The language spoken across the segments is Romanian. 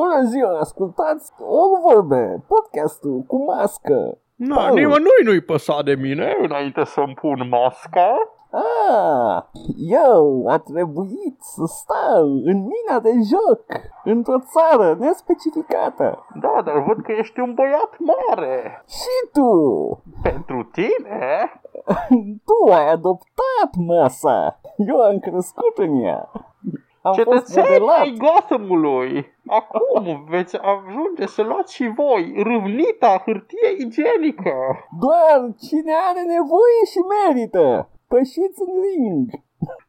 Bună ziua, ascultați O Vorbe, podcastul cu mască. Na, Paul. nimănui nu-i păsa de mine înainte să-mi pun masca. Ah, eu a trebuit să stau în mina de joc într-o țară nespecificată. Da, dar văd că ești un băiat mare. Și tu, Pentru tine? tu ai adoptat masa. Eu am crescut în ea. Am fost Cetățenii modelat. ai Gothamului. Acum veți ajunge să luați și voi râvnita hârtie igienică. Doar cine are nevoie și merită. Pășiți în ring.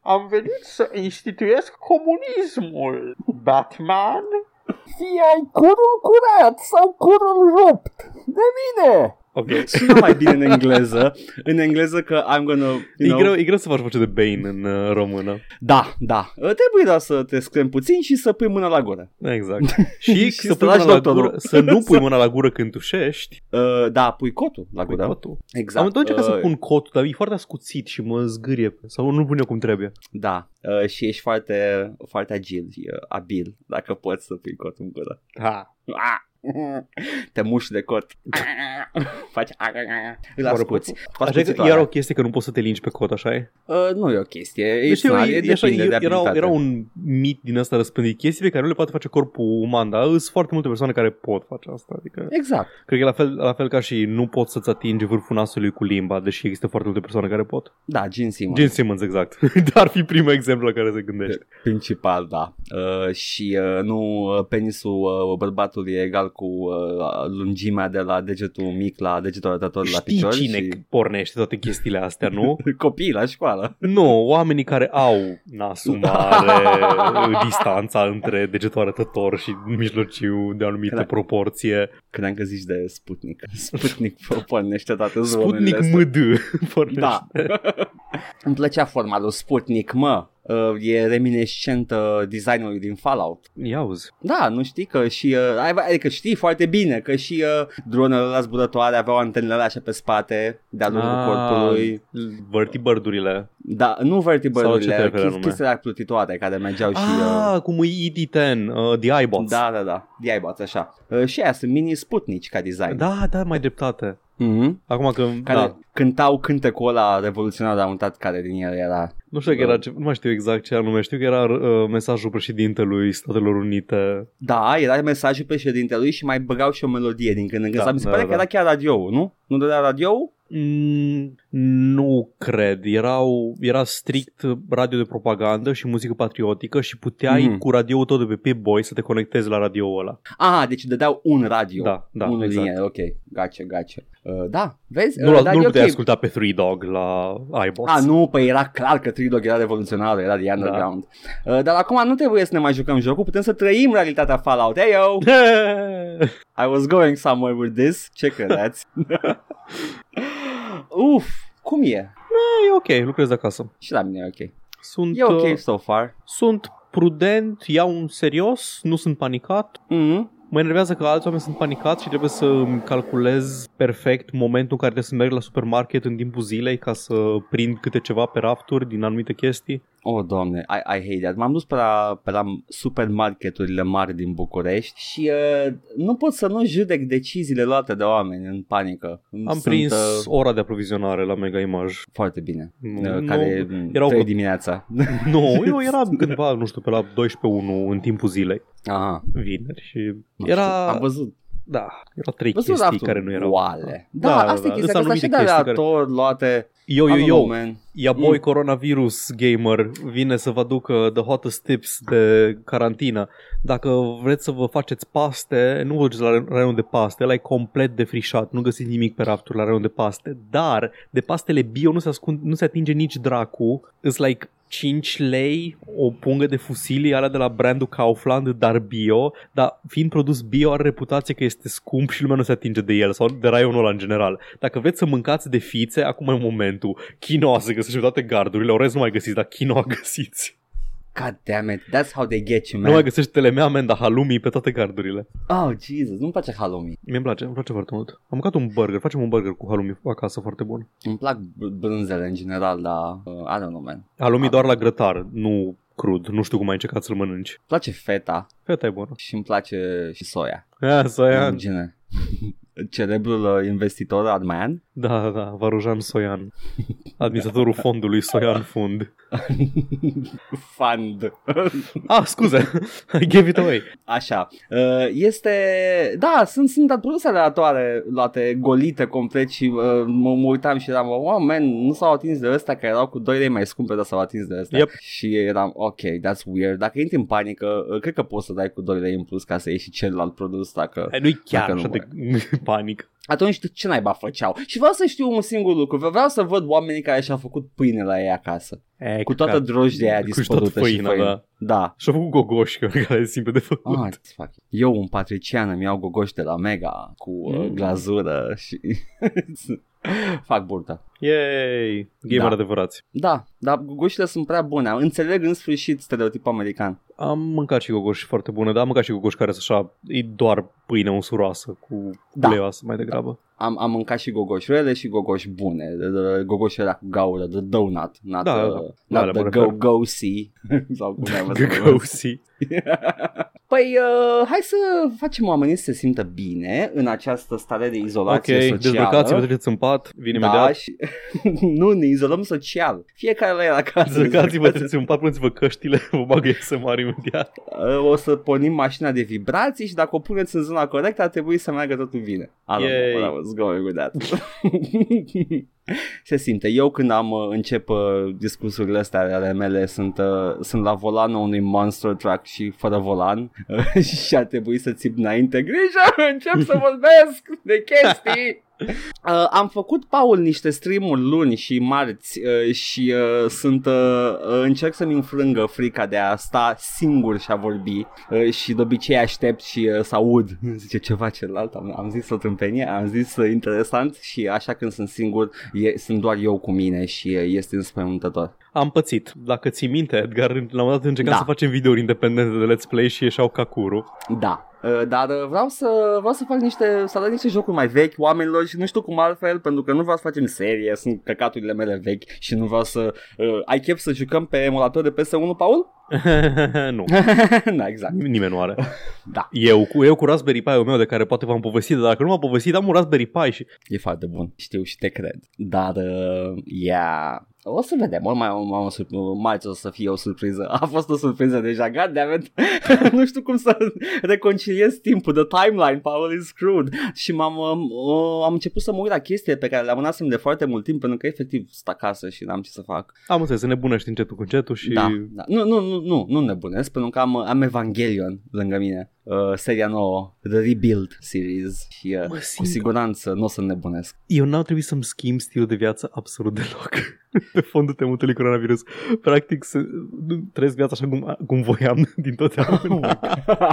Am venit să instituiesc comunismul. Batman? Fie ai curul curat sau curul rupt. De mine. Ok, sună mai bine în engleză. În engleză că I'm gonna, you E know... greu, e greu să faci voce de Bane în uh, română. Da, da. Trebuie doar să te screm puțin și să pui mâna la gură. Exact. Și, Și să să pui lași mâna la doctorul. gură, să nu pui mâna la gură când tușești. Uh, da, pui cotul la Pui gură. cotul. Exact. Am tot încercat să Uh, pun cotul, dar e foarte ascuțit și mă zgârie. Sau nu pun eu cum trebuie. Da, uh, și ești foarte, foarte agil, uh, abil, dacă poți să pui cotul în gură. Ha. Ah! Te muși de cot. Faci... Îl ascuți. Cu Așa că ascuțitoarea. era o chestie că nu poți să te lingi pe cot, așa e? Uh, nu e o chestie. E, Deci eu, e, e, așa, depinde de era, abilitate. era un mit din ăsta răspândit. Chestii pe care nu le poate face corpul uman, dar sunt foarte multe persoane care pot face asta. Adică, Exact. cred că e la fel, la fel ca și nu poți să-ți atingi vârful nasului cu limba, deși există foarte multe persoane care pot. Da, Gene Simmons. Gene Simmons, exact. Dar ar fi primul exemplu la care se gândește. Principal, da. Uh, și uh, nu uh, penisul uh, bărbatului e egal cu uh, lungimea de la degetul mic la degetul arătător la Știi picior cine și pornește toate chestiile astea, nu? copiii la școală. Nu, oamenii care au nasul mare, distanța între degetul arătător și mijlociu de o anumită Da. proporție. Când am găsit de Sputnik. Sputnik pornește toate Sputnik zonele MD pornește. Da. Îmi plăcea forma lui Sputnik, mă. Uh, e reminiscent uh, designului din Fallout. Ia uzi. Da, nu știi că și, uh, ai- adică știi foarte bine că și uh, dronele la zburătoare aveau antenele alea așa pe spate, de-a lungul Ah, corpului. Vertibird-urile. Da, nu Sau ce te vertibirdurile, referi chis- anume? chestiile alea plutitoare care mergeau și... Ah, Uh, cum e ED-10, uh, The iBots. da, da, da, D-iBots, așa. Uh, și aia sunt mini Sputnici ca design. da, da, mai dreptate. Mm-hmm. Acum că, Care da, cântau cântecul ăla revoluționar, dar am uitat care din el era. nu știu că era, ce, nu mai știu exact ce anume, știu că era uh, mesajul președintelui Statelor Unite. Da, era mesajul președintelui și mai băgau și o melodie din când în când. Da, Sau mi se da, pare da. că era chiar radio nu? Nu dădea radio Mm, nu cred. Erau, era strict radio de propagandă și muzică patriotică și puteai Mhm. cu radioul tot de pe Pip-Boy să te conectezi la radioul ăla. Ah, deci dădeau un radio. Da, da, Unul exact. din ele, ok, gotcha, gotcha. Uh, da, vezi? Nu, uh, l dar nu e puteai ok. asculta pe Three Dog la iBots. Ah, nu, păi era clar că Tridog era revoluționar, era de underground. Da. Uh, dar acum nu trebuie să ne mai jucăm jocul, putem să trăim realitatea Fallout. Hey, yo! I was going somewhere with this. Ce credeți? Uf, cum e? e ok, lucrez de acasă. Și la mine e ok. Sunt, E ok uh, so far. sunt prudent, iau un serios, nu sunt panicat. Mm-hmm. Mă enervează că alți oameni sunt panicați și trebuie să îmi calculez perfect momentul în care trebuie să merg la supermarket în timpul zilei ca să prind câte ceva pe rafturi din anumite chestii. Oh, doamne, I, I hate that. M-am dus pe la, pe la supermarketurile mari din București și uh, nu pot să nu judec deciziile luate de oameni în panică. Am Sunt, prins uh, ora de aprovizionare la Mega Image. foarte bine. Nu, Uh, nu, care erau erau vreo- dimineața. Nu, eu eram cândva, nu știu, pe la 12.1 în timpul zilei, Aha. vineri și nu era, știu, Am văzut. Da, erau trei Văzut chestii raftul. care nu erau. Oale. Da, Da, asta da, e sunt chestia, că anumite așa de chestii care- aleator luate. Yo, I yo, don't yo, know, man. Ia boy Mm. coronavirus gamer vine să vă aducă the hottest tips de carantină. Dacă vreți să vă faceți paste, nu vă duceți la raionul de paste, ăla e complet defrișat, nu găsiți nimic pe rafturi la raionul de paste, dar de pastele bio nu se, ascund, nu se atinge nici dracu, îs like 5 lei o pungă de fusilii alea de la brandul Kaufland, dar bio, dar fiind produs bio are reputație că este scump și lumea nu se atinge de el sau de raionul ăla în general. Dacă vreți să mâncați de fițe, acum e momentul. Quinoa se găsește pe toate gardurile, orez nu mai găsiți, dar quinoa găsiți. God damn it, that's how they get you, Nu mai man. găsești telemea, man, dar halloumi pe toate gardurile. Oh, Jesus, nu-mi place halloumi. Mie îmi place, îmi place foarte mult. Am mâncat un burger, facem un burger cu halloumi acasă foarte bun. Îmi plac b- brânzele în general, dar uh, I don't know, man. Halloumi doar la grătar, nu crud. Nu știu cum ai încercat să-l mănânci. Îmi place feta Feta e bună. și îmi place și soia. Ah, Soian. În gene. Cerebrul uh, investitor Adman. Da, da, da, Varujan Soian. Administratorul fondului Soian Fund. Fund. Ah, scuze. I gave it away. Așa. Uh, Este... Da, sunt, sunt produse aleatoare luate, golite complet și uh, mă, mă uitam și eram, oh, man, nu s-au atins de ăsta, care erau cu 2 lei mai scumpe, dar s-au atins de ăsta. Yep. Și eram, ok, that's weird. Dacă intri în panică, uh, cred că poți să dai cu 2 lei în plus ca să ieși și celălalt produs dacă... Eh, Nu-i chiar Dacă nu așa de panic. Atunci ce naiba făceau? Și vreau să știu un singur lucru. Vreau să văd oamenii care și-au făcut pâine la ei acasă. E, Cu toată drojdia aia Cu și dispărută tot și făina, făină. da. Da. Și-au făcut gogoși, care e simplu de făcut. Ah, fuck. Eu, un patrician, îmi iau gogoși de la Mega cu mm. Mm. glazură și fac burtă. Yay! Gamer Da. adevărați. Da, dar gogoșile sunt prea bune. Înțeleg în sfârșit stereotipul american. Am mâncat și gogoși foarte bune, dar am mâncat și gogoși care sunt așa, e doar pâine usuroasă cu Da. uleioasă mai degrabă. Am, am mâncat și gogoși rele și gogoși bune. De- de- Gogoși ăla cu gaură, de donut, not, Da, uh, da. La not alea the mă go, go see. Sau cum ai văzut. Gogosi. Păi, uh, hai să facem oamenii să se simtă bine în această stare de Ok, izolație socială. dezbrăcați-vă, treceți în pat, vine da, imediat. și... nu, ne izolăm social. Fiecare la el acasă. Dezbrăcați-vă, treceți în pat, puneți-vă căștile, vă bagă SMR imediat. Uh, O să pornim mașina de vibrații și dacă o puneți în zona corectă ar trebui să meargă totul bine. I don't Yay. know what I was going with that. Se simte. Eu când am uh, încep uh, discursurile astea ale mele sunt, uh, sunt la volanul unui monster truck și fără volan uh, și ar trebui să țip înainte. Grijă, încep să vorbesc de chestii. Uh, am făcut, Paul, niște streamuri luni și marți uh, și uh, sunt uh, uh, încerc să-mi înfrângă frica de a sta singur și a vorbi uh, și de obicei aștept și uh, să aud zice ceva celălalt, am, am zis o tâmpenie, am zis uh, interesant și așa când sunt singur e, sunt doar eu cu mine și uh, este înspăimântător. Am pățit. Dacă ții minte, Edgar, la un moment dat încercam Da. să facem videouri independente de Let's Play și ieșeau Kakuru. Da, Uh, dar uh, vreau să vreau să fac niște să arăt niște jocuri mai vechi oamenilor și nu știu cum altfel pentru că nu vreau să facem serie, sunt căcaturile mele vechi și nu vreau să uh, ai chef să jucăm pe emulator de PS1, Paul? nu, da, exact. nimeni nu are. Da, Eu cu, eu cu Raspberry Pi-ul meu de care poate v-am povestit, dar dacă nu m-am povestit, am un Raspberry Pi și e foarte bun. Știu și te cred. Dar uh, yeah. O să vedem, ori mai, mai, mai, mai o să fie o surpriză. A fost o surpriză deja, goddammit. nu știu cum să reconciliez timpul, the timeline, Paul is screwed. Și m-am, uh, am început să mă uit la chestii pe care le amânasem de foarte mult timp, pentru că efectiv sta acasă și n-am ce să fac. am înțeles, să nebunești încetul cu încetul și... Da, da. Nu, nu, nu, nu, nu nebunesc, pentru că am, am Evangelion lângă mine. Uh, seria nouă, The Rebuild series și uh, Mă cu simt- siguranță nu o să nebunesc. Eu n-au trebuit să-mi schimb stilul de viață absolut deloc pe fondul temutului coronavirus. Practic, să, trăiesc viața așa cum, cum voiam din totdeauna,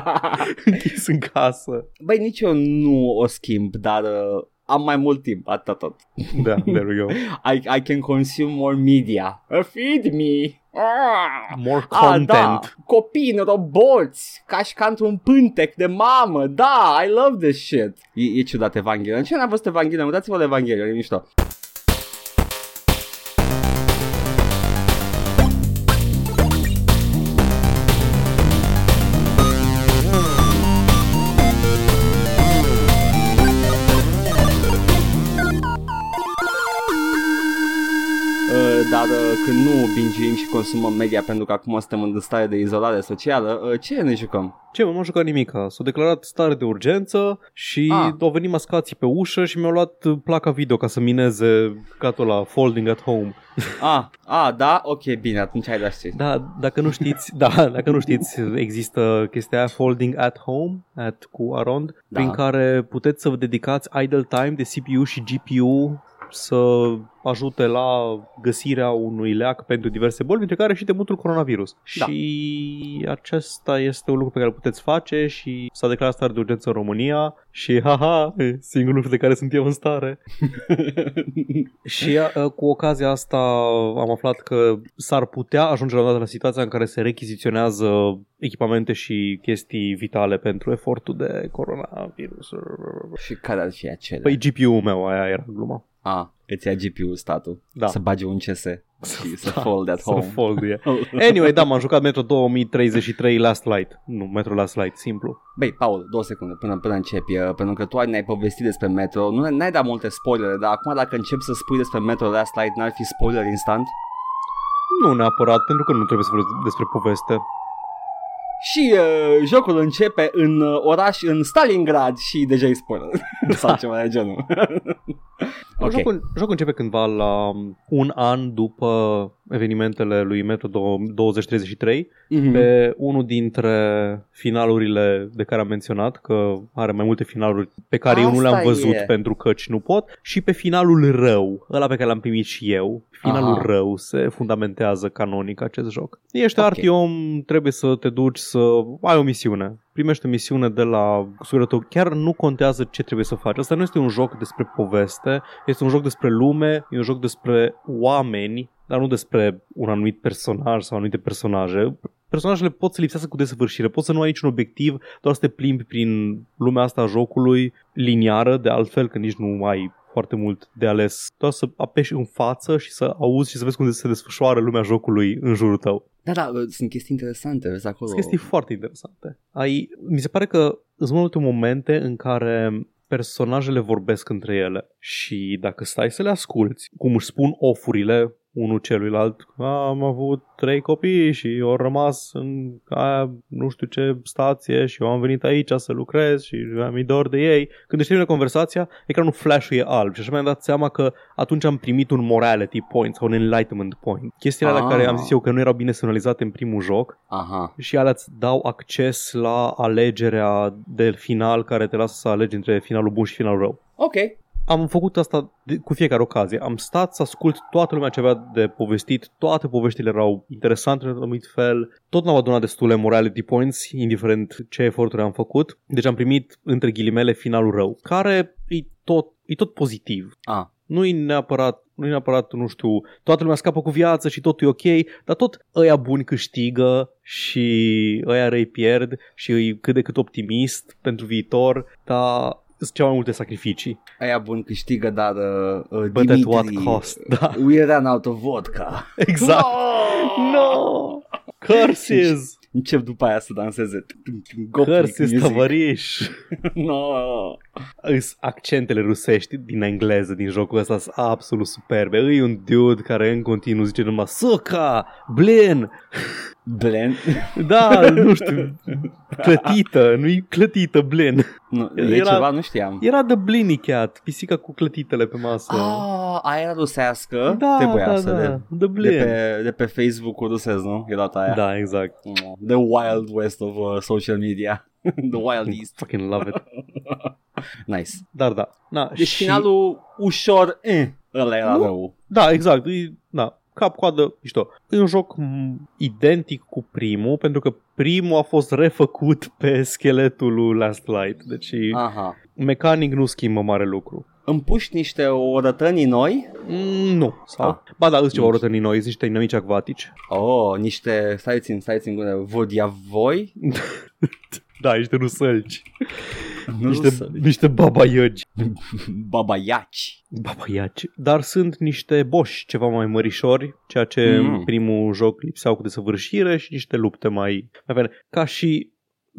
închis în casă. Băi, nici eu nu o schimb, dar uh, am mai mult timp, atât tot. Da, there we go. I, I can consume more media. Uh, Feed me! Ah! More Ah, content. da, copii, roboți, ca și ca într-un pântec de mamă, da, I love this shit. E, e ciudat Evangelion. Cine n-a văzut Evangelion? Uitați-vă la Evangelion, e mișto. Când nu bingim și consumăm media pentru că acum suntem în stare de izolare socială, uh, ce ne jucăm? Ce, mă, m-am jucat nimica. S-a declarat stare de urgență și Ah. au venit mascații pe ușă și mi-au luat uh, placa video ca să mineze catul la folding at home. Ah, ah, da? Ok, bine, atunci ai dat știi. Da, dacă nu știți, da, dacă nu știți, există chestia aia folding at home, at cu arond, Da. da. prin care puteți să vă dedicați idle time de CPU și GPU să ajute la găsirea unui leac pentru diverse boli, dintre care și temutul coronavirus. Da. Și acesta este un lucru pe care îl puteți face și s-a declarat stare de urgență în România și haha, singurul lucru de care sunt eu în stare. Și uh, cu ocazia asta am aflat că s-ar putea ajunge la un dat la situația în care se rechiziționează echipamente și chestii vitale pentru efortul de coronavirus. și care ar fi acele? Păi GPU-ul meu, aia era gluma. Ah, îți ia GPU statul. Da. Să bage un CS și să Da, fold at Să home. fold, yeah. Anyway, da, m-am jucat Metro 2033 Last Light. Nu, Metro Last Light, simplu. Băi, Paul, două secunde până, până începi, uh, pentru că tu ai- ne-ai povestit despre Metro, nu n-ai dat multe spoilere, dar acum dacă încep să spui despre Metro Last Light, n-ar fi spoiler instant? Nu neapărat, pentru că nu trebuie să vorbesc despre poveste. Și uh, jocul începe în uh, oraș, în Stalingrad și deja e spoiler. Sau ceva de genul. ok. Jocul, jocul începe cândva la un an după evenimentele lui Metro 2033 Mhm. pe unul dintre finalurile de care am menționat, că are mai multe finaluri pe care eu nu Asta le-am văzut e. pentru căci nu pot, și pe finalul rău, ăla pe care l-am primit și eu. Finalul Aha. rău se fundamentează canonic acest joc. Ești Ok. artiom, trebuie să te duci să ai o misiune. Primești o misiune de la sugărător. Chiar nu contează ce trebuie să faci. Asta nu este un joc despre poveste, este un joc despre lume, e un joc despre oameni, dar nu despre un anumit personaj sau anumite personaje. Personajele pot să lipsească cu desăvârșire, poți să nu ai niciun obiectiv, doar să te plimbi prin lumea asta a jocului liniară, de altfel că nici nu ai foarte mult de ales, doar să apeși în față și să auzi și să vezi cum se desfășoară lumea jocului în jurul tău. Da, da, uh, sunt chestii interesante, vezi acolo. Sunt chestii foarte interesante. Ai, mi se pare că sunt multe momente în care personajele vorbesc între ele și dacă stai să le asculți, cum își spun ofurile unul celuilalt, am avut trei copii și au rămas în aia, nu știu ce stație și eu am venit aici să lucrez și mi dor de ei. Când își termină conversația, ecranul flash-ul e alb și așa mi-am dat seama că atunci am primit un morality point sau un enlightenment point. Chestiile alea Ah. care am zis eu că nu erau bine semnalizate în primul joc, Aha. și alea îți dau acces la alegerea de final care te lasă să alegi între finalul bun și finalul rău. Ok. Am făcut asta de, cu fiecare ocazie. Am stat să ascult toată lumea ce avea de povestit, toate poveștile erau interesante în un anumit fel, tot n-au adunat destule morality points, indiferent ce eforturi am făcut. Deci am primit, între ghilimele, finalul rău, care e tot, e tot pozitiv Ah. nu e neapărat, nu e neapărat, nu știu, toată lumea scapă cu viață și totul e ok, dar tot ăia buni câștigă și ăia răi pierd și e cât de cât optimist pentru viitor, dar sunt cea mai multe sacrificii. Aia bun câștigă, dar uh, uh, But at Dimitri, what cost? Da. We ran out of vodka. Exact. No! Curses! Încep după aia să danseze. Gopnik Curses, music. tăvăriș! No. Îs accentele rusești din engleză din jocul ăsta sunt absolut superbe. E un dude care în continuu zice numai Suca! Blin! Blend. Da, nu știu, clătită, nu-i clătită, Blin. Nu, e Era- ceva, nu știam. Era The Blinny Cat, pisica cu clătitele pe masă. Ah, aia era rusească. da, Trebuia da, să da, de, The de, Blin. pe, de pe Facebook-ul rusesc, nu? E data aia. Da, exact. The Wild West of uh, social media. The Wild East. Fucking love it. Nice. Dar da. Na, Deci și... finalul ușor, eh, ăla era Nu. rău. Da, exact. E, da, cap-coadă, mișto. E un joc m, identic cu primul, pentru că primul a fost refăcut pe scheletul lui Last Light. Deci Aha. mecanic nu schimbă mare lucru. Îmi puști niște orătănii noi? Mm, nu. Sau? Ah. Ba da, îți ceva Nu. rătănii noi, sunt niște inamici acvatici. Oh, niște, stai țin, stai țin, gânde, vodiavoi? Da, niște rusălci. Nu niște, să- niște babaiăgi. babaiaci. Babaiaci. Dar sunt niște boși ceva mai mărișori, ceea ce Mm. în primul joc lipseau cu desăvârșire și niște lupte mai, mai faine. Ca și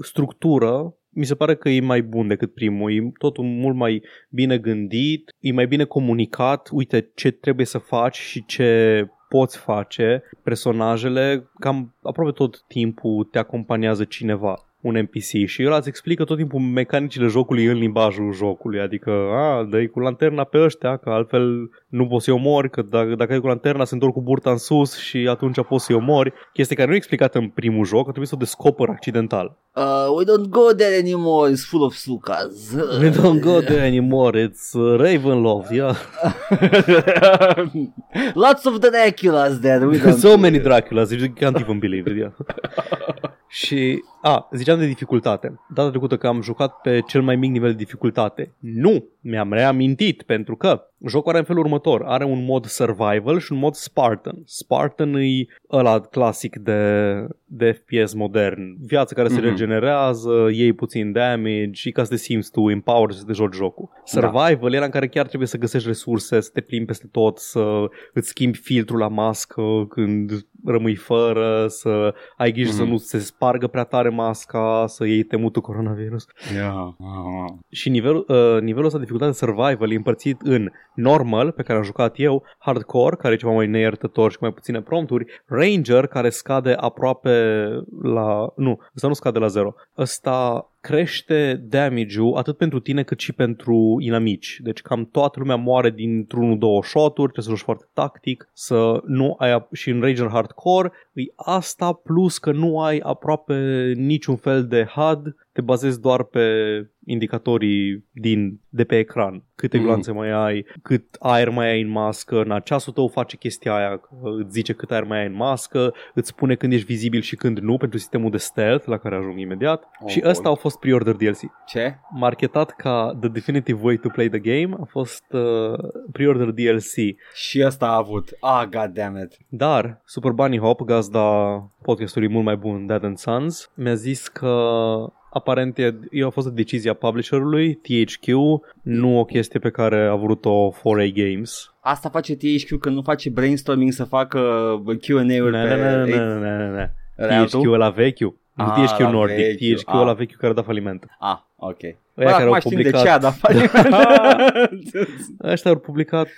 structură, mi se pare că e mai bun decât primul. E totul mult mai bine gândit, e mai bine comunicat. Uite ce trebuie să faci și ce poți face. Personajele, cam aproape tot timpul te acompaniază cineva un NPC și el îți explică tot timpul mecanicile jocului în limbajul jocului, adică a, dă cu lanterna pe ăștia, că altfel nu poți să-i omori, că dacă, dacă ai cu lanterna se întorc cu burta în sus și atunci poți să-i omori, chestie care nu e explicată în primul joc, trebuie să o descoper accidental. Uh, we don't go there anymore, it's full of sucas. We don't go there anymore, it's uh, Ravenloft, yeah. Lots of Draculas there. We don't so many Draculas, you can't even believe it, yeah. Și, a, ziceam de dificultate. Data trecută că am jucat pe cel mai mic nivel de dificultate. Nu! Mi-am reamintit pentru că Jocul are în felul următor. Are un mod survival și un mod Spartan. Spartan e ăla clasic de, de FPS modern. Viață care se Mhm. regenerează, iei puțin damage și ca să te simți tu empowered să te joci jocul. Survival era în care chiar trebuie să găsești resurse, să te plimbi peste tot, să îți schimbi filtrul la mască când rămâi fără, să ai grijă să Mhm. nu se spargă prea tare masca, să iei temutul coronavirus. Yeah. Ah. Și nivelul, uh, nivelul ăsta de dificultate survival e împărțit în normal, pe care am jucat eu, hardcore, care e ceva mai neiertător și cu mai puține prompturi, ranger, care scade aproape la... Nu, ăsta nu scade la zero. Ăsta crește damage-ul atât pentru tine cât și pentru inamici. Deci cam toată lumea moare dintr-unul două shoturi, trebuie să joci foarte tactic, să nu ai ap- și în Ranger Hardcore e asta plus că nu ai aproape niciun fel de HUD, te bazezi doar pe indicatorii din, de pe ecran. Câte Mm. gloanțe mai ai, cât aer mai ai în mască, na, ceasul tău face chestia aia, că îți zice cât aer mai ai în mască, îți spune când ești vizibil și când nu, pentru sistemul de stealth, la care ajung imediat. Oh, și boy. ăsta au fost pre-order DLC. Ce? Marketat ca The Definitive Way to Play the Game, a fost uh, pre-order DLC. Și asta a avut. Ah, god damn it. Dar Super Bunny Hop, gazda podcastului mult mai bun Dad and Sons, mi-a zis că aparent e, e a fost o decizie a publisherului, THQ, nu o chestie pe care a vrut-o 4A Games. Asta face THQ când nu face brainstorming să facă Q&A-uri Ne, pe... ne, ne, ne, ne, ne, ne. Reatul? THQ ăla vechiul. Nu Ah, THQ la Nordic, vechiul, THQ ah. ăla vechiul care a dat faliment. Ah, ok. Bă, Ăia care acum au știm de publicat... ce a dat faliment. Ăștia au publicat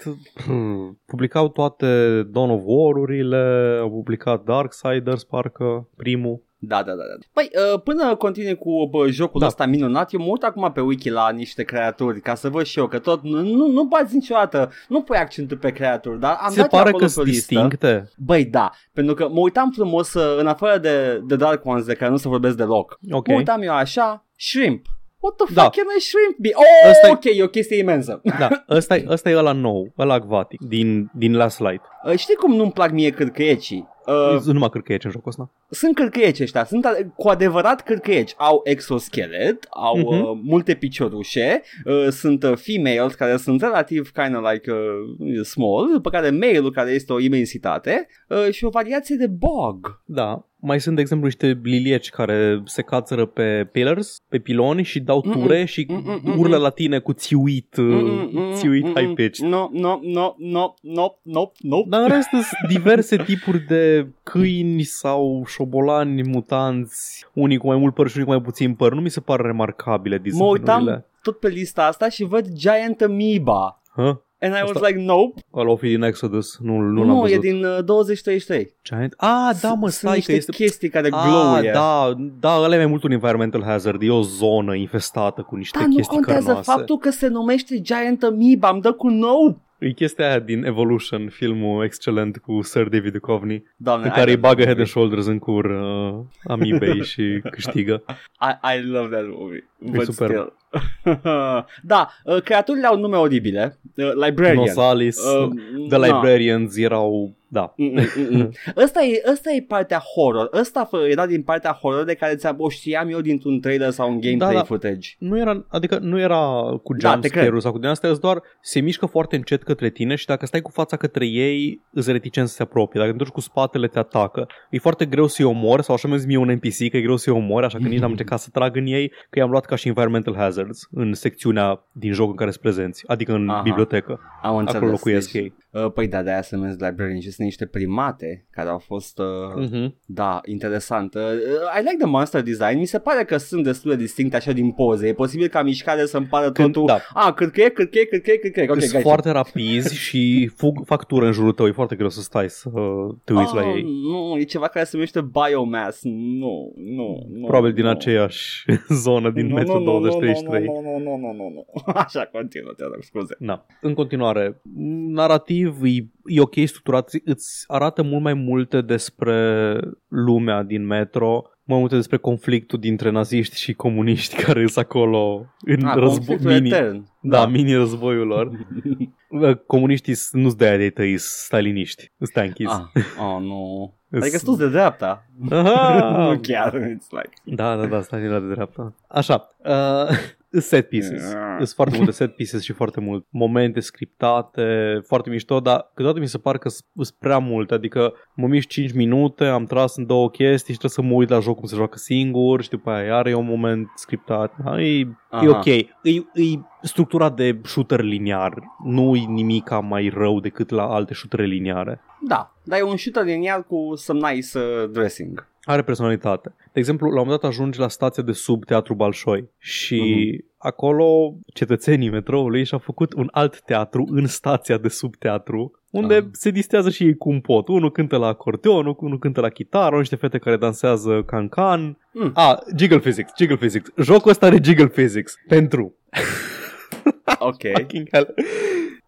publicau toate Dawn of War-urile, au publicat Darksiders, parcă, primul. Da, da, da. da. Păi, uh, până continui cu bă, jocul Da. ăsta minunat, eu mă uit acum pe wiki la niște creaturi ca să văd și eu că tot nu, nu, nu bați niciodată, nu pui accentul pe creaturi, dar am Se dat pare acolo că pe o sunt listă. distincte. Băi, da, pentru că mă uitam frumos, uh, în afară de, de Dark Ones, de care nu se vorbesc deloc, Ok. mă uitam eu așa, Shrimp. What the Da. fuck can a shrimp be? Oh, Ăsta e- ok, e o chestie imensă. Da, ăsta e, ăsta e ăla nou, ăla acvatic, din, din Last Light. Uh, știi cum nu-mi plac mie cârcăiecii? Uh, Uh, nu mă cred că e în jocul ăsta. sunt cârcăieci ăștia, sunt a- cu adevărat cârcăieci. Au exoschelet, au Mhm. uh, multe piciorușe, uh, sunt uh, females care sunt relativ kind of like uh, small, după care male-ul care este o imensitate uh, și o variație de bog. Da, mai sunt, de exemplu, niște lilieci care se cațără pe pillars, pe piloni și dau Mm-mm. ture și Mm-mm. urlă la tine cu țiuit, uh, Mm-mm, țiuit mm-mm. high pitch. No, no, no, no, no, no, no. Dar în rest sunt diverse tipuri de câini sau șobolani mutanți, unii cu mai mult păr și unii cu mai puțin păr. Nu mi se par remarcabile Mă uitam designurile. tot pe lista asta și văd Giant Amoeba. Huh? And I was Asta- like, nope. Ăla o fi din Exodus, nu, nu, Nu, l-am nu e văzut. din uh, 2033. Giant? Ah, da, mă, Sunt stai niște că este... chestii care Ah, glowuie. da, da, ăla e mai mult un environmental hazard, e o zonă infestată cu niște Dar nu chestii contează cărnoase. faptul că se numește Giant Amoeba, îmi dă cu nou. E chestia aia din Evolution, filmul excelent cu Sir David Duchovny, Doamne, în care I îi love bagă that Head and movie. Shoulders în cur uh, amibei și câștigă. I, I love that movie. But superb. still. da, uh, creaturile au nume oribile. Uh, librarian. Nosalis, Uh, The na. Librarians erau, da. Mm, mm, mm, mm. Ăsta, e, ăsta e partea horror. Ăsta fă- era din partea horror de care ți-am o știam eu dintr-un trailer sau un gameplay Da, da. footage. Nu era, adică nu era cu Da, jump te cred. scare-uri sau cu din astea, îți doar se mișcă foarte încet către tine și dacă stai cu fața către ei, îți reticent să se apropie. Dacă te duci cu spatele, te atacă. E foarte greu să-i omori, sau așa mi-a zis mie un NPC că e greu să-i omori, așa că nici n-am încercat să trag în ei, că i-am luat ca și environmental hazards în secțiunea din joc în care sunt prezenți, adică în Aha. bibliotecă. Am înțeles. Acolo locuiesc deci, ei. Uh, păi da, de-aia se numesc librarian și sunt niște primate care au fost... Uh, Mhm. Da, interesant. Uh, I like the monster design. Mi se pare că sunt destul de distincte așa din poze. E posibil ca mișcare să-mi pară Când- totul... da. Ah, cârcăie, cârcăie, cârcăie, cârcăie. Ok, Sunt gotcha. foarte rapizi și fug factură în jurul tău, e foarte greu să stai să te uiți la Ah, ei. Nu, e ceva care se numește biomass. Nu, nu, nu. Probabil din nu. aceeași zonă din Nu, Metro nu, nu, nu, 2033. Nu, nu, nu, nu, nu, nu. Așa, continuă, te rog, scuze. Na. În continuare, narrativ e, e ok structurat, îți arată mult mai multe despre lumea din Metro, mai multe despre conflictul dintre naziști și comuniști care sunt acolo în Ah, război conflictul mini. etern. Da, mini războiul lor. Bă, Comuniștii s- nu-s de aia de tăi, staliniști. Stai închis. Ah, oh, nu. Îs- Adică sunt de dreapta. Aha! nu chiar, it's like... Da, da, da, stai la de dreapta. Așa, uh, set pieces. Sunt foarte multe set pieces și foarte mult momente scriptate, foarte mișto, dar câteodată mi se pare că sunt prea multe, adică mă mișc 5 minute, am tras în două chestii și trebuie să mă uit la joc cum se joacă singur și după aia are un moment scriptat. Da, e, Aha. e ok. E, e structura de shooter liniar. Nu e nimic mai rău decât la alte shootere liniare. Da, dar e un shooter liniar cu some nice uh, dressing. Are personalitate. De exemplu, la un moment dat ajungi la stația de sub Teatru Balșoi și Mhm. acolo cetățenii metroului și-au făcut un alt teatru în stația de sub teatru unde Ah. se distează și ei cum pot. Unul cântă la acordeon, unul cântă la chitară, niște fete care dansează can-can. Mm. Ah, Jiggle Physics, Jiggle Physics. Jocul ăsta are Jiggle Physics. Pentru Ok. fucking hell.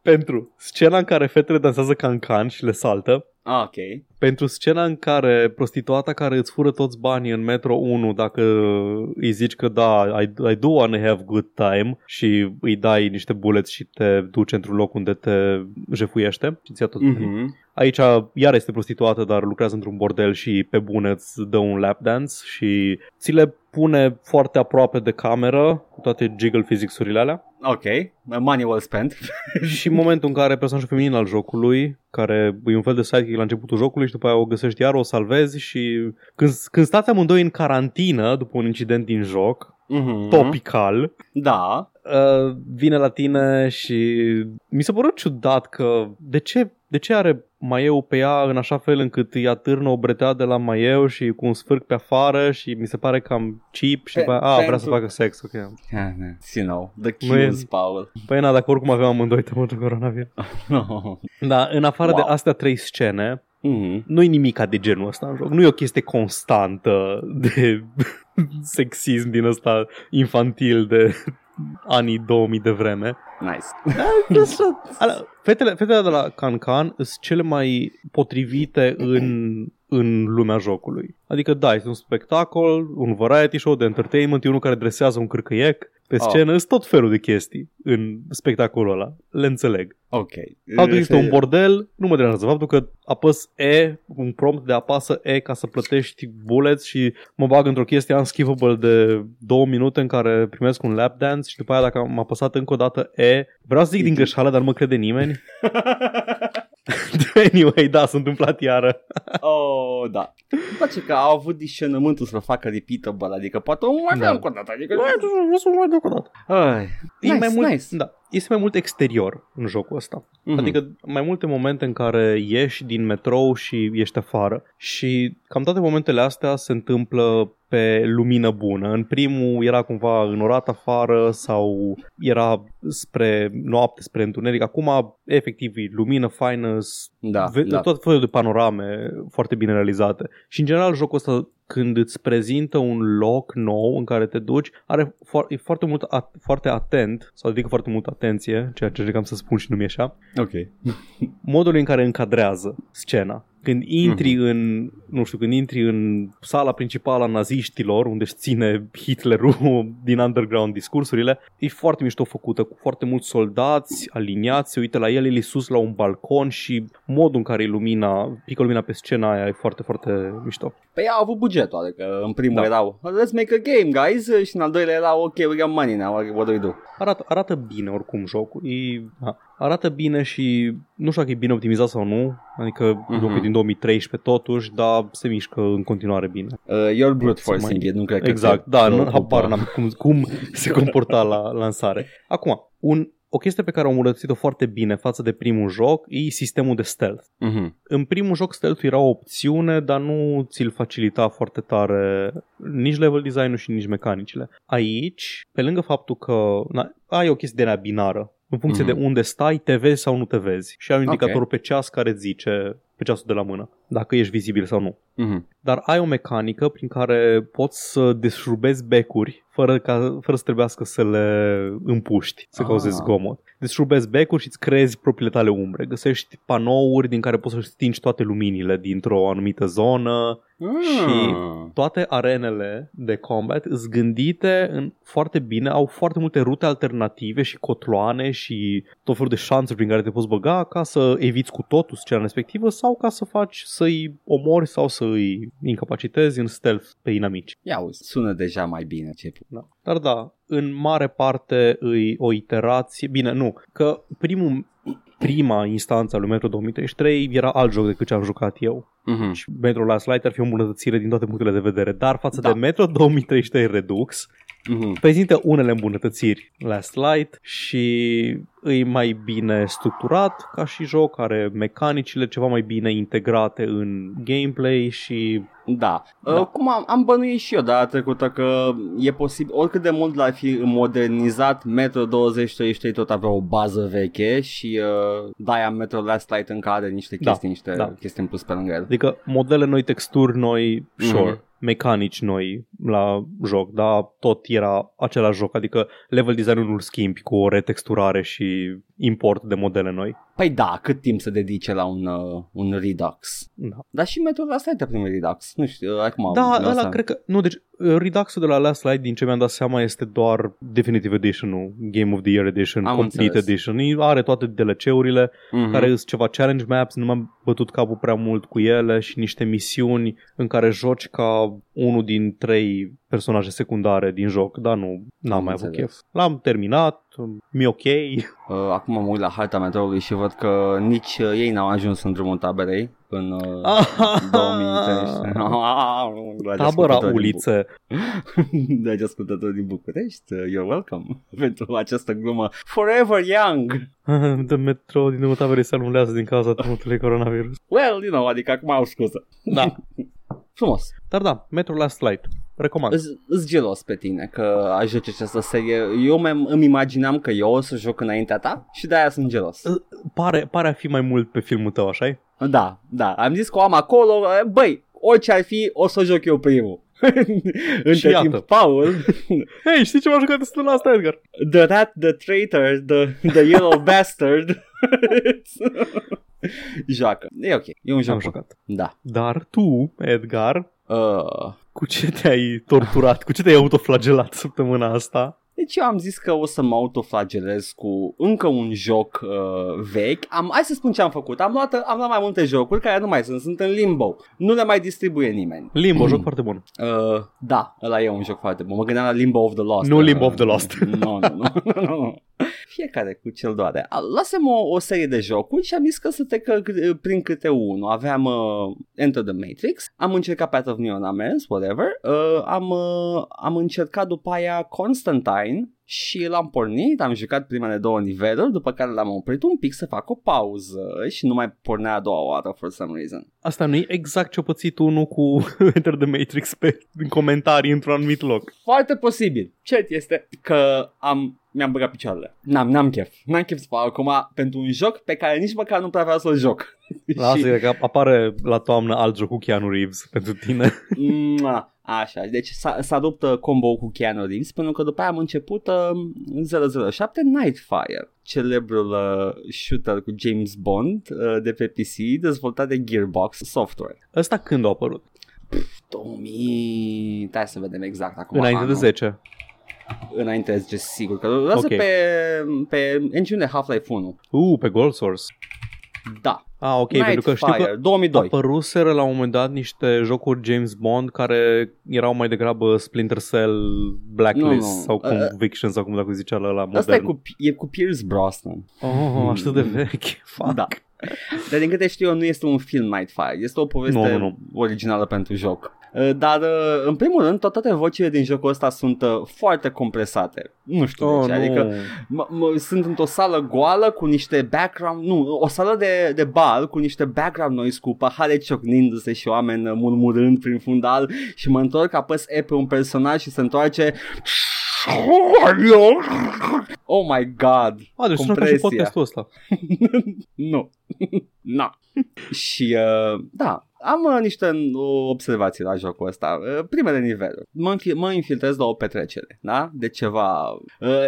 Pentru scena în care fetele dansează can-can și le saltă, Ah, ok. pentru scena în care prostituata care îți fură toți banii în Metro 1 dacă îi zici că da, I, I do wanna have good time și îi dai niște bullets și te duci într-un loc unde te jefuiește și ți-a tot banii. Mhm. Aici iar este prostituată, dar lucrează într-un bordel și pe bune îți dă un lap dance și ți le pune foarte aproape de cameră cu toate jiggle physics-urile alea. Ok. Money well spent. și în momentul în care personajul feminin al jocului, care e un fel de sidekick la începutul jocului și după aia o găsești iar, o salvezi și când, când stați amândoi în carantină după un incident din joc, Mhm. topical, Da. uh, vine la tine și mi s-a părut ciudat că de ce, de ce are maieu pe ea în așa fel încât îi atârnă o bretea de la maieu și cu un sfârc pe afară și mi se pare cam cheap și Pe- după aia, a, vrea pentru- să facă sex, ok. Yeah, you know, the Nu e- cues, Paul. Păi na, dacă oricum aveam amândoi temă de coronavirus. Da, în afară Wow. de astea trei scene, Mhm. nu-i nimica de genul ăsta în joc. Nu e o chestie constantă de sexism din ăsta infantil de anii 2000 de vreme. Nice. Alea, fetele, fetele de la Cancan sunt cele mai potrivite în, în lumea jocului. Adică da, este un spectacol, un variety show de entertainment, e unul care dresează un cârcăiec pe Oh. scenă, sunt tot felul de chestii în spectacolul ăla. Le înțeleg. Ok. Faptul că există un bordel nu mă deranjează. Faptul că apăs E, un prompt de apasă E ca să plătești bullets și mă bag într-o chestie unskippable de două minute în care primesc un lap dance și după aia dacă am apăsat încă o dată E, vreau să zic din greșeală, dar nu mă crede nimeni. anyway, da, s-a întâmplat iară. oh, da. Îmi place că au avut discernământul să facă repeatable, adică poate o mai Da. da. încă o dată. Adică... Vreau să mai dau o dată. Ai, E nice, mai mult, nice. Da, este mai mult exterior în jocul ăsta. Mhm. Adică mai multe momente în care ieși din metrou și ești afară. Și cam toate momentele astea se întâmplă pe lumină bună. În primul era cumva înorat afară sau era spre noapte, spre întuneric. Acum, efectiv, e lumină faină, s- Da, ve- da. tot felul de panorame foarte bine realizate. Și în general jocul ăsta când îți prezintă un loc nou în care te duci, are fo- e foarte mult at- foarte atent, sau dedică foarte mult atenție, ceea ce încercam să spun și nu mi așa, Ok. modul în care încadrează scena. Când intri Mhm. în, nu știu, când intri în sala principală a naziștilor, unde își ține Hitlerul din underground discursurile, e foarte mișto făcută, cu foarte mulți soldați aliniați, se uită la el, el e sus la un balcon și modul în care e lumina, pică lumina pe scena aia e foarte, foarte mișto. Păi au avut bugetul, adică în primul Da. erau let's make a game, guys, și în al doilea era ok, we got money now, what do we do? Arată, arată bine oricum jocul. E, da, arată bine și nu știu dacă e bine optimizat sau nu. Adică Mhm. jocul e din 2013 totuși, dar se mișcă în continuare bine. Uh, you're brute Să mai- forcing it, nu cred că Exact, te da, nu, preocupă. habar n-am cum, cum se comporta la lansare. Acum, un, o chestie pe care au îmbunătățit-o foarte bine față de primul joc e sistemul de stealth. Mhm. În primul joc stealth era o opțiune, dar nu ți-l facilita foarte tare nici level design-ul și nici mecanicile. Aici, pe lângă faptul că na, ai o chestie de aia binară, în funcție Mhm. de unde stai, te vezi sau nu te vezi. Și ai un Ok. indicator pe ceas care îți zice pe ceasul de la mână, dacă ești vizibil sau nu Mhm. dar ai o mecanică prin care poți să deșurubezi becuri fără, ca, fără să trebuiască să le împuști, să Ah. cauzezi zgomot. Deșurubezi becuri și îți creezi propriile tale umbre. Găsești panouri din care poți să stingi toate luminile dintr-o anumită zonă. Și- Ah. Toate arenele de combat sunt gândite în foarte bine, au foarte multe rute alternative și cotloane și tot felul de șanțuri prin care te poți băga ca să eviți cu totul scena respectivă sau sau ca să faci să-i omori sau să îi incapacitezi în stealth pe inamici. Ia uzi, sună deja mai bine ce Da. Dar da, în mare parte îi o iterație, bine, nu, că primul, prima instanță a lui Metro 2033 era alt joc decât ce am jucat eu. Mhm. Și Metro Last Light ar fi o îmbunătățire din toate punctele de vedere, dar față Da. de Metro 2033 Redux, Mhm. prezintă unele îmbunătățiri Last Light și îi mai bine structurat ca și joc, are mecanicile ceva mai bine integrate în gameplay și Da. Da. Uh, cum am, am bănuit și eu data trecută că e posibil, oricât de mult l-ar fi modernizat, Metro 2033 tot avea o bază veche și uh, de-aia Metro Last Light încă are niște Da, chestii, niște da. chestii în plus pe lângă el. Adică modele noi, texturi noi, sure, Mhm. Mecanici noi la joc, dar tot era același joc, adică level design-ul nu-l schimbi cu o retexturare și import de modele noi. Păi da, cât timp să dedice la un, uh, un Redux? Da, Dar și Metro Last Light a primit Redux. Nu știu, uh, acum... da asta- ăla cred că, nu, deci uh, Redux-ul de la Last Light, din ce mi-am dat seama, este doar Definitive Edition-ul, Game of the Year Edition, Am Complete înțeles. Edition. Are toate DLC-urile, Mhm. care sunt ceva challenge maps, nu m-am bătut capul prea mult cu ele și niște misiuni în care joci ca unul din trei personaje secundare din joc, dar nu n-am Am mai avut înțeles. chef. L-am terminat, mi ok. Uh, acum mă uit la harta metroului și văd că nici uh, ei n-au ajuns în drumul taberei în uh, 2013. Dragi Tabăra ascultători din ulițe. Bu- Dragi ascultători din București, uh, you're welcome pentru această glumă Forever Young. de metro din următoare se anulează din cauza tumultului coronavirus. Well, you know, adică acum au scuză. Da. Frumos. Dar da, Metro Last Light. Recomand. Îs îs gelos pe tine că ai joci această serie. Eu mi- îmi imaginam că eu o să joc înaintea ta și de-aia sunt gelos. Pare, pare a fi mai mult pe filmul tău, așa Da, da. Am zis că o am acolo. Băi, orice ar fi, o să joc eu primul. Între iată. timp, Paul, Hei, știi ce m-a jucat destul asta, Edgar? the rat, the traitor, the, the yellow bastard, joacă. E ok, e un joc. Am bun. jucat. Da. Dar tu, Edgar, Uh, cu ce te-ai torturat, cu ce te-ai autoflagelat săptămâna asta? Deci eu am zis că o să mă autoflagelez cu încă un joc uh, vechi. Am, hai să spun ce am făcut. Am luat, am luat mai multe jocuri care nu mai sunt, sunt în limbo. Nu le mai distribuie nimeni. Limbo, joc foarte bun. Uh, da, ăla e un joc foarte bun. Mă gândeam la Limbo of the Lost. Nu Uh, Limbo of the Lost. Nu, nu, nu. Nu, nu. Fiecare cu cel doare. A, Lasem o, o serie de jocuri și am zis că să trec uh, prin câte unul. Aveam uh, Enter the Matrix, am încercat Path of Neon, am mers, whatever. Uh, am, uh, am încercat după aia Constantine și l-am pornit, am jucat primele două niveluri, după care l-am oprit un pic să fac o pauză și nu mai pornea a doua oară for some reason. Asta nu e exact ce-a pățit unul cu Enter the Matrix pe, în comentarii într-un anumit loc. Foarte posibil. Cert este că am mi-am băgat picioarele. N-am, n-am chef. N-am chef să fac acum pentru un joc pe care nici măcar nu prea vreau să-l joc. La asta cred că apare la toamnă alt joc cu Keanu Reeves pentru tine. Mua. Așa, deci s-a, s-a rupt uh, combo cu Keanu Reeves pentru că după aia am început uh, 007 Nightfire, celebrul uh, shooter cu James Bond uh, de pe PC dezvoltat de Gearbox Software. Ăsta când a apărut? 2000... Hai să vedem exact acum. Înainte de anul. 10. Înainte de 10, sigur. Că lasă Ok. pe, pe engine Half-Life 1. Uh, pe Gold Source. Da. Ah, ok, pentru că știu Nightfire, că 2002. apăruseră la un moment dat niște jocuri James Bond care erau mai degrabă Splinter Cell, Blacklist Nu, nu. sau Uh, Conviction sau cum dacă zicea la modern. Asta e cu, e cu Pierce Brosnan. Oh, așa de vechi. Fuck. Da. Dar din câte știu eu, nu este un film Nightfire. Este o poveste Nu, nu, nu. originală pentru joc. Uh, Dar, uh, în primul rând, tot- toate vocile din jocul ăsta sunt uh, foarte compresate. Nu știu Oh, de ce. nu. Adică m- m- sunt într-o sală goală cu niște background, nu, o sală de, de bar cu niște background noise cu pahare ciocnindu-se și oameni uh, murmurând prin fundal și mă întorc, apăs E pe un personaj și se întoarce Oh my god A, deci sună ca și Compresia. podcastul ăsta. Nu. Na. și uh, da, am uh, niște uh, observații la jocul ăsta. Uh, primele niveluri. Mă, înfi- mă infiltrez la o petrecere, da? De ceva... Uh,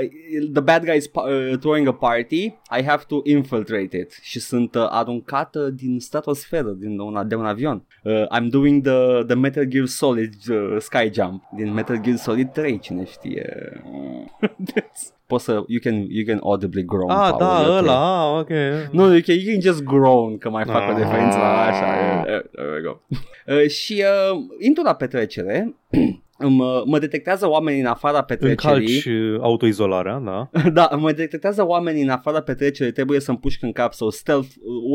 the bad guy is pa- uh, throwing a party, I have to infiltrate it. Și sunt uh, aruncată din stratosferă, din una, de un avion. Uh, I'm doing the, the Metal Gear Solid uh, sky jump din Metal Gear Solid 3, cine știe. poți să, you can, you can audibly groan. Ah, Paul, da, e ok. ăla, ah, ok. Nu, you can, you can just groan, că mai fac o Ah. referință la așa. Eh, eh, There we go. Uh, și uh, intru la petrecere, mă, mă detectează oamenii în afara petrecerii. Încalci uh, autoizolarea, da. Da, mă detectează oamenii în afara petrecerii, trebuie să-mi pușc în cap, so stealth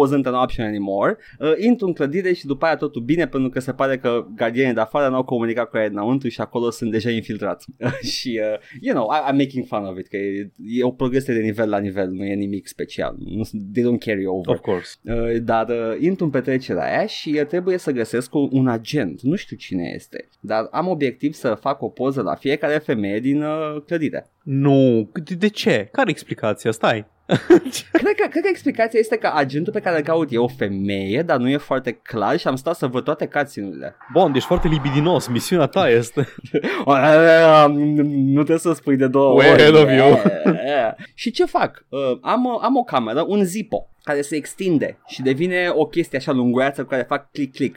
wasn't an option anymore. Uh, intru în clădire și după aia totul bine, pentru că se pare că gardienii de afară n-au comunicat cu aia înăuntru și acolo sunt deja infiltrați. și, uh, you know, I, I'm making fun of it, că e, e o progresie de nivel la nivel, nu e nimic special. Nu, they don't carry over. Of course. Uh, dar uh, intru în petrecerea aia și uh, trebuie să găsesc un, un agent, nu știu cine este, dar am obiectiv să fac o poză la fiecare femeie din uh, clădire. Nu, de, de ce? Care e explicația? Stai. Cred că, cred că explicația este că agentul pe care îl caut e o femeie, dar nu e foarte clar și am stat să văd toate cutscene-urile. Bond, ești foarte libidinos, misiunea ta este. nu trebuie să spui de două Way ori. ahead of you. Yeah. și ce fac? Uh, am, o- am o cameră, un Zippo, care se extinde și devine o chestie așa lunguiață cu care fac click-click.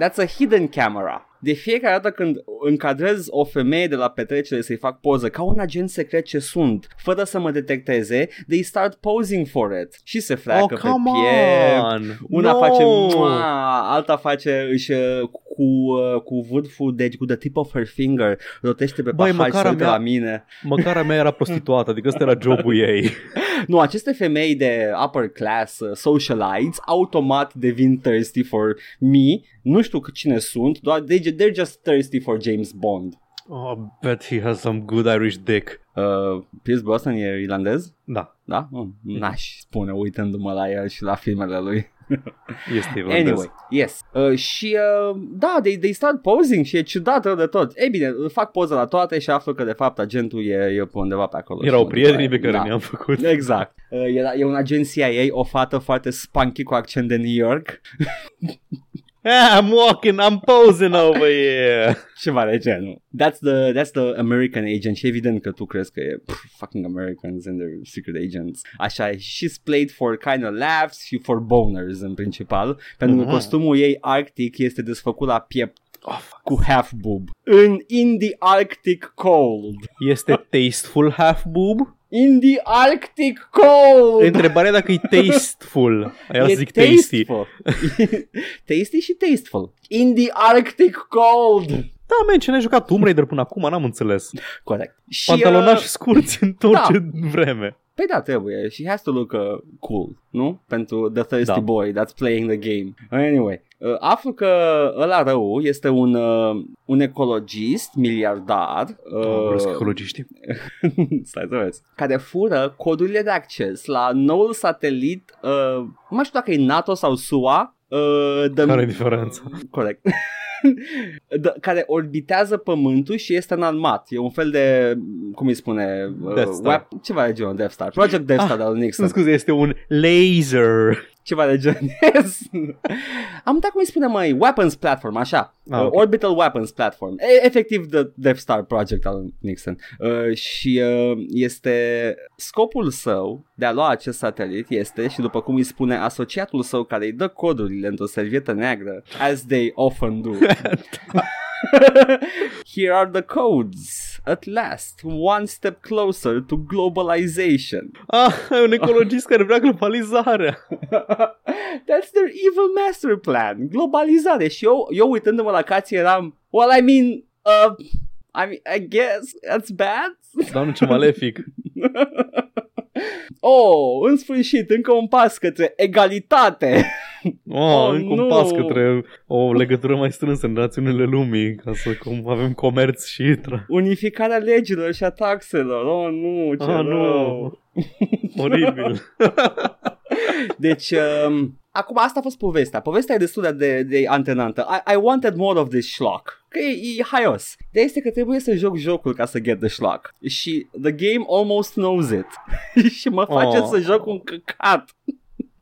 That's a hidden camera. De fiecare dată când încadrez o femeie de la petrecere să-i fac poză ca un agent secret ce sunt, fără să mă detecteze, they start posing for it. Și se freacă oh, pe come piept, on! una no! face mua, alta face își uh, cu, uh, cu vârful, deci cu the tip of her finger, rotește pe Băi, pahar și măcar se uită mea- la mine. Măcar a mea era prostituată, adică ăsta era jobul ei. Nu, aceste femei de upper class uh, socialites automat devin thirsty for me. Nu știu că cine sunt, doar they, they're just thirsty for James Bond. Oh, bet he has some good Irish dick. Uh, Pierce Brosnan e irlandez? Da, Da? Mm, n-aș spune uitându-mă la el și la filmele lui. este irlandez. Anyway, yes. Uh, și uh, da, they, they start posing și e ciudat rău de tot. Ei bine, fac poză la toate și aflu că de fapt agentul e, e pe undeva pe acolo. Erau Și mă duc la prietenii pe el. care da. ne-am făcut. Exact. Uh, era, e un agent CIA, o fată foarte spunky cu accent de New York. Ah, I'm walking, I'm posing over here. Ceva de genul. That's the, that's the American agent și evident că tu crezi că e pff, fucking Americans and their secret agents. Așa e. She's played for kind of laughs și for boners în principal. Pentru că Mhm. costumul ei arctic este desfăcut la piept Oh, fuck. cu half boob. În in the Arctic cold. Este tasteful half boob? In the Arctic cold. Întrebarea dacă e tasteful. Aia E zic tasty. tasteful. tasty și tasteful. In the Arctic cold. Da, man, ce n-ai jucat Tomb Raider până acum? N-am înțeles. Corect. Și, Pantalonași uh, scurți în da. orice vreme. Păi da, trebuie. She has to look uh, cool, nu? Pentru the thirsty Da. boy that's playing the game. Anyway, uh, aflu că ăla rău este un, uh, un ecologist miliardar Uh, uh, ecologiștii. stai să vezi, care fură codurile de acces la noul satelit, uh, nu mai știu dacă e NATO sau SUA, uh, the, Care e diferența? corect, the, care orbitează Pământul și este înarmat. E un fel de, cum îi spune, uh, Death Star. web- ceva de genul Death Star. Project Death Star Ah, de la Nixon. Scuze, este un laser. Ceva de genul. Yes. Am uitat cum îi spune mai Weapons Platform, așa. Ah, uh, ok. Orbital Weapons Platform. E, efectiv The Death Star Project al Nixon. Uh, și uh, este scopul său de a lua acest satelit este, și după cum îi spune asociatul său care îi dă codurile într-o servietă neagră, as they often do. Here are the codes. At last, one step closer to globalization. Ah, e un ecologist care vrea globalizarea. That's their evil master plan. Globalizare. Și eu, eu uitându-mă la cații eram, well, I mean, uh, I mean, I guess that's bad. Dar nu ce malefic. Oh, în sfârșit, încă un pas către egalitate. Oh, Oh, încă un nu. pas către o legătură mai strânsă în națiunile lumii, ca să cum avem comerț și... Tra- Unificarea legilor și a taxelor. Oh, nu, ce ah, rău. nu. Oribil. Deci, um, acum asta a fost povestea. Povestea e destul de, de, de antenantă. I, I wanted more of this schlock. Că e, e haios. De este că trebuie să joc jocul ca să get the schlock. Și the game almost knows it. și mă face Oh. să joc un căcat.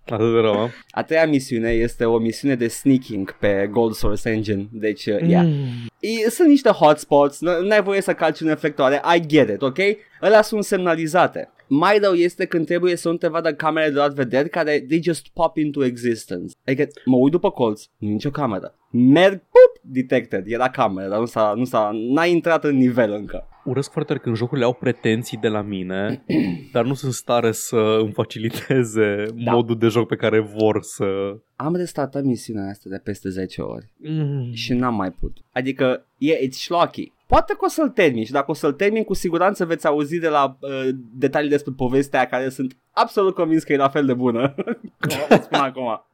Atât de rău, a? A treia misiune este o misiune de sneaking pe Gold Source Engine. Deci, uh, yeah. Mm. E, sunt niște hotspots, n- n-ai voie să calci în reflectoare, I get it, ok? Alea sunt semnalizate. Mai rău este când trebuie să nu te vadă camere de luat vederi care they just pop into existence. Adică mă uit după colț, nu e nicio cameră. Merg, pup, detected, era cameră, dar nu s-a, nu s-a, n-a intrat în nivel încă. Urăsc foarte tare când jocurile au pretenții de la mine, dar nu sunt în stare să îmi faciliteze Da. modul de joc pe care vor să... Am restartat misiunea asta de peste 10 ori Mm. și n-am mai putut. Adică, e, it's schlocky. Poate că o să-l termin și dacă o să-l termin, cu siguranță veți auzi de la uh, detalii despre povestea aia care sunt absolut convins că e la fel de bună. Cum vă spun acum.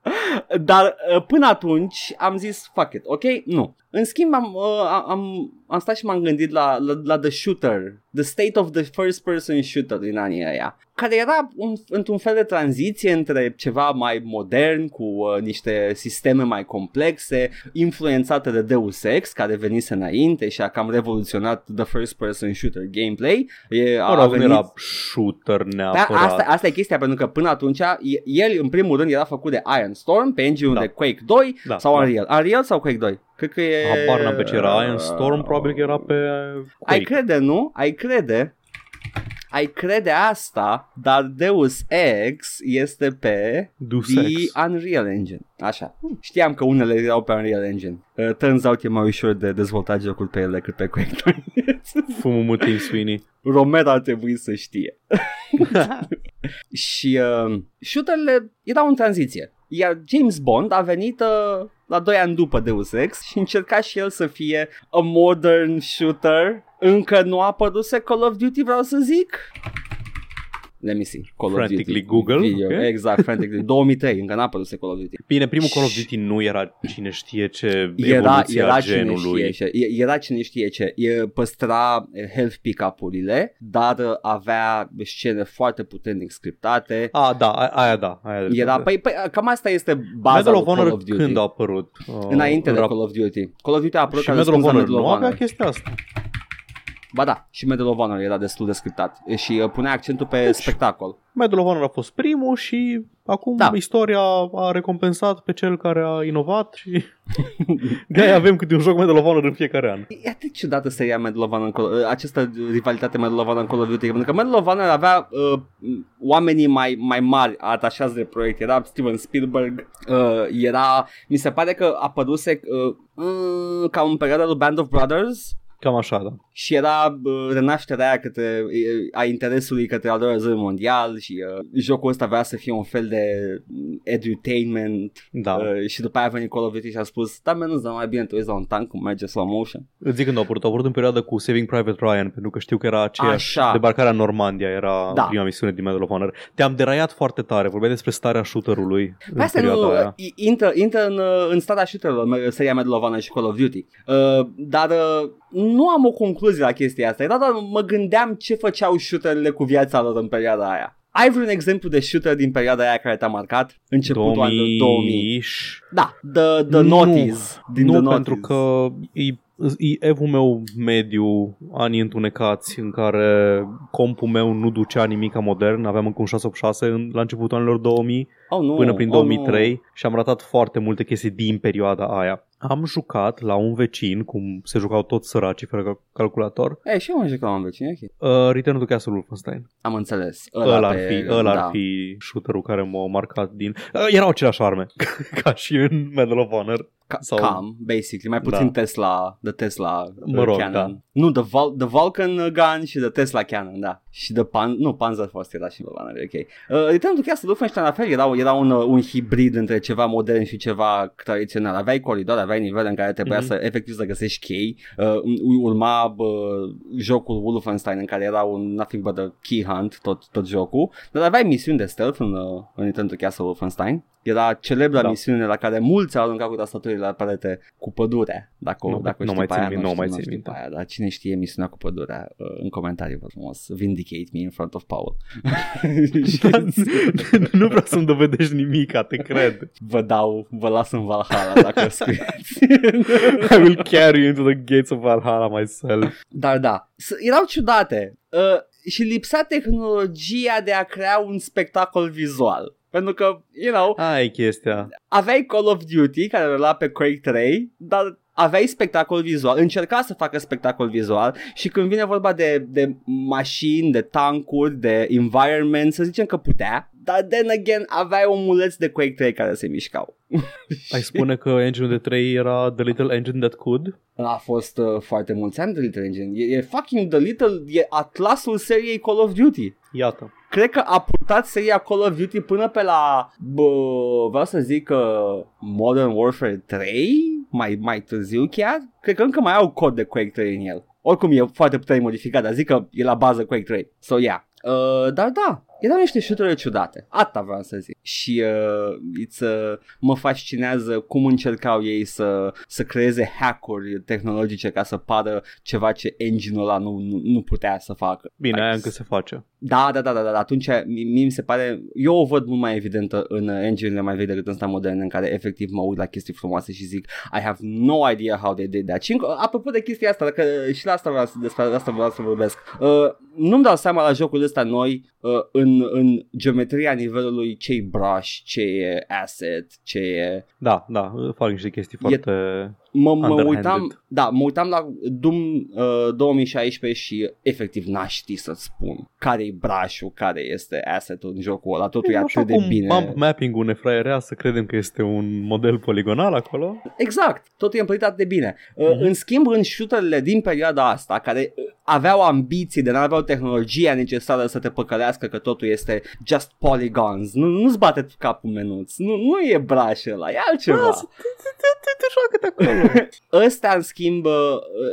Dar uh, până atunci am zis fuck it, ok? Nu. În schimb am, uh, am, am stat și m-am gândit la, la, la The Shooter, The State of the First Person Shooter din anii ăia, care era un, într-un fel de tranziție între ceva mai modern, cu uh, niște sisteme mai complexe, influențate de Deus Ex, care venise înainte și a cam revoluționat The First Person Shooter gameplay. E, Mă rog, nu era shooter da, neapărat. asta, asta e chestia, pentru că până atunci e- el în primul rând era făcut de Iron Storm pe engine Da. de Quake 2 Da, sau da. Unreal. Unreal sau Quake 2? Cred că e... Habar n-am pe ce era Iron Storm, probabil că era pe Ai Quake. crede, nu? Ai crede? Ai crede asta, dar Deus Ex este pe Deus The Ex. Unreal Engine. Așa. Știam că unele erau pe Unreal Engine. Uh, turns out e mai ușor de dezvoltat jocul pe ele decât pe Quake 2. Fumul mult timp, Sweeney. Romero ar trebui să știe. și uh, shooterele erau în tranziție. Iar James Bond a venit uh, la 2 ani după Deus Ex și încerca și el să fie a modern shooter. Încă nu a apărut Call of Duty, vreau să zic. Let me see. Call Frantically of Duty. Google, Video. ok. Exact, Frantically. 2003, încă n-a apărut Call of Duty. Bine, primul Call of Duty nu era cine știe ce Era, evoluție era a cine genului. știe ce, e- era cine știe ce, e, păstra eh, health pick-up-urile, dar uh, avea scene foarte puternic scriptate. A, da, a- aia da. Aia Era, dreptate. păi, păi, cam asta este baza Medal lui of Call Honor of Duty. când a apărut? Uh, Înainte de rap- Call of Duty. Call of Duty a apărut Și ca Medal of răspuns la Honor Medal nu of avea Honor. chestia asta. Ba da, și Medal of Honor era destul de scriptat și uh, punea accentul pe spectacol. Medal of Honor a fost primul și acum Da. da. istoria a recompensat pe cel care a inovat și de-aia avem câte un joc Medal of Honor în fiecare an. E atât ciudată să ia Medal of Honor în Call, această rivalitate Medal of Honor în Call of Duty, pentru că Medal of Honor avea uh, oamenii mai, mai mari atașați de proiect. Era Steven Spielberg, uh, era, mi se pare că apăruse uh, uh, ca în perioada lui Band of Brothers, Cam așa, da. și era uh, renașterea aia către, uh, a interesului către al doilea război mondial și uh, jocul ăsta avea să fie un fel de mm, edutainment Da. uh, și după aia a venit Call of Duty și a spus da, mă, nu mai bine te uiți la un tank cum merge slow motion. Îți zic când a apărut, a apărut în perioada cu Saving Private Ryan, pentru că știu că era aceeași Așa. debarcarea în Normandia, era Da. prima misiune din Medal of Honor. Te-am deraiat foarte tare, vorbeai despre starea shooterului în Păi Asta perioada nu, aia. i- intră, intră în, uh, în starea shooter-urilor, seria Medal of Honor și Call of Duty. Uh, dar uh, nu am o concluzie la chestia asta, era doar mă gândeam ce făceau shooter-urile cu viața lor în perioada aia. Ai vreun exemplu de shooter din perioada aia care te-a marcat? Începutul anilor 2000. Da, The, the Nu. Noughties. Din nu, the pentru noughties. că e, e evul meu mediu, anii întunecați, în care compul meu nu ducea nimic modern, aveam încă un 686 în, la începutul anilor 2000, oh, nu, până prin oh, 2003 și am ratat foarte multe chestii din perioada aia. Am jucat la un vecin, cum se jucau toți săracii fără cal- calculator, Nu. Ei, și eu am jucat în vecini, ok. uh, Return to Castle Wolfenstein. Am înțeles. Ăla ar pe- fi, ăla da. ar fi shooter-ul care m-a marcat din... Uh, erau aceleași arme, ca și în Medal of Honor. Ca- Sau- Cam, basically. Mai puțin Da. Tesla, the Tesla uh, Mă rog, Cannon. da. Nu, the, Vul- the Vulcan gun și the Tesla Cannon, da. Și the Pan... Nu, Panzer Force era și Vulcan, ok. Uh, Return to Castle Wolfenstein la fel, era, era un, uh, un hibrid între ceva modern și ceva tradițional. Aveai coridor, aveai nivele în care trebuia Mhm. să efectiv să găsești chei. Uh, urma uh, jocul Wolfenstein în care era un nothing but a key hunt, tot, tot jocul. Dar aveai misiuni de stealth în, uh, în Return to Castle Wolfenstein. Era celebra Da. misiune la care mulți au aruncat cu tastaturile la perete cu pădurea. Dacă, Nu, dacă nu știi mai pe țin aia, minte, nu știu, mai nu țin știu minte. pe aia, dar cine știe misiunea cu pădurea uh, în comentarii, vă frumos. Vindicate me in front of Paul. nu vreau să-mi dovedești nimic, te cred. vă dau, vă las în Valhalla dacă o scrieți. I will carry you into the gates of Valhalla myself. Dar da, s- erau ciudate uh, și lipsea tehnologia de a crea un spectacol vizual. Pentru că, you know, Aia e chestia. aveai Call of Duty care era pe Quake 3, dar aveai spectacol vizual, încerca să facă spectacol vizual și când vine vorba de, de mașini, de tancuri, de environment, să zicem că putea, dar then again aveai omuleți de Quake 3 care se mișcau. Ai spune că engine de 3 era The Little Engine That Could? A fost uh, foarte mulți ani The Little Engine. E, e fucking The Little, e atlasul seriei Call of Duty. Iată. Cred că a purtat seria Call of Duty până pe la, bă, vreau să zic uh, Modern Warfare 3, mai, mai târziu chiar. Cred că încă mai au cod de Quake 3 în el. Oricum e foarte puternic modificat, dar zic că e la bază Quake 3. So, yeah. Uh, dar da, erau niște shootere ciudate. Asta vreau să zic. Și uh, it's, uh, mă fascinează cum încercau ei să, să creeze hack-uri tehnologice ca să pară ceva ce engine-ul ăla nu, nu, nu putea să facă. Bine, aia Like, încă se face. Da, da, da, da, da, atunci mi, mi se pare, eu o văd mult mai evidentă în uh, engine-urile mai vechi decât în ăsta moderne în care efectiv mă uit la chestii frumoase și zic I have no idea how they did that. Și încă, apropo de chestia asta, că și la asta vreau, să- despre asta vreau să vorbesc, uh, nu-mi dau seama la jocul ăsta noi uh, în, în geometria nivelului ce e brush, ce e asset, ce e Da, da, fac niște chestii foarte... Mă, mă Underhanded. uitam, da, mă uitam la Doom uh, 2016 și efectiv n-aș ști să-ți spun care e brașul, care este asset-ul în jocul ăla, totul e, E așa atât de cum bine. bump mapping-ul ne fraierea să credem că este un model poligonal acolo. Exact, totul e împărțit atât de bine. Uh, Mhm. În schimb, în shooterele din perioada asta, care uh, aveau ambiții, de n-aveau tehnologia necesară să te păcălească că totul este just polygons, nu, nu-ți bate capul menuț, nu, nu e braș ăla, e altceva. Da, să te, te, te, te, te joacă de acolo. Ăsta, în schimb, uh,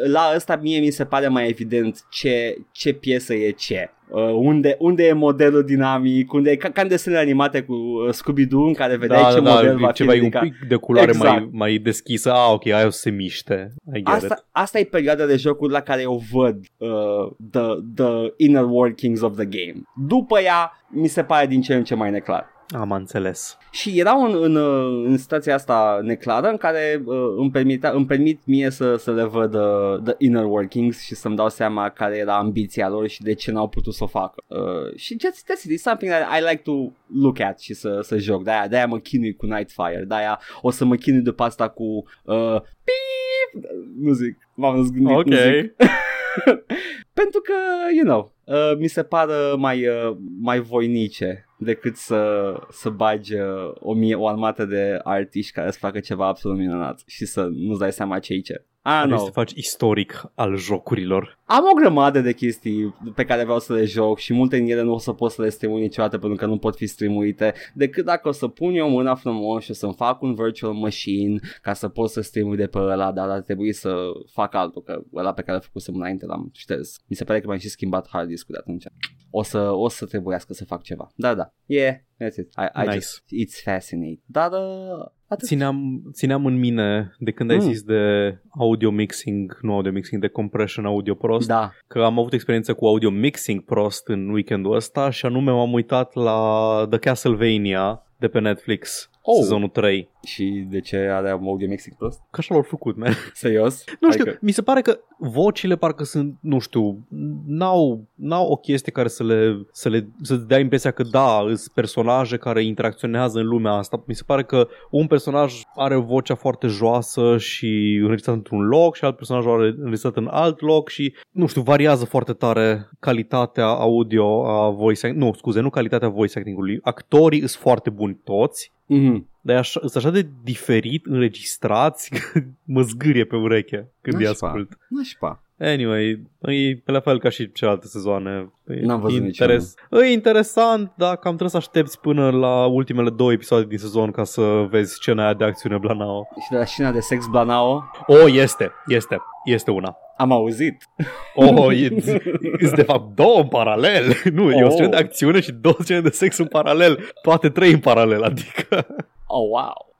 la ăsta mie mi se pare mai evident ce, ce piesă e ce. Uh, unde, unde e modelul dinamic, unde e ca, ca în desenele animate cu uh, Scooby-Doo în care vedeai da, ce da, model da, va ceva fi e un ridicat. pic de culoare Exact. mai, mai deschisă. Ah, ok, aia o să se miște. I get it. Asta, asta e perioada de jocuri la care eu văd uh, the, the inner workings of the game. După ea, mi se pare din ce în ce mai neclar. Am înțeles. Și erau în, în, uh, în situația asta neclară în care uh, îmi, permitea, îmi permit mie să, să le văd uh, the inner workings și să-mi dau seama care era ambiția lor și de ce n-au putut să o facă. Uh, și just, that's it, it's something that I like to look at și să, să joc. De-aia, de-aia mă chinui cu Nightfire, de-aia o să mă chinui după asta cu uh, Beep! Nu zic, m-am răzgândit, Ok. nu zic. Pentru că, you know, uh, mi se pară mai, uh, mai voinice decât să, să bagi uh, o, mie, o armată de artiști care să facă ceva absolut minunat și să nu-ți dai seama ce e ce. Ah, Vrei no. să faci istoric al jocurilor. Am o grămadă de chestii pe care vreau să le joc și multe din ele nu o să pot să le streamui niciodată pentru că nu pot fi streamuite decât dacă o să pun eu mâna frumos și o să-mi fac un virtual machine ca să pot să streamui de pe ăla, dar ar trebui să fac altul, că ăla pe care l-am făcut înainte l-am șters. Mi se pare că mi-am și schimbat hard disk de atunci. O să, o să trebuiască să fac ceva. Da, da. Yeah, that's it. I, I Nice. just, it's fascinating. Dar uh, atât. Țineam, țineam în mine de când ai Mm. zis de audio mixing, nu audio mixing, de compression audio prost, Da. că am avut experiență cu audio mixing prost în weekendul ăsta și anume m-am uitat la The Castlevania de pe Netflix, Oh. sezonul 3. Și de ce are audio mixing prost? Că așa l-au făcut, man. Serios? Nu știu, Adică- mi se pare că vocile parcă sunt, nu știu, n-au, n-au o chestie care să le, să le să dea impresia că da, sunt personaje care interacționează în lumea asta. Mi se pare că un personaj are vocea foarte joasă și înregistrat într-un loc și alt personaj o are înregistrat în alt loc și, nu știu, variază foarte tare calitatea audio a voice acting. Nu, scuze, nu calitatea voice acting-ului. Actorii sunt foarte buni toți, Mhm. dar e așa, sunt așa de diferit înregistrați că mă zgârie pe ureche când îi Nașpa. ascult. Nașpa. Anyway, e pe la fel ca și celelalte sezoane. E N-am văzut interes... E interesant, dar cam trebuie să aștepți până la ultimele două episoade din sezon ca să vezi scena aia de acțiune Blanao. Și de la scena de sex Blanao Oh, este, este, este una. am auzit. Oh, e, e de fapt două în paralel. Nu, e o Oh. scenă de acțiune și două scene de sex în paralel. Toate trei în paralel, adică... Oh, wow.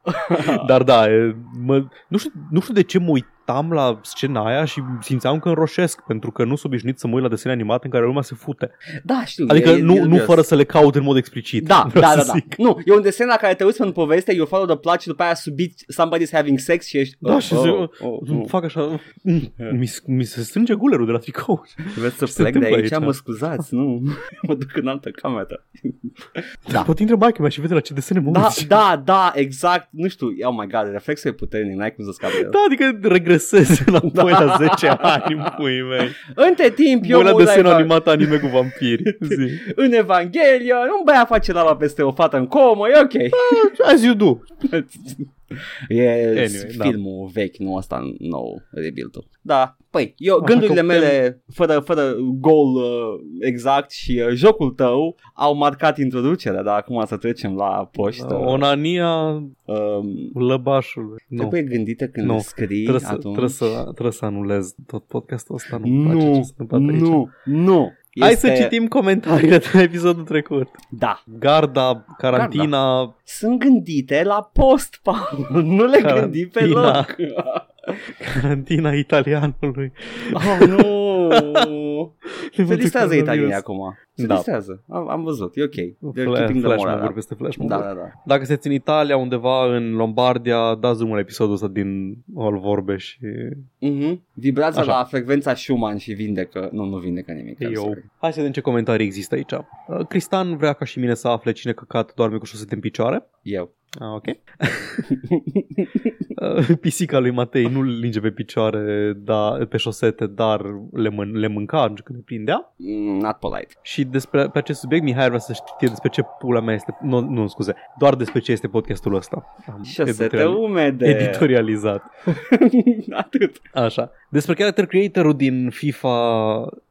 Dar da, e, mă, nu, știu, nu știu de ce mă uitam la scena aia și simțeam că înroșesc, pentru că nu sunt obișnuit să mă uit la desene animate în care lumea se fute. Da, știu. Adică e, e, nu, e nu dubios. fără să le caut în mod explicit. Da, vreau da, să da, da. zic. Nu, e un desen la care te uiți pentru poveste, you follow the plot și după aia subit somebody's having sex și ești... Da, și oh, zi- oh, oh, oh. Fac așa, mm, mi, mi se strânge gulerul de la tricou. Vreți să Ce se plec de întâmplă aici? aici? Mă scuzați, nu. mă duc în altă cameră. Da. Poate intră maică mea și vede la ce desene mă Da, uiți. da, da, exact. Nu știu, oh my god, reflexul e puternic, n-ai cum să scapi de el. Da, adică regres regresez înapoi la 10 ani în puii mei. Între timp, eu Eu mă la uit la desen Eva- animat anime cu vampiri. Zi. în Evanghelia, un băiat face lava peste o fată în comă, e ok. As you do. e Anyway, da. filmul vechi, nu ăsta nou, rebuild-ul. Da, păi, eu, Așa gândurile că putem- mele, fără, fără goal uh, exact și uh, jocul tău, au marcat introducerea, dar acum să trecem la poștă. Onania Um, lăbașului. Nu. Trebuie gândite când Nu. scrii Trebuie să, atunci. trebuie, să, trebuie să anulez tot podcastul ăsta. Nu-mi place ce Nu, se întâmplă aici. nu, nu. Hai Este- să citim comentariile de la episodul trecut. Da. Garda, carantina, Sunt gândite la post, Paul. Nu le Carantina. gândi pe loc. Carantina italianului. Oh, nu. Se listrează italienii acum. Se Da. listrează. Am, am văzut. E ok. They're Fla- keeping the Flash moral mob up. peste flash Da, mob da, da. Dacă sunteți în Italia, undeva în Lombardia, dați drumul la episodul ăsta din All Vorbe și... Mm-hmm. Vibrează Așa. la frecvența Schumann și vindecă. Nu, nu vindecă nimic. I'm Eu. sorry. Hai să vedem ce comentarii există aici. Uh, Cristan vrea ca și mine să afle cine căcat doarme cu șosete în picioare. Eu. Ah, ok. Uh, Pisica lui Matei nu le linge pe picioare, da, pe șosete, dar le, mân- le mânca atunci când le prindea. Mm, Not polite. Și despre pe acest subiect, Mihai vrea să știe despre ce pula mea este, nu, nu scuze, doar despre ce este podcastul ăsta. Am Șosete editorial- umede. editorializat. Atât. Așa. Despre character creator-ul din FIFA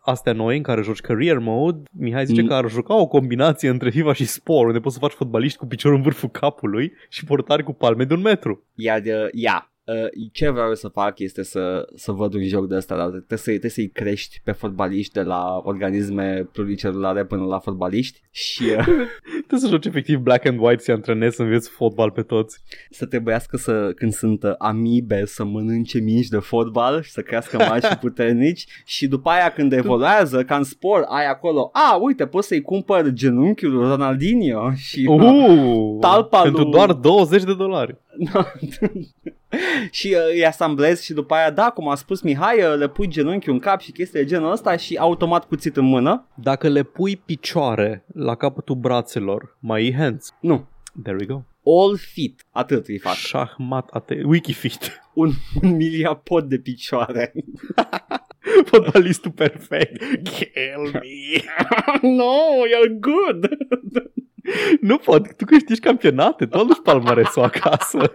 astea noi în care joci career mode, Mihai zice Mm. că ar juca o combinație între FIFA și Sport, unde poți să faci fotbaliști cu piciorul în vârful capului și portari cu palme de un metru. Iar, uh, ia, uh, ce vreau eu să fac este să, să văd un joc de ăsta, dar trebuie, să, trebuie să-i crești pe fotbaliști de la organisme pluricelulare până la fotbaliști și uh, Trebuie să joci efectiv black and white, să antrenezi, să înveți fotbal pe toți. să trebuiască să, când sunt uh, amibe, să mănânce mingi de fotbal și să crească mari și puternici și după aia când evoluează, ca în sport, ai acolo, a, uite, poți să-i cumpăr genunchiul lui Ronaldinho și Uh, talpa pentru lui- doar 20 de dolari. și uh, îi asamblezi și după aia, da, cum a spus Mihai, uh, le pui genunchiul în cap și chestii de genul ăsta și automat cuțit în mână. Dacă le pui picioare la capătul brațelor, mai e hands. Nu, There we go. all fit, atât îi fac. Șahmat, ate, Wikifit. Un, un miliapod de picioare. Fotbalistul perfect. Kill me. no, you're good. nu pot, tu câștigi campionate, tu aduci palmaresul acasă.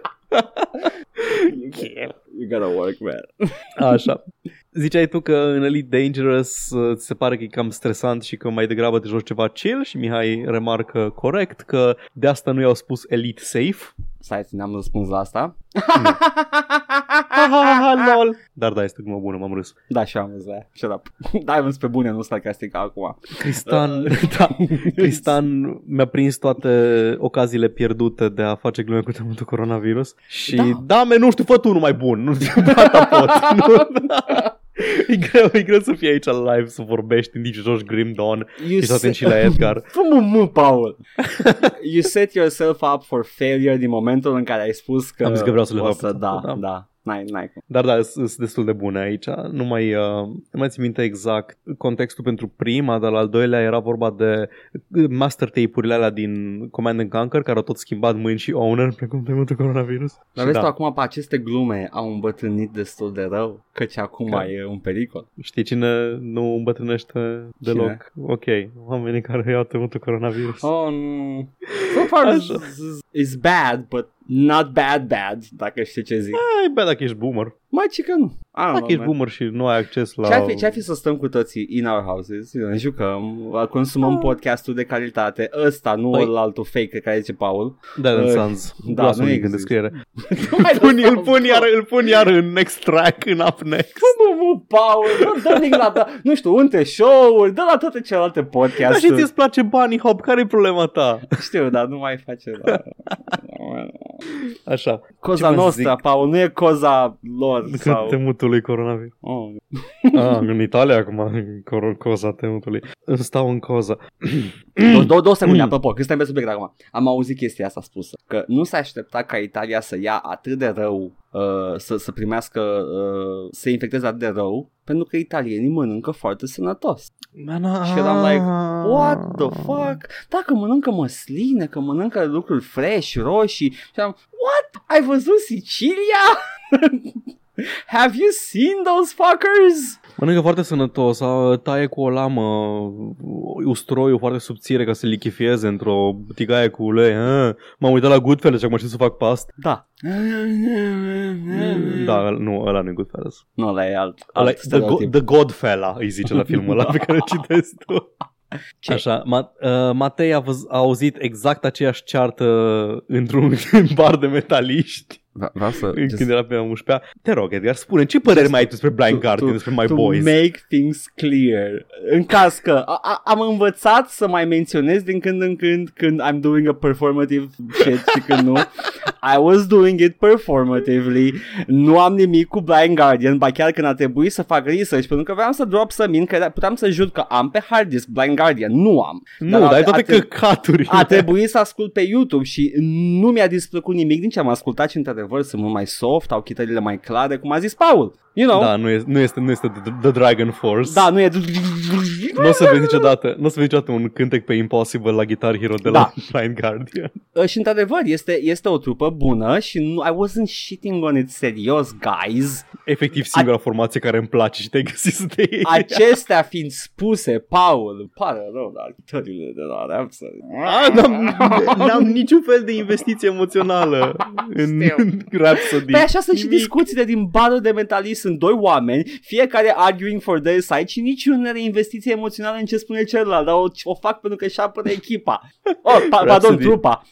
You gotta work, man. Așa. Ziceai tu că în Elite Dangerous uh, ți se pare că e cam stresant și că mai degrabă te joci ceva chill și Mihai remarcă corect că de asta nu i-au spus Elite Safe. Stai, n-am răspuns la asta. Ha, ha, ha, lol. Dar da, este glumă bună, m-am râs. Da, și am zis aia. Shut up. Da, am pe bune, nu sarcastic acum. Cristian, da, Cristian mi-a prins toate ocaziile pierdute de a face glume cu temutul coronavirus și da, Da. da me, nu știu, fă tu unul mai bun, nu știu, gata pot. nu, da. E greu, e greu să fii aici live, să vorbești în timp ce joci Grim Dawn. You Ești atent se- și la Edgar. Fă-mă mă, Paul! you set yourself up for failure din momentul în care ai spus că... Am zis că vreau să le o fac să, pe da, toate, da, da. Da. N-ai, n-ai cum. Dar da, sunt destul de bune aici. Nu mai, uh, nu mai țin minte exact contextul pentru prima, dar la al doilea era vorba de master tape-urile alea din Command and Conquer, care au tot schimbat mâini și owner, precum temutul coronavirus. Dar Și vezi da, tu acum pe aceste glume au îmbătrânit destul de rău, căci acum Că- e un pericol. Știi cine nu îmbătrânește deloc? Ok, oamenii care iau temutul coronavirus. Oh, nu. So far Așa. is bad, but not bad bad, dacă știi ce zic. Ai, bă, dacă ești boomer. Mai ce că nu. I don't Dacă know, ești man. boomer și nu ai acces la... Ce-ar fi, ce-ar fi să stăm cu toții in our houses, ne jucăm, consumăm podcastul de calitate, ăsta, nu Păi- păi, altul fake care zice Paul. Da, în Uh, Sans. da, Glasul nu mic în există. descriere. Nu mai Îl pun, lăsăm îl, pun iar, îl pun iar în next track, în up next. Nu, nu, Paul, dă, dă link la, da, nu știu, între show-uri, dă la toate celelalte Da, și podcasturi. ți-ți place Bunny Hop, care e problema ta? Știu, dar nu mai face, da. Așa. Coza Ce vă noastră, zic? Paul, nu e coza lor sau... Temutului coronavirus. Oh. Ah, în Italia acum, cor- coza temutului. Îmi stau în coza. Două, două, două secunde, apropo, când suntem pe subiect acum. Am auzit chestia asta spusă, că nu s-a așteptat ca Italia să ia atât de rău, uh, să, să primească, uh, să se infecteze atât de rău, pentru că italienii mănâncă foarte sănătos. Și eram like, what the fuck? Dacă mănâncă măsline, că mănâncă lucruri fresh, roșii. Și am, what? Ai văzut Sicilia? Have you seen those fuckers? Mănâncă foarte sănătos, a- taie cu o lamă usturoiul foarte subțire ca să lichifieze într-o tigaie cu ulei. Ah, m-am uitat la Goodfellas și acum știu să fac pasta. Da. Da, nu, ăla nu e Goodfellas. Nu, ăla e alt, Ăla alt e the, go- stereotip. the Godfella, îi zice la filmul ăla pe care îl citesc tu. Ce? Așa, Ma- uh, Matei a, văz- a auzit exact aceeași ceartă într-un bar de metaliști Vreau să... când era pe 11 Te rog, Edgar, spune ce părere mai ai tu despre Blind to- Guardian, to- despre My to Boys? make things clear. În caz că a, a, am învățat să mai menționez din când în când când I'm doing a performative shit și când nu. I was doing it performatively. Nu am nimic cu Blind Guardian, ba chiar când a trebuit să fac research, pentru că vreau să drop să min că puteam să jur că am pe hard disk Blind Guardian. Nu am. Nu, Dar dar a- ai toate a tre- căcaturile. A trebuit să ascult pe YouTube și nu mi-a displăcut nimic din ce am ascultat și într-adevăr sunt mult mai soft, au chitările mai clare, cum a zis Paul. You know? Da, nu este, nu este, nu este the, the Dragon Force. Da, nu e... Nu o să vezi niciodată, nu o să vezi niciodată un cântec pe Impossible la Guitar Hero de la Da. Blind Guardian. Uh, și într-adevăr, este, este o trupă bună și nu, I wasn't shitting on it serios, guys. Efectiv singura formație care îmi place și te-ai găsit să te iei. Acestea fiind spuse, Paul, îmi pare rău, dar chitările de la Rhapsody. A, n-am, n-am niciun fel de investiție emoțională în, în Rhapsody. Păi așa sunt și Nimic. discuțiile din barul de metalist. Sunt doi oameni, fiecare arguing for their side și niciunul nu are investiție emoțională în ce spune celălalt, dar o, o fac pentru că își apără echipa. Oh, pa, pardon, Rhapsody. trupa.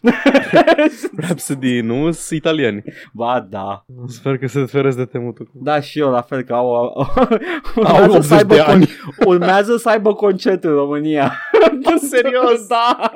Rhapsody, nu? Sunt italieni. ba, da. Sper că se feresc de temutul. Da, și eu la fel că au, au, Au urmează, 80 să aibă de ani. con- urmează să aibă concert în România. Serios? da.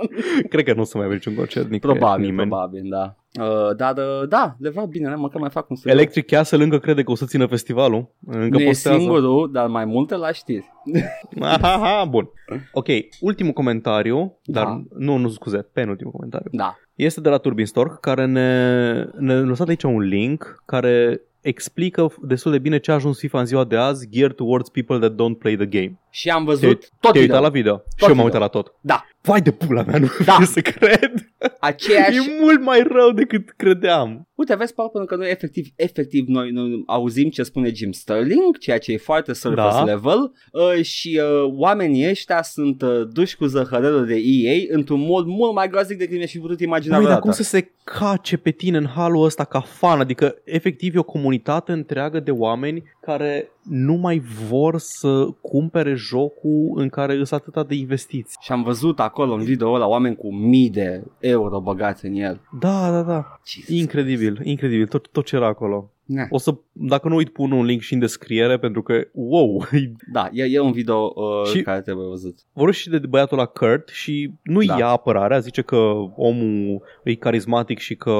Cred că nu o să mai avem niciun concert nicăieri, Probabil, nimeni. probabil, da. Uh, dar, uh, da, le vreau bine, măcar mai fac un studio. Electric Castle încă crede că o să țină festivalul. Încă nu e postează. singurul, dar mai multe la știri. Aha, bun. Ok, ultimul comentariu, dar Da. nu, nu scuze, penultimul comentariu. Da. Este de la Turbin Stork, care ne, ne lăsat aici un link care explică destul de bine ce a ajuns FIFA în ziua de azi, geared towards people that don't play the game. Și am Te-ai, văzut tot te-ai video. uitat la video? și eu m-am video. uitat la tot. Da. Vai de pula mea, nu Da. da. să cred. Aceeași... E mult mai rău decât credeam. Uite, vezi, Paul, pentru că noi efectiv, efectiv noi, noi auzim ce spune Jim Sterling, ceea ce e foarte surface Da. level uh, și uh, oamenii ăștia sunt uh, duși cu zăhărelul de EA într-un mod mult mai groaznic decât mi-aș fi putut imagina Băi, dar vreodată. cum să se cace pe tine în halul ăsta ca fan? Adică, efectiv, e o comunitate întreagă de oameni care nu mai vor să cumpere jocul în care îs atâta de investiți. Și am văzut acolo în video ăla oameni cu mii de euro băgați în el. Da, da, da. Jesus. Incredibil, incredibil. Tot, tot ce era acolo. Na. O să, dacă nu uit, pun un link și în descriere pentru că, wow, Da, e, e un video uh, Și- care trebuie văzut. vorbesc și de băiatul la Kurt și nu-i Da. ia apărarea, zice că omul e carismatic și că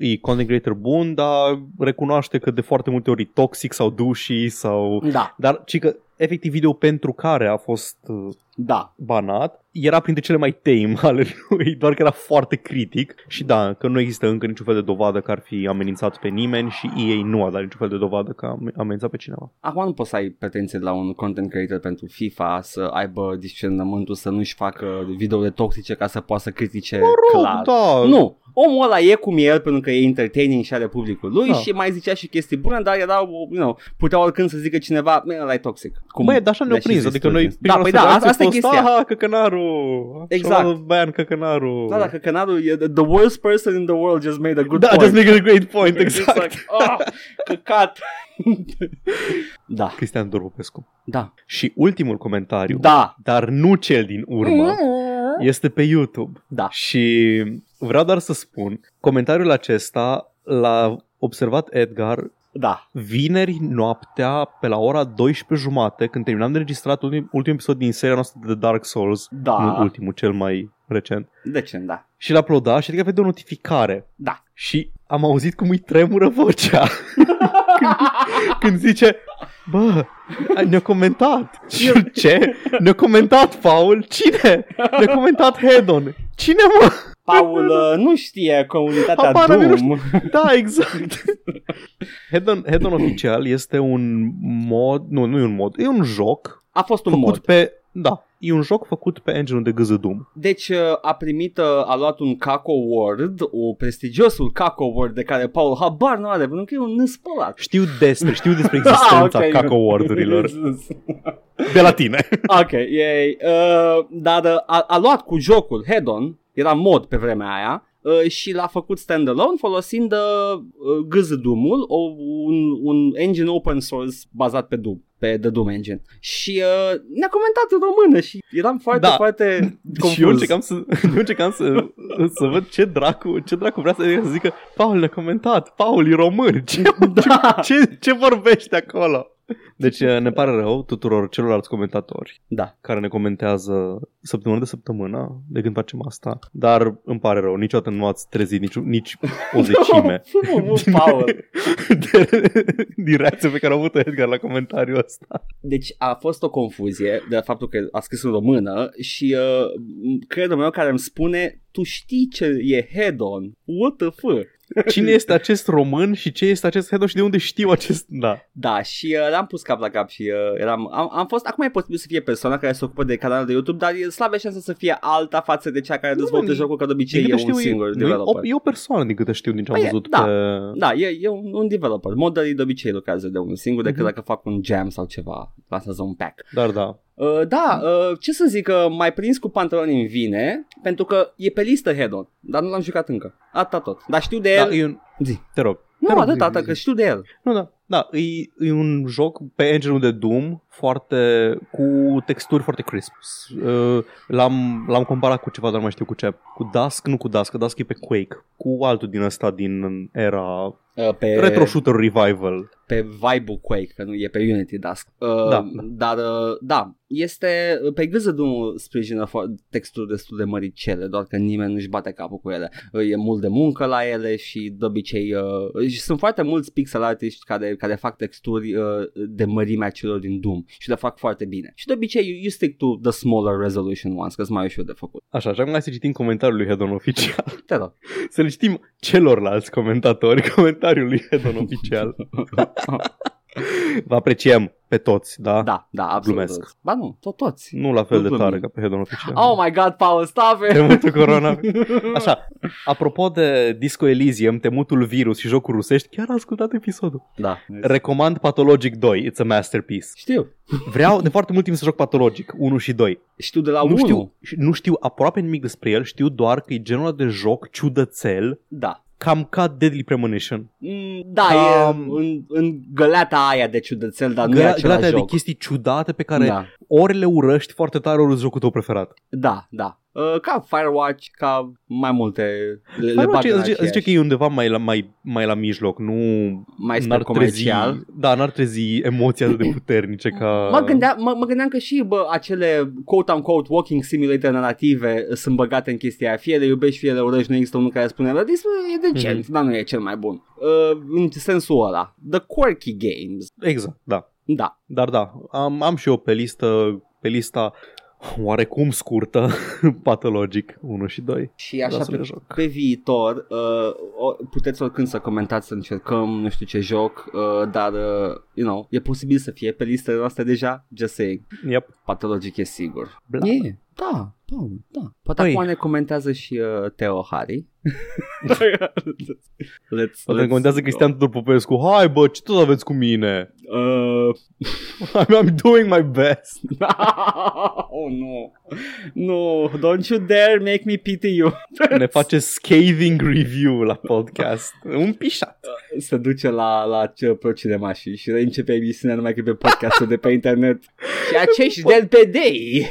e content creator bun, dar recunoaște că de foarte multe ori e toxic sau douchey sau... Da, Dar ci că efectiv video pentru care a fost uh, da. banat era printre cele mai tame ale lui, doar că era foarte critic și da, că nu există încă niciun fel de dovadă că ar fi amenințat pe nimeni și EA nu a dat niciun fel de dovadă că a amenințat pe cineva. Acum nu poți să ai pretenție de la un content creator pentru FIFA să aibă discernământul să nu-și facă videouri toxice ca să poată să critique clar. da, Nu, omul ăla e cum e el pentru că e entertaining și are publicul lui Da. și mai zicea și chestii bune, dar era, you know, putea oricând să zică cineva, "Mă, ăla e toxic. Cum Băi, dar așa ne-au le-a și prins, zis adică noi Turkins. prima Da, păi noastră da, reacție asta e a fost, chestia. Aha, căcănarul! Exact. Și-a ban căcănarul! Da, dacă canalul e the worst person in the world just made a good da point. just make a great point, exact. Ah, căcat. da, Cristian Dor Popescu. da, Și ultimul comentariu, da. dar nu cel din urmă, este pe YouTube. Da. Și vreau doar să spun, comentariul acesta l-a observat Edgar Da. vineri noaptea pe la ora 12 jumate când terminam de înregistrat ultim, ultimul episod din seria noastră de Dark Souls, Da. nu ultimul, cel mai recent. De ce, da. Și l-a uploadat și adică vede o notificare. Da. Și am auzit cum îi tremură vocea când, când zice Bă, ne-a comentat Și eu, ce? Ne-a comentat, Paul? Cine? Ne-a comentat Hedon Cine mă? Paul uh, nu știe comunitatea Habar n-am, eu nu Doom. Da, exact Hedon, Hedon oficial este un mod Nu, nu e un mod, e un joc A fost un făcut mod. pe Da, e un joc făcut pe engine de gâză Doom. Deci uh, a primit, uh, a luat un Caco Award, o prestigiosul Caco Award de care Paul habar nu are, pentru că e un năspălat. Știu despre, știu despre existența Ah, ok. Caco Award-urilor de la tine. ok, yay. Uh, dar uh, a, a luat cu jocul Head-On, era mod pe vremea aia, uh, și l-a făcut standalone folosind uh, GZDoom-ul, o, un, un engine open source bazat pe Doom pe The Doom Engine. Și uh, ne-a comentat în română și eram foarte, Da. foarte confuz. Și eu încercam să, eu încercam să, să văd ce dracu, ce dracu vrea să, să zică Paul ne-a comentat, Paul e român, ce, Da. ce, ce vorbește acolo? Deci uh, ne pare rău tuturor celorlalți comentatori Da. care ne comentează săptămână de săptămână de când facem asta, dar îmi pare rău, niciodată nu ați trezit nici, nici o zecime Nu, nu, Paul. de, din reacția pe care a avut Edgar la comentariul ăsta. Deci a fost o confuzie de faptul că a scris în română și uh, credul meu care îmi spune tu știi ce e head-on. What the fuck? Cine este acest român și ce este acest head și de unde știu acest... Da. Da, și uh, l-am pus cap la cap și uh, eram, am, am fost, acum e posibil să fie persoana care se ocupă de canalul de YouTube, dar e slabă șansa să fie alta față de cea care Nu, dezvoltă din- jocul, că de obicei Din e câte un știu, singur e, nu, e, developer. o, e o persoană din câte știu din ce am Păi e, văzut da. pe... Da, e, e un, un developer. Modelii de obicei lucrează de unul singur, decât Mhm. dacă fac un jam sau ceva, lansează un pack. Dar da. Uh, da, uh, ce să zic, uh, mai prins cu pantaloni în vine, pentru că e pe listă head-on, dar nu l-am jucat încă. Atâta tot. Dar știu de el. da e un... Zi. Te rog. Nu, Te rog, atât, zi, atât, zi, că zi. știu de el. Nu, da. Da, e, e un joc pe engine de Doom foarte cu texturi foarte crisp. Uh, L-am, l-am comparat cu ceva, dar nu mai știu cu ce. Cu Dusk, nu cu Dusk, că Dusk e pe Quake. Cu altul din ăsta din era Uh, pe, Retro Shooter Revival. pe vibe Quake, că nu e pe Unity Dusk. Uh, Da. Dar, uh, da, este, pe gâză nu sprijină fo- texturi destul de măricele, doar că nimeni nu-și bate capul cu ele. Uh, e mult de muncă la ele și de obicei uh, și sunt foarte mulți pixel artiști care, care fac texturi uh, de mărimea celor din Doom și le fac foarte bine. Și de obicei you, you stick to the smaller resolution ones, că sunt mai ușor de făcut. Așa, și acum hai să citim comentariul lui Hedon oficial. Te rog. Să le citim celorlalți comentatori comentariul lui Hedon oficial. Vă apreciem pe toți, da? Da, da, absolut. Glumesc. Ba nu, tot toți. Nu la fel Nu de glumim. tare ca pe Hedon oficial. Oh my god, Paul, stop it! Temutul corona. Așa, apropo de Disco Elysium, temutul virus și jocuri rusești, chiar am ascultat episodul. Da. Recomand Pathologic 2, it's a masterpiece. Știu. Vreau de foarte mult timp să joc Pathologic 1 și 2. Știu de la nu, 1. știu, nu știu aproape nimic despre el, știu doar că e genul ăla de joc ciudățel, Da. Cam ca Deadly Premonition. Mm, Da, Cam- e în, în găleata aia de ciudățel, dar nu e Găla- același găleata de joc. chestii ciudate pe care Da, ori le urăști foarte tare, ori îți jocul tău preferat. da, da. Uh, ca Firewatch, ca mai multe. Le, le Firewatch bag în zice, aceeași. zice că e undeva mai la, mai, mai la mijloc, nu mai spre n-ar comercial. Trezi, da, n-ar trezi emoții atât de puternice ca... Mă, gândea, mă, mă gândeam că și bă, acele quote-unquote walking simulator narrative sunt băgate în chestia aia. Fie le iubești, fie le urăști, nu există unul care spune dar this e decent, Mhm. dar nu e cel mai bun. Uh, în sensul ăla. The quirky games. Exact, da. Da. Dar da, am, am și eu pe listă, pe lista oarecum scurtă, Pathologic 1 și 2. Și așa Da, să le pe, joc. pe viitor uh, o- puteți oricând să comentați să încercăm nu știu ce joc, uh, dar uh, you know, e posibil să fie pe listele noastre deja, just saying. Yep. Patologic e sigur. Bla. E, da, da, da. Poate Păi. acum ne comentează și uh, Teo Hari. let's, Poate contează Cristian Tudor Popescu, hai bă, ce tot aveți cu mine? Uh, I'm, I'm doing my best. oh no. No, don't you dare make me pity you. Ne face scathing review la podcast. Un pișat. se duce la, la ce pro cinema și, și începe emisiunea numai că pe podcastul de pe internet. Și acești de pe dei.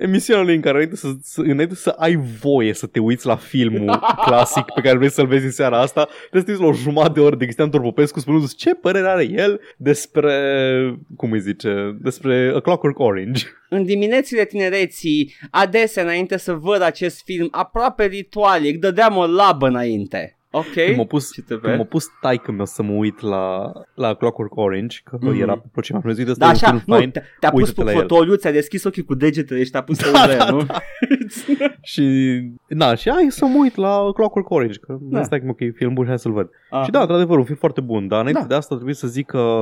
Emisiunea lui în care înainte să, să, înainte să ai voie să te uiți la filmul clasic pe care vrei să-l vezi în seara asta, trebuie să te uiți la o jumătate de oră de Cristian Torpopescu spunându ce părere are el despre, cum îi zice, despre A Clockwork Orange. În diminețile tinereții, adesea înainte să văd acest film aproape ritualic, dădeam o labă înainte. Ok? Când m-a pus, Ce te când m-a vezi? pus taică meu să mă uit la, la Clockwork Orange, că Mhm. era pe procima. Mi-a zis, Da, un așa, film nu, fain. te- te-a pus uită-te pe la el. fotoliu, ți-a deschis ochii cu degetele și te-a pus să Da, da, da, nu? Și, da, și hai să mă uit la Clockwork Orange, că Da. da. stai că ok, film bun, hai să-l văd. Ah. Și da, într-adevăr, un film foarte bun, dar înainte Da. de asta trebuie să zic că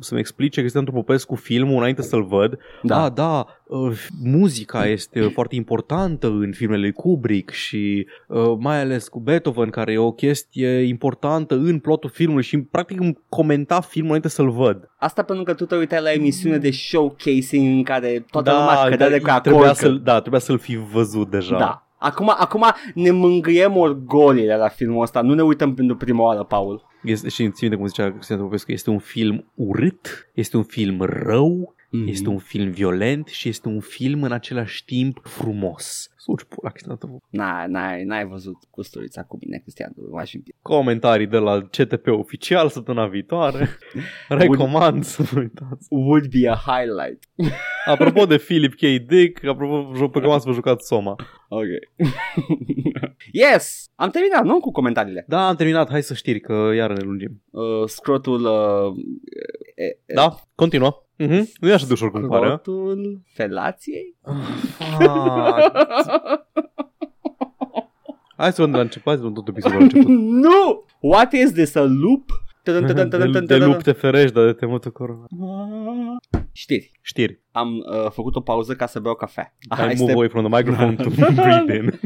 să-mi explice Cristian Popescu filmul înainte să-l văd. Da. Ah, da, uh, muzica este foarte importantă în filmele lui Kubrick și uh, mai ales cu Beethoven, care e o chestie importantă în plotul filmului și practic îmi comenta filmul înainte să-l văd. Asta pentru că tu te uitai la emisiune de showcasing în care toată lumea cădea de cu Da, trebuia acord. să-l, da, trebuia să-l fi văzut deja. Da. Acum, acum ne mângâiem orgoliile la filmul ăsta, nu ne uităm pentru prima oară, Paul. Este, și ține de cum zicea Cristian Popescu, este un film urât, este un film rău, Mhm. este un film violent și este un film în același timp frumos. Suci pula, Cristian Popescu. N-ai, n-ai, n-ai văzut custurița cu mine, Cristian, m-aș fi Comentarii de la CTP oficial săptămâna viitoare. Recomand să vă uitați. Would be a highlight. Apropo de Philip K. Dick, apropo, joc pe să vă jucați Soma. Ok. yes! Am terminat, nu? Cu comentariile. Da, am terminat, hai să știri că iar ne lungim. Uh, scrotul... Uh, e, e, Da, continuă. Uh-huh. Nu e așa de ușor cum pare. a? Scrotul felației? Ah. Hai să luăm de la început, hai să luăm tot episodul la început. nu! What is this, a loop? De, de lup te ferești, dar de temută corona. Știri. Știri. Am uh, făcut o pauză ca să beau cafea. I move away from the microphone to breathe in.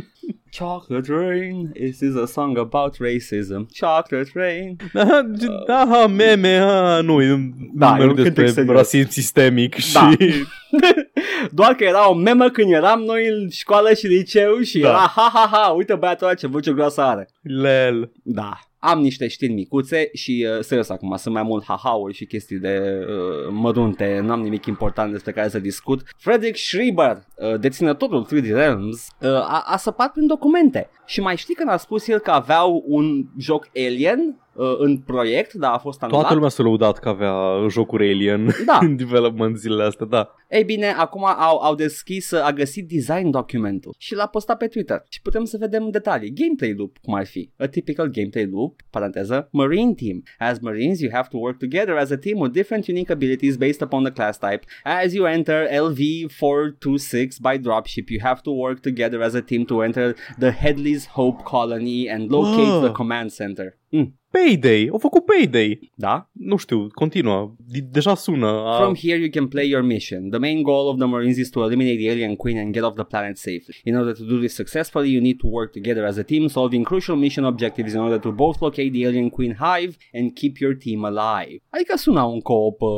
Chocolate Rain, this is a song about racism. Chocolate Rain. Da, da, meme, ha, nu, e un Da, e un numeri cântec despre serios. rasism sistemic Da. și... Doar că era o memă când eram noi în școală și liceu și Da. era ha ha ha, uite băiatul ăla ce voce groasă are. Lel. Da. Am niște știri micuțe și uh, serios acum sunt mai mult ha-ha-uri și chestii de uh, mărunte, nu am nimic important despre care să discut. Frederick Schreiber, uh, deținătorul 3D Realms, uh, a, a săpat prin documente. Și mai știi când a spus el că aveau un joc Alien uh, în proiect, dar a fost anulat. Toată lumea s-a lăudat că avea jocuri Alien Da. în development zilele astea, da. Ei bine, acum au, au deschis, a găsit design documentul și l-a postat pe Twitter și putem să vedem detalii. Gameplay loop, cum ar fi. A typical gameplay loop, paranteză, Marine team. As Marines, you have to work together as a team with different unique abilities based upon the class type. As you enter LV-426 by dropship, you have to work together as a team to enter the Headley's Hope colony and locate Wow. the command center. Mm, Payday, au făcut Payday. da? Nu știu, continuă. De- deja sună. A... From here, you can play your mission. The main goal of the Marines is to eliminate the alien queen and get off the planet safely. In order to do this successfully, you need to work together as a team, solving crucial mission objectives in order to both locate the alien queen hive and keep your team alive. Adică sună un co-op uh,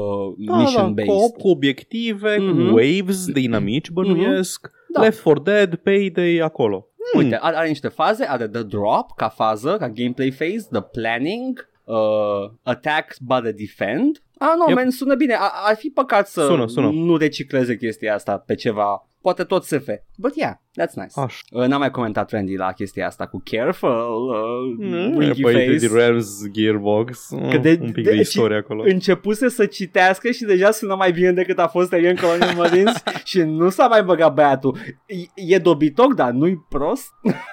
da, mission-based. da, co-op cu obiective, Mhm. cu waves de inamici, bănuiesc. Da. Left 4 Dead, Payday, acolo. Hmm. Uite, are, are niște faze, are the drop ca fază, ca gameplay phase, the planning, uh, attack by the defend. Ah, nu, Yep. man, sună bine. A, ar fi păcat să Sună, sună. nu recicleze chestia asta pe ceva. Poate tot SF. But yeah, that's nice. Așa. Uh, N-am mai comentat Randy la chestia asta cu Careful, uh, Mm, Winky păi, Face. de Realms Gearbox. Că de- un pic de- de, istorie acolo. Începuse să citească și deja sună mai bine decât a fost Alien Colonial Marines și nu s-a mai băgat băiatul. E, e dobitoc, dar nu-i prost.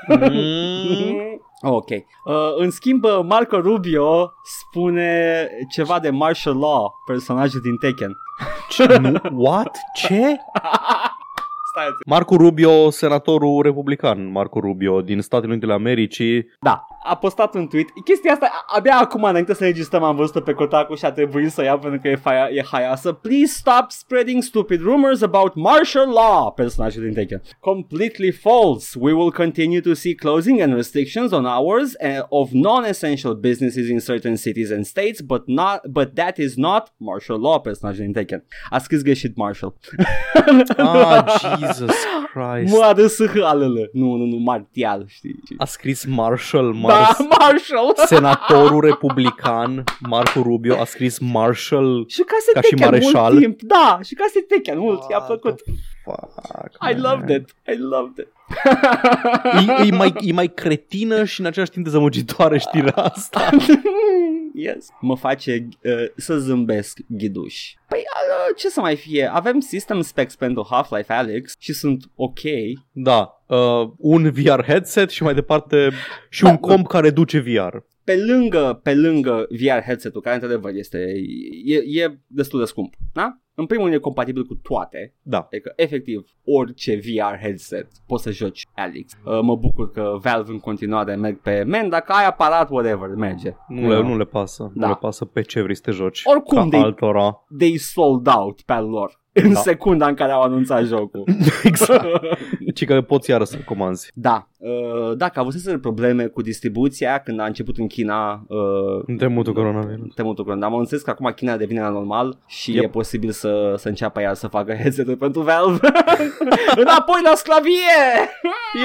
Mm, Ok. Uh, în schimb, uh, Marco Rubio spune ceva de martial law, personajul din Tekken. ce? Nu? What? Ce? Stați Marco Rubio, senatorul republican, Marco Rubio, din Statele Unite ale Americii. Da, a postat un tweet. Chestia asta, a- abia acum, înainte să registrăm, am văzut-o pe Kotaku și a trebuit să iau pentru că e, faia, e haioasă. Please stop spreading stupid rumors about martial law, personajul din Tekken. Completely false. We will continue to see closing and restrictions on hours uh, of non-essential businesses in certain cities and states, but not, but that is not martial law, personajul din Tekken. A scris greșit Marshall. Ah, Jesus Christ. Mă adă alele. Nu, nu, nu, martial, știi? A scris Marshall, Da, Mars, Marshall. senatorul republican Marco Rubio a scris Marshall. Și ca să Ca și Tekken mareșal. mult timp, da, și ca să Tekken mult, i-a What plăcut. The Fuck, I man. loved it, I loved it. E, e, mai, e mai cretină și în același timp dezamăgitoare știrea asta. yes. Mă face uh, să zâmbesc ghiduș. Păi, uh, ce să mai fie? Avem system specs pentru Half-Life Alex și sunt ok. Da, uh, un VR headset și mai departe și un comp care duce VR. Pe lângă, pe lângă VR headset-ul, care într-adevăr este, e, e destul de scump, da? În primul rând e compatibil cu toate, Da. Adică, efectiv, orice VR headset poți să joci Alex. Uh, mă bucur că Valve în continuare merg pe men, dacă ai aparat, whatever, merge. Nu le, nu le pasă. Da. Nu le pasă pe ce vrei să te joci. Oricum ca de- altora. They sold out pe al lor. În Da. secunda în care au anunțat jocul. exact. Ci că poți iară să comanzi. Da, uh, da, că avuseseră probleme cu distribuția când a început în China uh, În temutul coronavirus. temutul curând. Am înțeles că acum China devine la normal și Yep. e posibil să, să înceapă iar să facă headset pentru Valve. Înapoi la sclavie!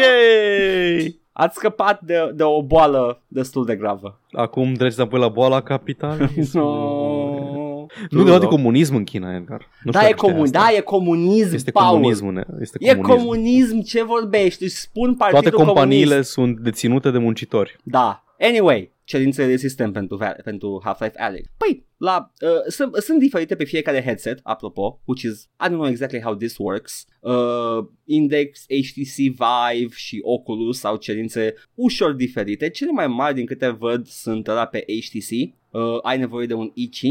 Yay! Ați scăpat de, de o boală destul de gravă. Acum treci înapoi la boala capitală. No. Nu de de comunism în China, Edgar. Nu Da, știu e, dacă știai comun, asta. da, e comunism, Este Paul. comunism. ne- Este E comunism. comunism, ce vorbești? Își spun partidul Toate companiile comunist. sunt deținute de muncitori. Da. Anyway, cerințele de sistem pentru, Va- pentru Half-Life Alyx. Păi, la, uh, sunt, sunt diferite pe fiecare headset, apropo, which is, I don't know exactly how this works. Uh, Index, HTC Vive și Oculus au cerințe ușor diferite. Cele mai mari din câte văd sunt la pe HTC. Uh, ai nevoie de un i5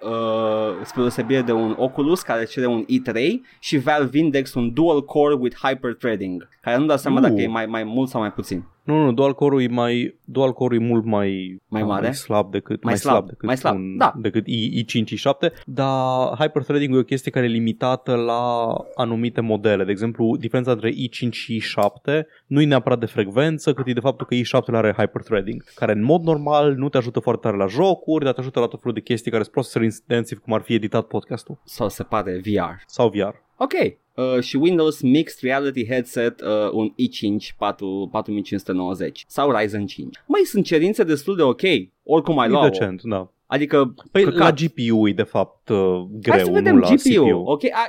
uh, spre deosebire de un Oculus care cere un i3 și Valve Index un dual core with hyperthreading care nu dau seama Uh. dacă e mai, mai mult sau mai puțin. Nu, nu, dual core-ul e mai, dual core e mult mai, Mai mare? mai slab decât, Mai mai, slab, slab, decât mai slab, un, da. decât I, i5, i7, dar hyperthreading e o chestie care e limitată la anumite modele. De exemplu, diferența între i5 și i7 nu e neapărat de frecvență, cât e de faptul că i7 are hyperthreading, care în mod normal nu te ajută foarte tare la jocuri, dar te ajută la tot felul de chestii care sunt processor intensive, cum ar fi editat podcastul Sau se pare VR. sau VR. Ok. Uh, și Windows Mixed Reality Headset uh, un i5 4, 4590 sau Ryzen 5. Mai sunt cerințe destul de ok, oricum ai E lua decent, da. Adică Păi căcat. la GPU e de fapt uh, greu, Hai să vedem nu la GPU. CPU. Ok, a,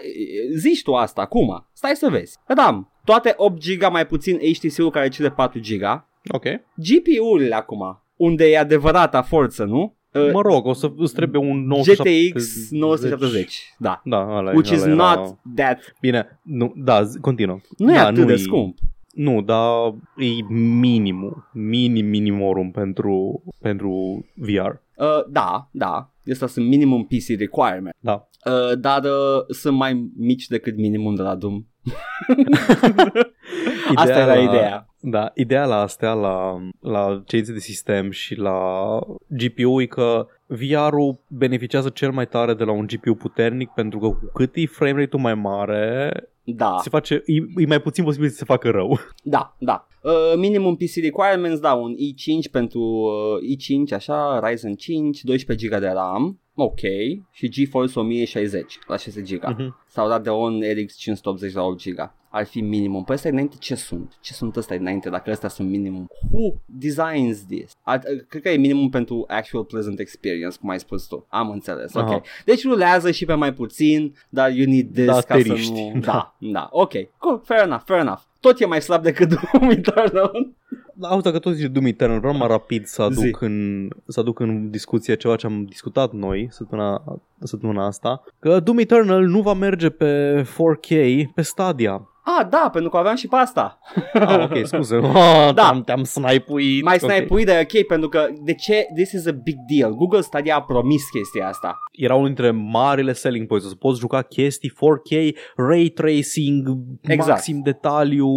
zici tu asta acum. Stai să vezi. Adam, toate 8 GB mai puțin HTC-ul care cere 4 GB. Ok. GPU-urile acum, unde e adevărata forță, nu? Uh, Mă rog, o să îți trebuie un 970. GTX 970. Da. Da, ăla e- Which is ăla era- not that... Bine, nu, da, zi- continuă. Nu e da, atât de e- scump. Nu, dar e minimum, minim minimorum pentru, pentru VR. Uh, da, da. Astea sunt minimum PC requirement. Da. Uh, dar uh, sunt mai mici decât minimum de la Doom. Asta era la, ideea. Da, ideea la astea, la, la cerințe de sistem și la GPU e că VR-ul beneficiază cel mai tare de la un GPU puternic pentru că cu cât e frame rate-ul mai mare, Da, se face, e, e mai puțin posibil să se facă rău. da, da. Uh, minimum PC requirements, da, un i5 pentru uh, i5, așa, Ryzen 5, 12 GB de RAM, ok, și GeForce 1060 la 6 GB. Mhm. Sau Radeon RX 580 la 8 GB. Ar fi minimum. Păi ăsta înainte ce sunt? Ce sunt ăsta înainte dacă ăstea sunt minimum? Who designs this? Ar, cred că e minimum pentru actual pleasant experience, cum ai spus tu. Am înțeles, ok. Aha. Deci rulează și pe mai puțin, dar you need this Da, ca să teriști. nu... Da, da, ok. Cool, fair enough, fair enough. Tot e mai slab decât Doom Eternal. Da, Auzi, dacă tot zici Doom Eternal, vreau mai rapid să aduc, Zi. în, să aduc în discuție ceva ce am discutat noi săptămâna, săptămâna asta, că Doom Eternal nu va merge pe 4K pe Stadia. Ah, da, pentru că aveam și pe asta. Ah, ok, scuze. Ah, Da. Te-am, te-am snipuit. Mai Ok. snipe-ui, dar e ok, pentru că de ce? This is a big deal. Google Stadia a promis chestia asta. Era unul dintre marile selling points, să poți juca chestii 4K, ray tracing, Exact. maxim detaliu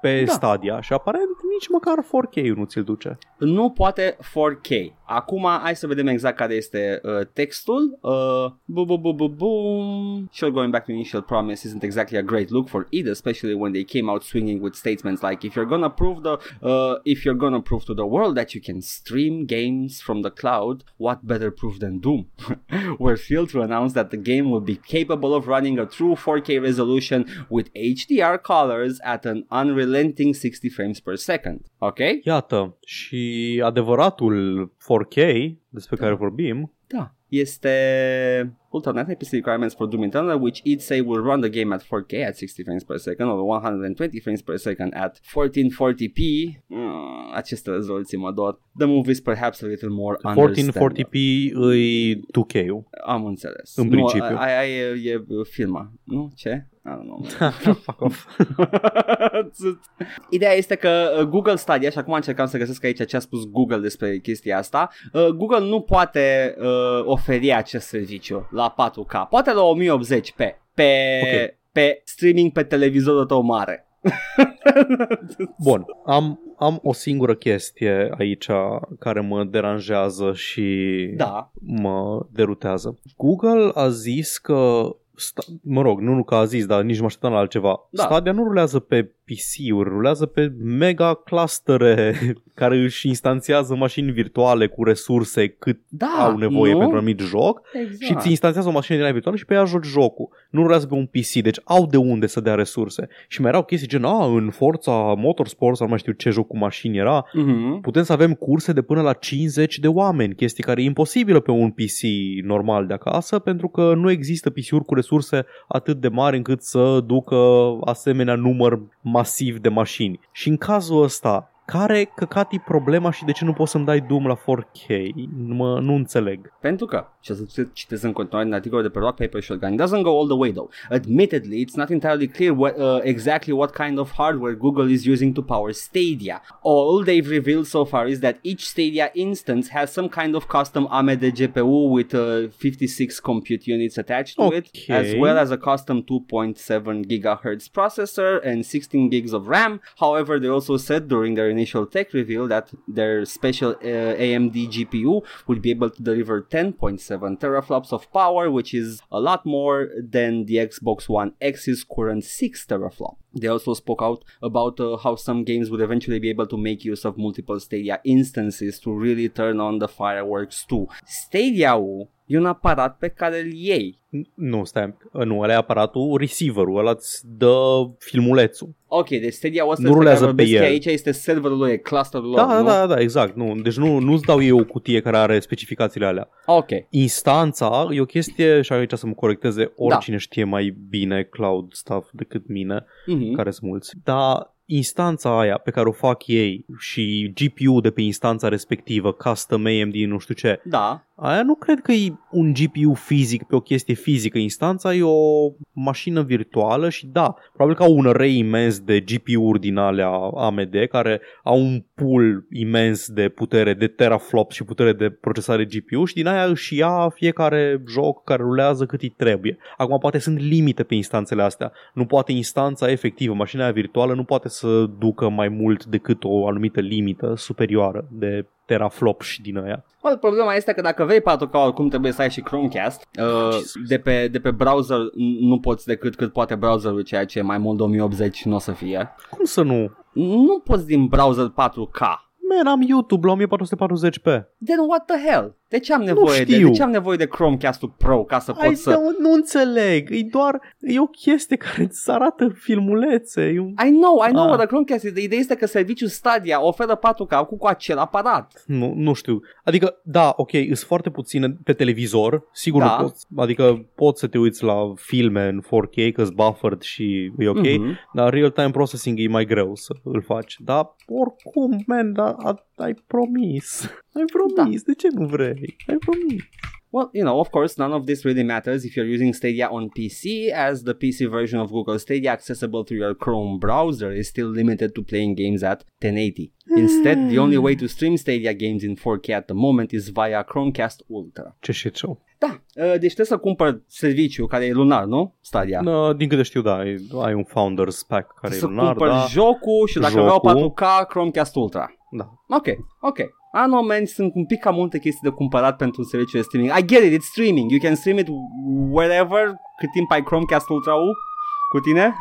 pe Da. Stadia și aparent nici măcar 4K nu ți-l duce. Nu poate 4K. Acum hai să vedem exact care este uh, textul. Uh, bu bu bu bu boom. Sure, going back to initial promise isn't exactly a great look for either, especially when they came out swinging with statements like if you're gonna prove the uh, if you're gonna prove to the world that you can stream games from the cloud, what better proof than Doom? We're thrilled to announce that the game will be capable of running a true 4K resolution with HDR colors at an unrelenting 60 frames per second. Okay? Iată, și adevăratul 4K despre care vorbim Da. Este alternate PC requirements for Doom Eternal, which each say will run the game at 4K at 60 frames per second or 120 frames per second at 1440p. Mm, aceste rezoluții mă dor. The movie is perhaps a little more understandable. 1440p îi 2K-ul. Am înțeles. În Nu, principiu. aia aia e, e filma. Nu? Ce? I don't know. Fuck off. Ideea este că uh, Google Stadia, și acum încercam să găsesc aici ce a spus Google despre chestia asta, uh, Google nu poate uh, oferi acest serviciu la 4K. Poate la 1080p pe, Ok. pe streaming pe televizorul tău mare. Bun, am, am o singură chestie aici care mă deranjează și Da. mă derutează. Google a zis că sta- mă rog, nu, nu că a zis, dar nici nu mă așteptam la altceva. Da. Stadia nu rulează pe PC-uri, rulează pe mega clustere care își instanțiază mașini virtuale cu resurse cât Da, au nevoie nu? pentru un anumit joc Exact. și ți instanțează o mașină din aia virtuală și pe ea joci jocul. Nu rulează pe un PC, deci au de unde să dea resurse. Și mai erau chestii gen, a, în Forța Motorsport sau nu mai știu ce joc cu mașini era, Mhm. putem să avem curse de până la 50 de oameni, chestii care e imposibilă pe un PC normal de acasă, pentru că nu există PC-uri cu resurse atât de mari încât să ducă asemenea număr masiv de mașini. Și în cazul ăsta, care căcat e problema și de ce nu poți să-mi dai Doom la 4K? Nu, mă, nu înțeleg. Pentru că, și o să citesc în continuare din articolul de pe Rock Paper Shotgun, it doesn't go all the way though. Admittedly, it's not entirely clear what, uh, exactly what kind of hardware Google is using to power Stadia. All they've revealed so far is that each Stadia instance has some kind of custom AMD GPU with uh, 56 compute units attached to it, Okay. as well as a custom 2.7 gigahertz processor and 16 gigs of RAM. However, they also said during their initial tech reveal that their special uh, AMD GPU will be able to deliver 10.7 teraflops of power, which is a lot more than the Xbox One X's current 6 teraflop. They also spoke out about uh, how some games would eventually be able to make use of multiple Stadia instances to really turn on the fireworks too. Stadia-ul e un aparat pe care îl iei. N- Nu, stai, nu, ăla e aparatul, receiverul, ăla îți dă filmulețul. Ok, deci Stadia-ul ăsta Nu despre care rulează pe vorbesc el. aici este serverul lui, e clusterul lor, Da, da, nu? da, da, exact. Nu, deci nu, nu-ți dau eu o cutie care are specificațiile alea. Ok. Instanța e o chestie, și aici să mă corecteze Da. oricine știe mai bine cloud stuff decât mine, Mhm. care sunt mulți. Dar instanța aia pe care o fac ei și GPU de pe instanța respectivă, custom AMD, nu știu ce, Da. aia nu cred că e un GPU fizic pe o chestie fizică. Instanța e o mașină virtuală și da, probabil că au un array imens de GPU-uri din alea AMD care au un pool imens de putere, de teraflops și putere de procesare GPU și din aia își ia fiecare joc care rulează cât îi trebuie. Acum poate sunt limite pe instanțele astea. Nu poate instanța efectivă, mașina aia virtuală nu poate să ducă mai mult decât o anumită limită superioară de teraflops și din aia. Well, problema este că dacă vrei 4K oricum trebuie să ai și Chromecast uh, de, pe, de pe browser n- nu poți decât cât poate browserul ceea ce mai mult de 1080 nu o să fie Cum să nu? nu poți din browser 4K Man, am YouTube la 1440p. Then what the hell de ce am nevoie de, știu. de ce am nevoie de Chromecast-ul Pro ca să pot Hai, să nu, nu înțeleg. E doar, e o chestie care îți arată filmulețe. E un... I know, I know Ah. what the Chromecast is. Ideea este că serviciul Stadia oferă 4K cu, cu acel aparat. Nu, nu știu. Adică, da, ok, sunt foarte puține pe televizor. Sigur, Da. nu poți, adică poți să te uiți la filme în 4K, că buffered și e ok, Mhm. dar real-time processing e mai greu să îl faci. Dar oricum, man, da, a, ai promis. Ai promis, de ce nu vrei? Ai promis. Well, you know, of course, none of this really matters if you're using Stadia on PC, as the PC version of Google Stadia accessible through your Chrome browser is still limited to playing games at 1080. Instead, the only way to stream Stadia games in 4K at the moment is via Chromecast Ultra. Ce shit show. Da, uh, deci trebuie să cumpăr serviciu care e lunar, nu? Stadia. Da, din câte știu, da, e- ai un Founders Pack care să e lunar, cumpăr da. jocul și dacă Jocul. vreau 4K, Chromecast Ultra. Da. Ok, ok. I know, man, sunt un pic cam multe chestii de cumpărat pentru un serviciu de streaming. I get it, it's streaming. You can stream it wherever, cât timp ai Chromecast Ultra U cu tine.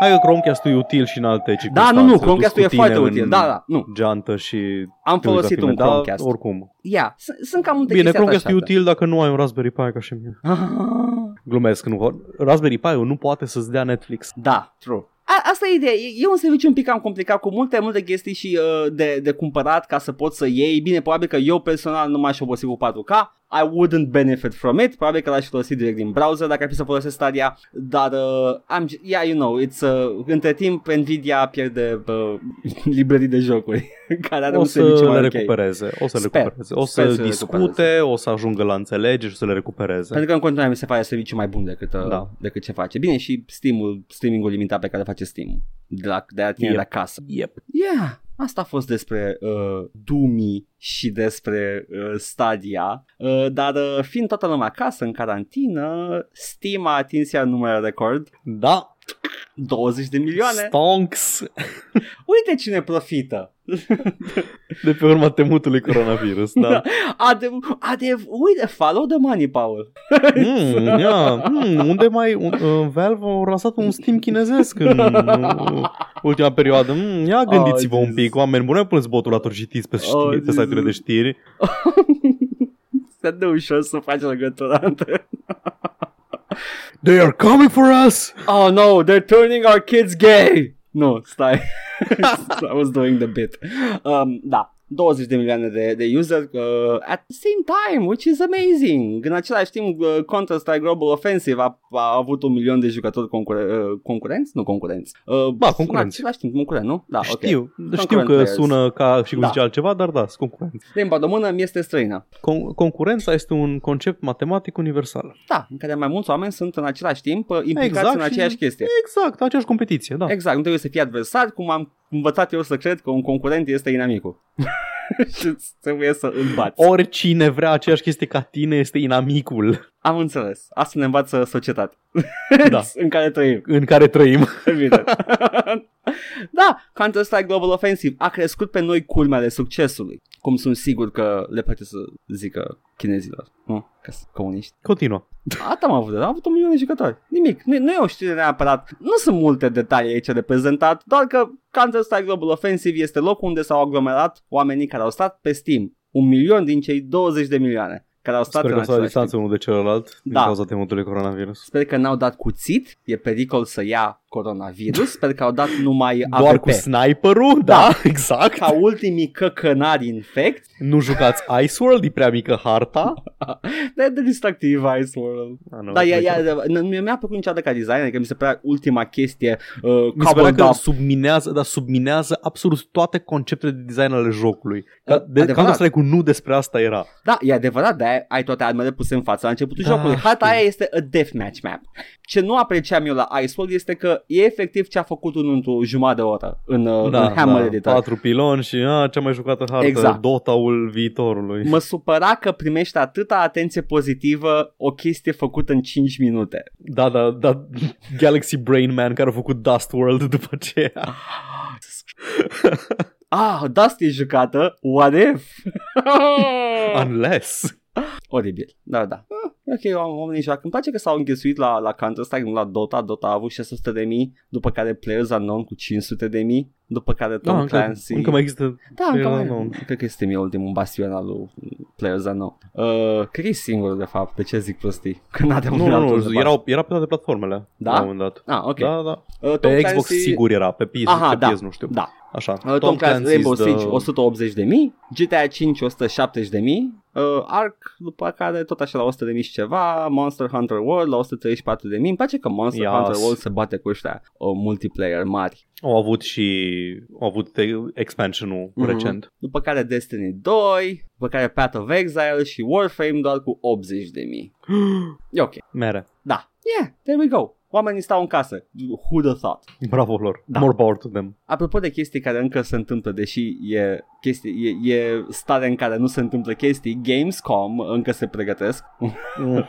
Hai că Chromecast-ul e util și în alte Da, circunstanțe. nu, nu, Dus Chromecast-ul cu e tine foarte în util. Da, da, nu. Geantă și... Am te uiți la folosit filme, un dar Chromecast. oricum. Ia, s- sunt cam multe Bine, chestii Chromecast e atașate. util dacă nu ai un Raspberry Pi ca și mine. Glumesc, nu. Raspberry Pi-ul nu poate să-ți dea Netflix. Da, true. A, asta e ideea, e, e un serviciu un pic cam complicat cu multe, multe chestii și uh, de, de cumpărat ca să poți să iei. Bine, probabil că eu personal nu m-aș obosi cu 4K, I wouldn't benefit from it, probabil că l-aș folosi direct din browser dacă ar fi să folosesc Stadia, dar uh, am, yeah, you know, it's, uh, între timp Nvidia pierde uh, librării de jocuri care are O un să serviciu le mai ok. recupereze. O să le Sper. recupereze. O Sper să să le discute, recupereze. o să ajungă la înțelegere și o să le recupereze. Pentru că în continuare mi se pare serviciu mai bun decât, uh, Da. da. decât ce face. Bine, și Steam-ul, streaming-ul limitat pe care face Steam de la, de la tine Yep. de acasă. Yep. Yeah, asta a fost despre uh, Dumi și despre uh, Stadia. Uh, dar uh, fiind toată lumea acasă, în carantină, Steam a atins iar numele record. Da, 20 de milioane. Stonks Uite cine profită. de pe urma temutului coronavirus, da. Adev, adev, uite, follow the money, Paul. Mm, ia, mm, unde mai un, uh, Valve au lansat un Steam chinezesc în uh, ultima perioadă. Mm, ia gândiți-vă Oh, un pic, oameni buni, puneți botul și citiți pe, știri, Oh, pe Jesus. site-urile de știri. Se de ușor să faci legătura între... They are coming for us! Oh no, they're turning our kids gay! Nu, stai. I was doing the bit. Um, da, 20 de milioane de, de user uh, at the same time, which is amazing. În același timp, uh, Counter-Strike Global Offensive a, a avut un milion de jucători concure- uh, concurenți? Nu concurenți. Uh, Ba, concurenți. În același timp, concurent, nu? Da, ok. Știu, știu Concurrent că players. sună ca și cum Da. zice altceva, dar da, sunt concurenți. Limba română mi este străină. Con- concurența este un concept matematic universal. Da, în care mai mulți oameni sunt în același timp uh, implicați Exact în și- aceeași chestie. Exact, aceeași competiție, da. Exact, nu trebuie să fii adversar, cum am învățat eu să cred că un concurent este inamicul. și trebuie să îl bați. Oricine vrea aceeași chestie ca tine este inamicul Am înțeles. Asta ne învață societatea. Da. în care trăim. în care trăim. Evident. da, Counter-Strike Global Offensive a crescut pe noi culmea de succesului. Cum sunt sigur că le place să zică chinezilor. Nu? Că sunt comuniști. Continuă. Asta am avut, am avut un milion de jucători. Nimic, nu, nu e o știre neapărat. Nu sunt multe detalii aici de prezentat, doar că Counter-Strike Global Offensive este locul unde s-au aglomerat oamenii care au stat pe Steam. Un milion din cei 20 de milioane care au stat Sper în că s-au la același distanță unul de celălalt din Da. cauza temutului coronavirus. Sper că n-au dat cuțit, e pericol să ia coronavirus, sper că au dat numai Doar AVP. cu sniperul? Da, da exact. Ca ultimii căcănari infect, Nu jucați Ice World, e prea mică harta. de, de distractiv Ice World. Ah, nu, Da, ea, deci- ea, n- mi- mi-a plăcut niciodată ca design, adică mi se părea ultima chestie uh, Mi se părea cobbled că up. subminează, dar subminează absolut toate conceptele de design ale jocului. Ca, de, Adevărat. Counter-Strike-ul nu despre asta era. Da, e adevărat, de ai toate armele puse în față la începutul Da, jocului. Harta știu. aia este a deathmatch map. Ce nu apreciam eu la Iceworld este că e efectiv ce a făcut unul într-o jumătate de oră în, uh, Da, în Hammer da, Editor. patru piloni și a, cea mai jucată hartă, Exact. Dota-ul viitorului. Mă supăra că primești atâta atenție pozitivă o chestie făcută în 5 minute. Da, da, da, Galaxy Brain Man care a făcut Dust World după aceea. Ah, Dusty e jucată, what if? Unless. Oribil, da, da. Ah, ok, oam- oamenii joacă. Îmi place că s-au înghesuit la, la Counter-Strike, nu la Dota. Dota a avut 600 de mii, după care Players Unknown cu 500 de mii, după care Tom Da, încă, Clancy... încă mai există Da, încă Players mai, Unknown. cred că este mie ultimul bastion al lui Players Unknown. Uh, cred că e singurul, de fapt, de ce zic prostii? Că n-a de Nu, nu, nu, erau, era pe toate platformele Da? la un moment dat. Ah, ok. Da, da. Uh, Tom Pe Clancy... Xbox sigur era, pe PS, Aha, pe da, PS nu știu. Da. Așa. Uh, Tom, Clancy, Rainbow Clancy's Siege the- 180 de mii, GTA 5 170 de mii, uh, Ark după care tot așa la 100 de mii și ceva, Monster Hunter World la 134 de mii. Îmi place că Monster Yes. Hunter World se bate cu ăștia uh, multiplayer mari. Au avut și au avut te- expansion-ul Mhm. recent. După care Destiny 2, după care Path of Exile și Warframe doar cu 80 de mii. E ok. Mere. Da. Yeah, there we go. Oamenii stau în casă. Who the thought? Bravo lor. Da. More power to them. Apropo de chestii care încă se întâmplă, deși e, chestii, e, e stare în care nu se întâmplă chestii, Gamescom încă se pregătesc. Mm,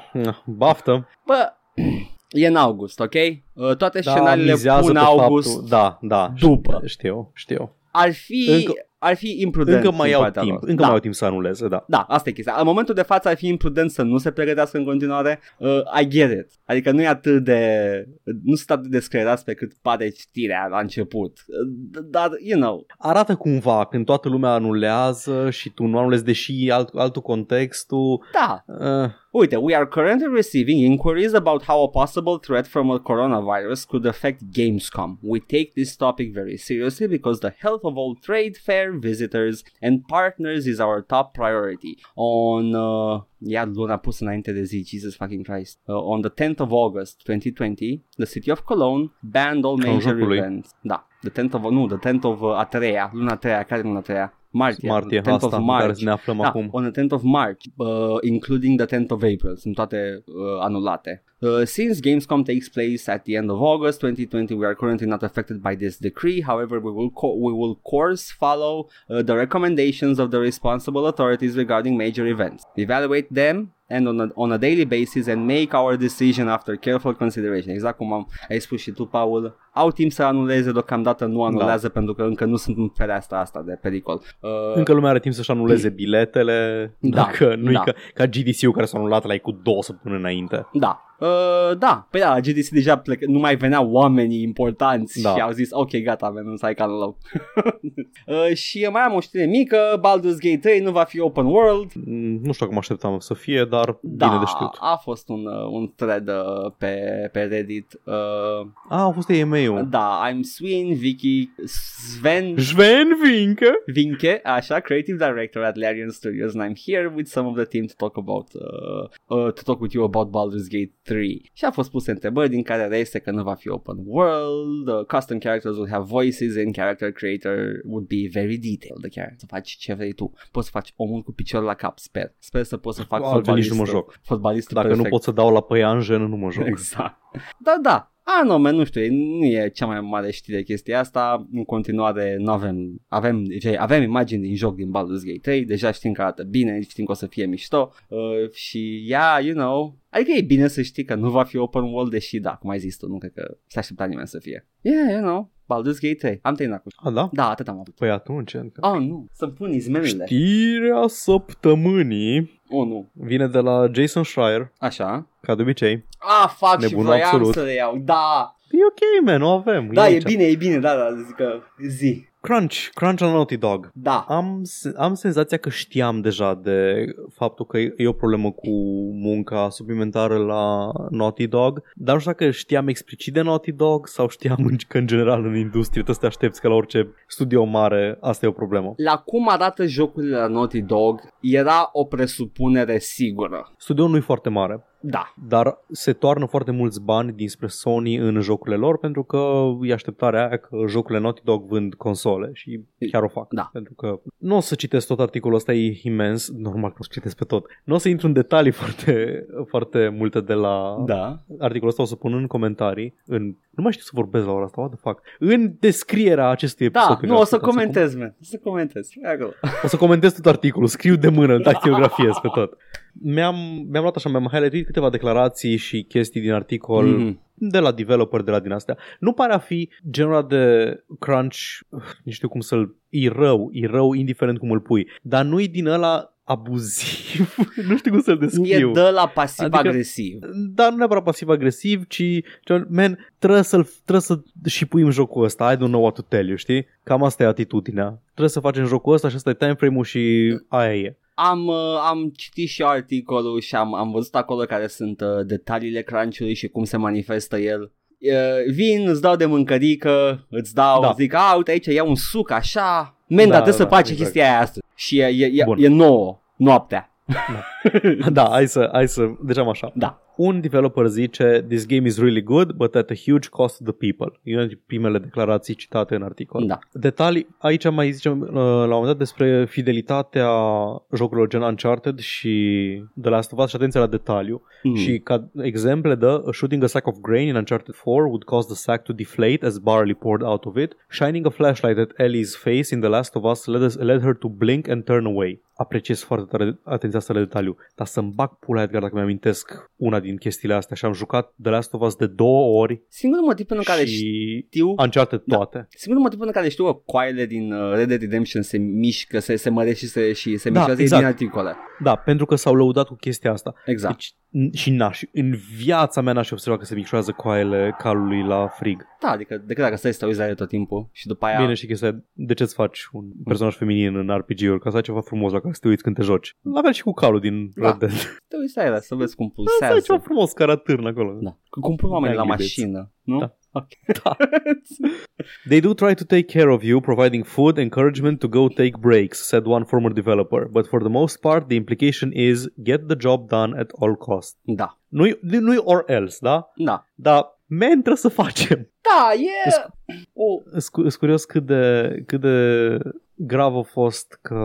Baftă. Bă, e în august, ok? Uh, Toate Da, scenariile mizează pun pe august. faptul. Da, da. după. Știu, știu. Ar fi, Încă- ar fi imprudent. Încă mai din au partea timp. lor. Încă da. mai au timp să anuleze, da. Da, asta e chestia. În momentul de față ar fi imprudent să nu se pregătească în continuare. Uh, I get it. Adică nu e atât de... Nu sunt atât de descrerați pe cât pare știrea la început. Uh, Dar, you know, Arată cumva când toată lumea anulează și tu nu anulezi, deși alt, altul contextul. da, Uh, Uite, we are currently receiving inquiries about how a possible threat from a coronavirus could affect Gamescom. We take this topic very seriously because the health of all trade fair visitors and partners is our top priority. On, uh, yeah, luna pus înainte de zi, Jesus fucking Christ. Uh, on the 10th of August 2020, the city of Cologne banned all Anul major jocului. events. Da, the 10th of, nu, the 10th of uh, a treia, luna a treia, care e luna a treia? Martie, martie, 10th asta of în care March. ne aflăm Da, acum. on the 10th of March, uh, including the 10th of April. Sunt toate uh, anulate. Uh, since Gamescom takes place at the end of August 2020, we are currently not affected by this decree. However, we will co- we will course follow uh, the recommendations of the responsible authorities regarding major events, evaluate them and on a, on a daily basis and make our decision after careful consideration. Exact cum am, ai spus și tu, Paul, au timp să anuleze, deocamdată nu anulează da. pentru că încă nu sunt în fereastra asta de pericol. Uh, Încă lumea are timp să-și anuleze biletele, Da, dacă nu da. e ca, ca GDC-ul care s-a anulat la cu două săptămâni înainte. Da. Uh, da, pe da, la GDC deja plec, nu mai veneau oamenii importanți Da. și au zis, ok, gata, avem să hai ca low. uh, și mai am o știre mică, Baldur's Gate 3 nu va fi open world. Mm, Nu știu cum așteptam să fie, dar Da, bine de știut. a fost un, uh, un thread uh, pe, pe Reddit. Uh, A, a fost EMA-ul. da, I'm Swin, Vicky, Sven Sven Vinke? Vinke, așa, creative director at Larian Studios, and I'm here with some of the team to talk about, uh, uh, to talk with you about Baldur's Gate 3. Și a fost puse întrebări din care reiese că nu va fi open world, uh, custom characters will have voices and character creator would be very detailed the character. Să faci ce vrei tu. Poți să faci omul cu piciorul la cap, sper. Sper să poți să fac Altfel nici nu mă fotbalistul, joc. fotbalistul Dacă perfect. nu pot să dau la păianjen, nu mă joc. Exact. Da, da. A, nu, man, nu știu, e- nu e cea mai mare știre chestia asta. În continuare nu avem, avem, deja, avem imagini din joc din Baldur's Gate 3, deja știm că arată bine, știm că o să fie mișto uh, și, yeah, you know, adică e bine să știi că nu va fi open world, deși, da, cum ai zis tu, nu cred că s-a așteptat nimeni să fie. Yeah, you know, Baldur's Gate 3, am terminat cu A, da? Da, atât am avut. Păi atunci, încă. Oh, nu, să-mi pun izmenele. Știrea săptămânii Oh, nu. vine de la Jason Schreier, Așa. ca de obicei. Ah, fac și Nebun voiam absolut. să le iau. Da, E ok, man, o avem. da, e aici. bine, e bine, da, da, zic că zi. Crunch, Crunch la Naughty Dog. Da. Am, se- am senzația că știam deja de faptul că e e o problemă cu munca suplimentară la Naughty Dog, dar nu știu dacă știam explicit de Naughty Dog sau știam în- că în general în industrie trebuie să te aștepți că la orice studio mare asta e o problemă. La cum arată jocurile la Naughty Dog, era o presupunere sigură. Studioul nu e foarte mare, Da. dar se toarnă foarte mulți bani dinspre Sony în jocurile lor pentru că e așteptarea aia că jocurile Naughty Dog vând console și chiar o fac. Da. Pentru că nu o să citesc tot articolul ăsta, e imens, normal că o să citesc pe tot. Nu o să intru în detalii foarte, foarte multe de la Da. articolul ăsta, o să pun în comentarii, în, nu mai știu să vorbesc la ora asta, what the fuck, în descrierea acestui episod. Da, pe nu, care o să ascultați acum. comentez, man. O să comentez. E acolo. O să comentez tot articolul, scriu de mână, dactilografiez pe tot. Mi-am, mi-am luat așa, mi-am highlightuit câteva declarații și chestii din articol Mhm. de la developer, de la din astea. Nu pare a fi genul ăla de crunch, nu știu cum să-l... E rău, e rău indiferent cum îl pui, dar nu e din ăla abuziv, nu știu cum să-l E descriu. de la pasiv-agresiv. Dar nu neapărat pasiv-agresiv, ci, gen, man, trebuie, să-l, trebuie să și pui în jocul ăsta, I don't know what to tell you, știi? Cam asta e atitudinea. Trebuie să facem jocul ăsta și ăsta e time frame-ul și aia e. Am, uh, am citit și eu articolul și am, am văzut acolo care sunt uh, detaliile crunch-ului și cum se manifestă el. Uh, vin, îți dau de mâncărică, îți dau, Da. da. zic, a, uite aici, ia un suc, așa. Men, Da, dar trebuie da, să faci exact. chestia aia astăzi. Și e, e, e, Bun. e nouă, noaptea. da, hai să, hai să, deci am așa. Da. Un developer zice, this game is really good, but at a huge cost to the people. E una dintre primele declarații citate în articol. Da. Detalii, aici mai zicem uh, la un moment dat despre fidelitatea jocurilor gen Uncharted și The Last of Us și atenție la detaliu. Mm. Și ca exemple dă shooting a sack of grain in Uncharted 4 would cause the sack to deflate as barley poured out of it. Shining a flashlight at Ellie's face in The Last of Us led, us, led her to blink and turn away. Apreciez foarte tare atenția asta la detaliu. Dar să-mi bag pula Edgar dacă mi-amintesc una din chestiile astea și am jucat The Last of Us de două ori Singurul motiv pentru care și știu Uncharted Da. toate. Singurul motiv pentru care știu că coaiele din uh, Red Dead Redemption se mișcă, se, se măresc și se, și se Da, mișează exact. din articole. Da, pentru că s-au lăudat cu chestia asta. Exact. Deci, n- și n-aș, în viața mea n-aș fi observat că se micșorează coaiele calului la frig. Da, adică decât dacă stai să te uiți la el tot timpul și după aia... Bine și chestia, de ce-ți faci un personaj feminin în RPG-uri? Ca să ai ceva frumos la care să te uiți când te joci. La fel și cu calul din Da. Red Dead. Te uiți la el să vezi cum Să ai ceva pulsează. frumos care atârnă acolo. Da. Cum pun oamenii la Angry Birds. mașină, nu? Da. Ok. Da. They do try to take care of you, providing food, encouragement to go take breaks, said one former developer. But for the most part, the implication is get the job done at all costs. Da. Nu-i, nu-i or else, da? Da. Dar, man, trebuie să facem. Da, e... O, Sunt cu- sunt curios cât de, cât de grav a fost că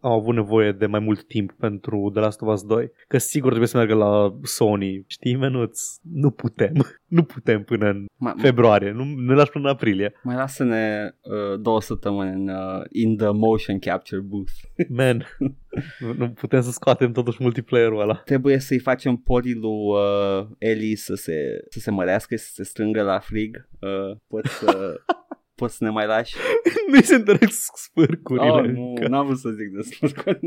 au avut nevoie de mai mult timp pentru The Last of Us 2. Că sigur trebuie să meargă la Sony. Știi, menuț? Nu putem. Nu putem până în Mai, februarie. Nu ne lași până în aprilie. mai lasă-ne uh, două săptămâni în, uh, in the motion capture booth. Man, nu, nu putem să scoatem totuși multiplayer-ul ăla. Trebuie să-i facem porii lui uh, Ellie să se, să se mărească, să se strângă la frig. Uh, poți să... Poți să ne mai lași? Nu-i se întăresc spârcurile. Oh, nu, n-am vrut să zic despre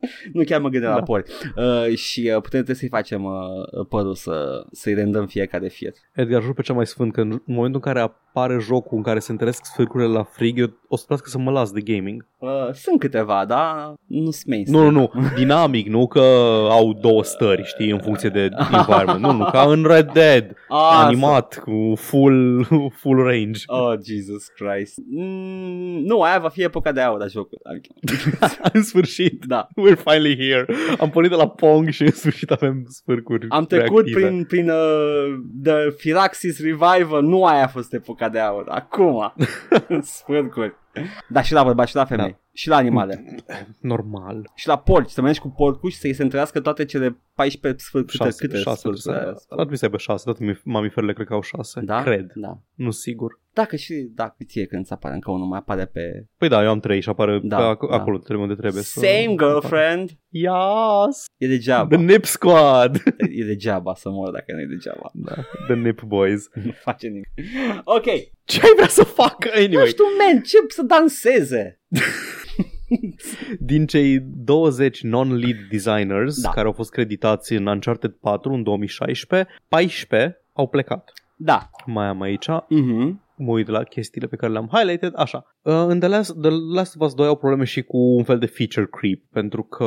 Nu chiar mă gândeam da. la pori. Uh, și uh, putem trebuie să-i facem uh, părul să, să-i rendăm fiecare fier. Edgar, jur pe cea mai sfânt că în momentul în care apare jocul în care se întăresc spârcurile la frig, eu o să trească să mă las de gaming. Uh, sunt câteva, dar nu sunt mainstream. Nu, nu, nu, dinamic, nu că au două stări, știi, în funcție de environment. Nu, nu, ca în Red Dead, Ah, animat, cu full, full range. Oh, Jesus Christ. Mm, nu, aia va fi epoca de aur a jocului. Adică, în sfârșit, da. We're finally here. Am pornit de la Pong și în sfârșit avem spârcuri Am trecut reactive. prin, prin uh, The Firaxis Revival, nu aia a fost epoca de aur, acum, spărcuri. Da, și la bărbați, și la femei, da. și la animale, Normal. și la porci, să mergi cu porcul și să-i se întrească toate cele 14 sfârcuri, câte, Șase, câte șase, sfârcuri să ar aibă? trebui să aibă șase, toate mamiferele cred că au șase. Da? Cred, Da. nu sigur. Dacă și, da, ție când ți apare încă unul, mai apare pe... Păi da, eu am trei și apare Da, da, pe ac- da. acolo, trebuie unde trebuie să... Same girlfriend. Yes! E degeaba. The Nip Squad! E degeaba să mor dacă nu e degeaba. da, The Nip Boys. Nu face nimic. Ok. Ce ai vrea să facă Nu anyway? știu, man, ce să danseze? Din cei 20 non-lead designers Da. care au fost creditați în Uncharted 4 în 2016, 14 au plecat. Da. Mai am aici, Mhm. Mă uit la chestiile pe care le-am highlighted, așa. Uh, în The Last, The Last of Us 2 au probleme și cu un fel de feature creep, pentru că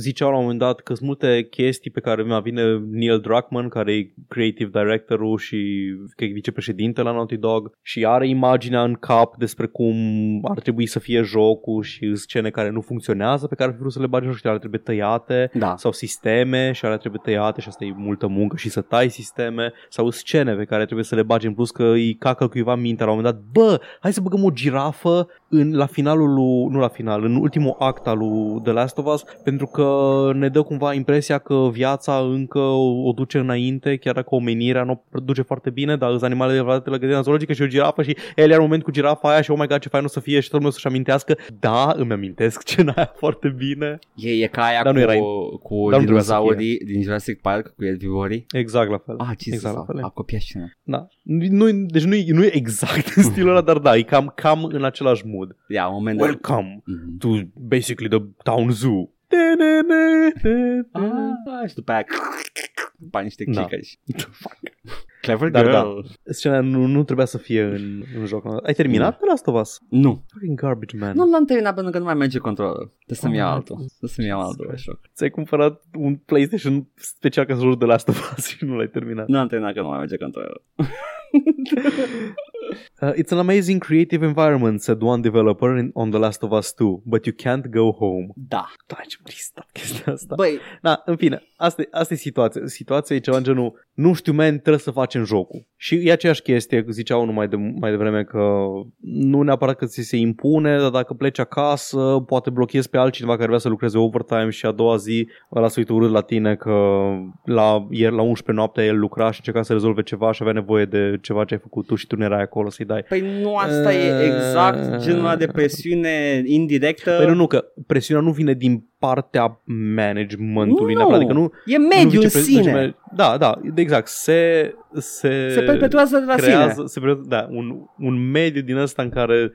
ziceau la un moment dat că sunt multe chestii pe care mi vine Neil Druckmann, care e creative directorul și că e vicepreședinte la Naughty Dog și are imaginea în cap despre cum ar trebui să fie jocul și scene care nu funcționează pe care ar fi vrut să le bagi în joc și ale trebuie tăiate Da. sau sisteme și alea trebuie tăiate și asta e multă muncă și să tai sisteme sau scene pe care trebuie să le bagi în plus că îi cacă cuiva mintea la un moment dat bă, hai să băgăm o girafă în, la finalul lui, nu la final, în ultimul act al lui The Last of Us pentru că ne dă cumva impresia că viața încă o, o duce înainte chiar dacă omenirea nu o duce foarte bine dar sunt animale de adevărate la grădina zoologică și o girafă și el are un moment cu girafa aia și oh my god ce fain o să fie și tot lumea o să-și amintească da, îmi amintesc scena aia foarte bine E, e ca aia Dar nu cu, era- cu dar nu trebuia să dinozaurii din Jurassic Park, cu erbivorii. exact la fel Ah, Jesus, exact la exact fel a, a copiat scena. Da. Nu, deci nu e, nu e exact în stilul ăla, dar da, e cam, cam în același mood. Ia, un moment dat. Welcome Mhm. to basically the town zoo. Ah, și după aia după aia niște Da. clickeri. Clever Dar girl. da. Scena nu, nu trebuia să fie în, în joc. Ai terminat Da. pe Last of Us? Nu. Fucking garbage, man. Nu l-am terminat pentru că nu mai merge controlul. Trebuie să-mi Oh iau my altul. God. Trebuie să-mi iau altul joc. Ți-ai cumpărat un PlayStation special ca să joci de Last of Us și nu l-ai terminat. Nu am terminat că nu mai merge controlul. Uh, it's an amazing creative environment, said one developer in, on The Last of Us 2, but you can't go home. Da. Da, ce tristă chestia asta. Băi, Da, în fine, asta, e- asta e situația. Situația e ceva în genul, nu știu, man, trebuie să facem jocul. Și e aceeași chestie, zicea unul mai, de, mai devreme că nu neapărat că ți se impune, dar dacă pleci acasă, poate blochezi pe altcineva care vrea să lucreze overtime și a doua zi ăla să uită urât la tine că la, ieri la 11 noaptea el lucra și încerca să rezolve ceva și avea nevoie de ceva ce ai făcut tu și tu nu erai acolo să-i dai. păi nu asta e exact genul ăla de presiune indirectă. Păi nu, nu, că presiunea nu vine din partea managementului, Nu, neapărat, adică nu, E mediul în vicepre- sine. vicepre- Da, da, exact. Se, se, Se perpetuează de la creează, sine. Se perpetu- da, un, un mediu din ăsta în care,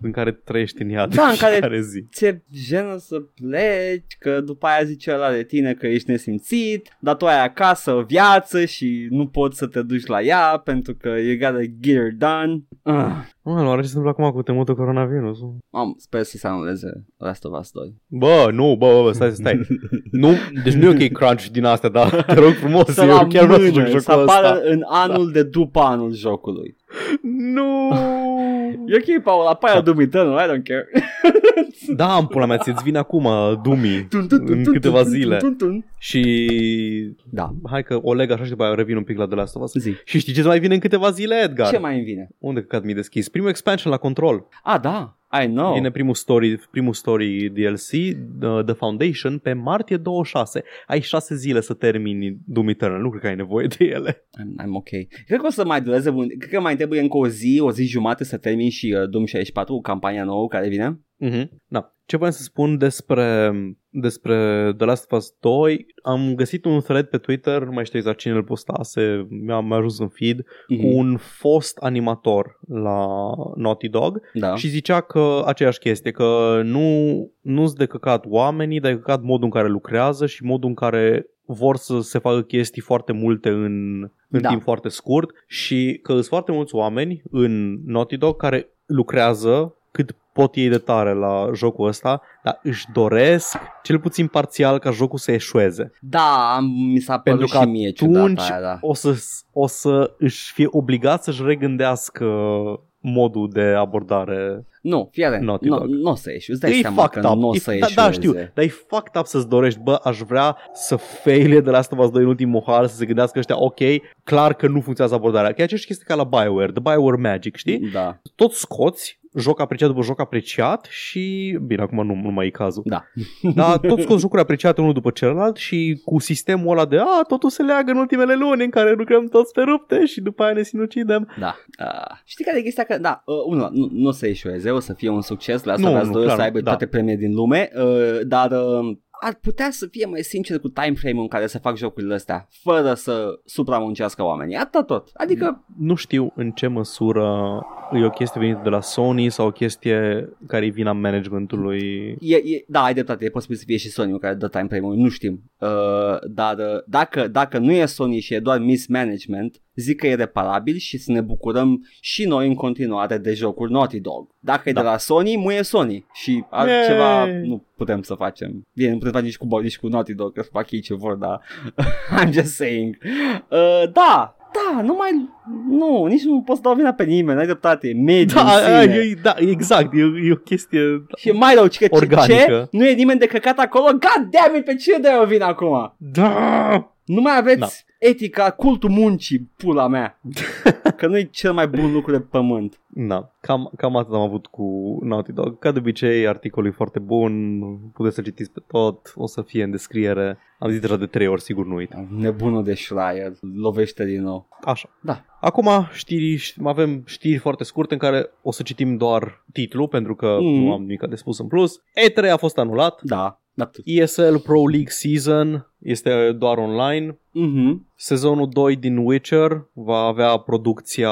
în care trăiești în iad Da, în care- fiecare zi. ți-e jenă să pleci, că după aia zice ăla de tine că ești nesimțit, dar tu ai acasă o viață și nu poți să te duci la ea pentru că you gotta get her done. Ah. Mă, nu, are ce se întâmplă acum cu temutul coronavirus? Am, sper să se anuleze Last of Us 2. Bă, nu, bă, bă, bă stai, stai. nu, deci nu e ok crunch din astea, dar te rog frumos, Să eu la chiar vreau să joc mână, jocul să apară ăsta. în anul de după anul jocului. Nu! E ok, Paul, apare da. Doom Eternal, I don't care. da, în pula mea, ți-ți vine acum Dumi în câteva zile. Și Da, hai că o leg așa și după aia revin un pic la The Last of Us. zi. Și știi ce mai vine în câteva zile, Edgar? Ce mai îmi vine? Unde căcat mi deschis? Primul expansion la control. A, da. I know. Vine primul story, primul story DLC, uh, The Foundation, pe martie 26. Ai șase zile să termini Doom Eternal, nu cred că ai nevoie de ele. I'm, I'm ok. Cred că o să mai dureze, un- cred că mai trebuie încă o zi, o zi jumate să termin și uh, Doom 64, campania nouă care vine. Mm-hmm. Da. Ce vreau să spun despre, despre The Last of Us 2, am găsit un thread pe Twitter, nu mai știu exact cine îl postase, mi-a, mi-a ajuns în feed, Mhm. cu un fost animator la Naughty Dog Da. și zicea că aceeași chestie, că nu, nu-s de căcat oamenii, dar e căcat modul în care lucrează și modul în care vor să se facă chestii foarte multe în, în Da. timp foarte scurt și că sunt foarte mulți oameni în Naughty Dog care lucrează cât pot ei de tare la jocul ăsta, dar își doresc, cel puțin parțial, ca jocul să eșueze. Da, am, mi s-a părut Pentru că și mie ciudat atunci aia, da. o, să, o să își fie obligat să-și regândească modul de abordare. Nu, fii atent, Naughty nu, Dog. nu o să ieși, îți dai E seama fucked că up. nu o E- să da, ieși. da, știu, dar e fucked up să-ți dorești, bă, aș vrea să faile de la asta Us 2 în ultimul hal, să se gândească ăștia, ok, clar că nu funcționează abordarea. Că e aceeași chestie ca la BioWare, The BioWare Magic, știi? Da, Tot scoți joc apreciat după joc apreciat și, bine, acum nu, nu mai e cazul. da. Dar tot scos jocuri apreciate unul după celălalt și cu sistemul ăla de a, totul se leagă în ultimele luni în care lucrăm toți pe rupte și după aia ne sinucidem. Da. Uh, știi care e chestia? Că, da, uh, unul, nu, nu o să ieșueze, o să fie un succes, la Nu, asta nu, nu, clar, să aibă da. toate premiile din lume, uh, dar uh, ar putea să fie mai sincer cu time frame-ul în care să fac jocurile astea, fără să supramuncească oamenii. Atât tot. Adică, Nu știu în ce măsură e o chestie venită de la Sony sau o chestie care e vina managementului. e, e, da, ai dreptate, e posibil să fie și Sony care dă time frame-ul, nu știm. Uh, dar uh, dacă, dacă nu e Sony și e doar mismanagement, zic că e reparabil și să ne bucurăm și noi în continuare de jocuri Naughty Dog. Dacă e Da. de la Sony, muie Sony și altceva Yay! nu putem să facem. Bine, nu putem face nici cu, nici cu Naughty Dog, că fac ei ce vor, dar I'm just saying. Uh, da, da, nu mai, nu, nici nu pot să dau vina pe nimeni, ai dreptate, e mediu Da, în a, sine. e, da, exact, e, e o chestie... Și e mai rău, că ce, Organică. ce? Nu e nimeni de căcat acolo? God damn it, pe cine de o vin acum? Da! Nu mai aveți Da. Etica, cultul muncii, pula mea. că nu e cel mai bun lucru de pământ. Da, cam, cam atât am avut cu Naughty Dog. Ca de obicei, articolul e foarte bun, puteți să citiți pe tot, o să fie în descriere. Am zis deja de trei ori, sigur nu uit. Nebunul de Schreier, lovește din nou. Așa. Da. Acum știri, avem știri foarte scurte în care o să citim doar titlul, pentru că Mm. nu am nimic de spus în plus. E3 a fost anulat. Da, atât. ESL Pro League Season este doar online. Mhm. Sezonul 2 din Witcher va avea producția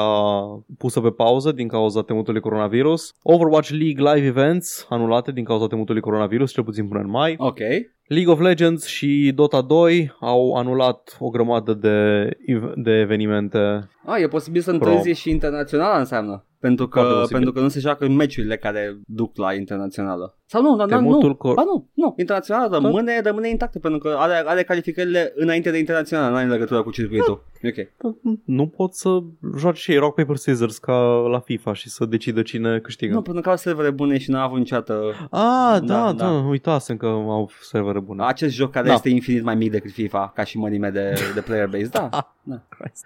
pusă pe pauză din cauza temutului coronavirus. Overwatch League Live Events anulate din cauza temutului coronavirus, cel puțin până în mai. Ok. League of Legends și Dota 2 au anulat o grămadă de, ev- de evenimente. Ah, e posibil să Pro. întârzie și internaționala înseamnă. Pentru Foarte că, posibil. pentru că nu se joacă în meciurile care duc la internațională. Sau nu, dar nu, Temutul nu. cor- Ba nu, nu. Internaționala rămâne, rămâne intactă pentru că are, are calificările înainte de internațională, nu are legătură cu circuitul. Ok. Nu pot să joci și ei rock, paper, scissors ca la FIFA și să decidă cine câștigă. Nu, pentru că au servere bune și n-a avut niciodată Ah, da, Da, da, da. da, uitasem că au servere bune. acest joc care Da. este infinit mai mic decât FIFA ca și mărime de, de player base. Da. da. Christ.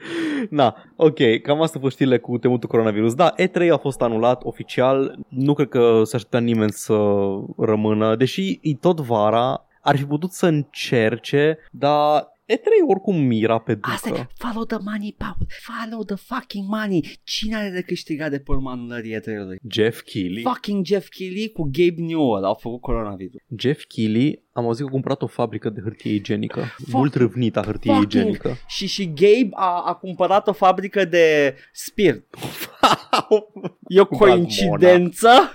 Na, ok, cam asta a fost știrile cu temutul coronavirus. Da, E3 a fost anulat oficial, nu cred că se aștepta nimeni să rămână, deși e tot vara, ar fi putut să încerce, dar E3 oricum mira pe Asta ducă. e, follow the money, Paul. Follow the fucking money. Cine are de câștigat de pe urma anulării E3-ului? Jeff Keighley. Fucking Jeff Keighley cu Gabe Newell au făcut coronavirus. Jeff Keighley, am auzit că a cumpărat o fabrică de hârtie igienică. Mult râvnită hârtie fucking- igienică. Și și Gabe a, a cumpărat o fabrică de spirit. E o Cumpărat coincidență?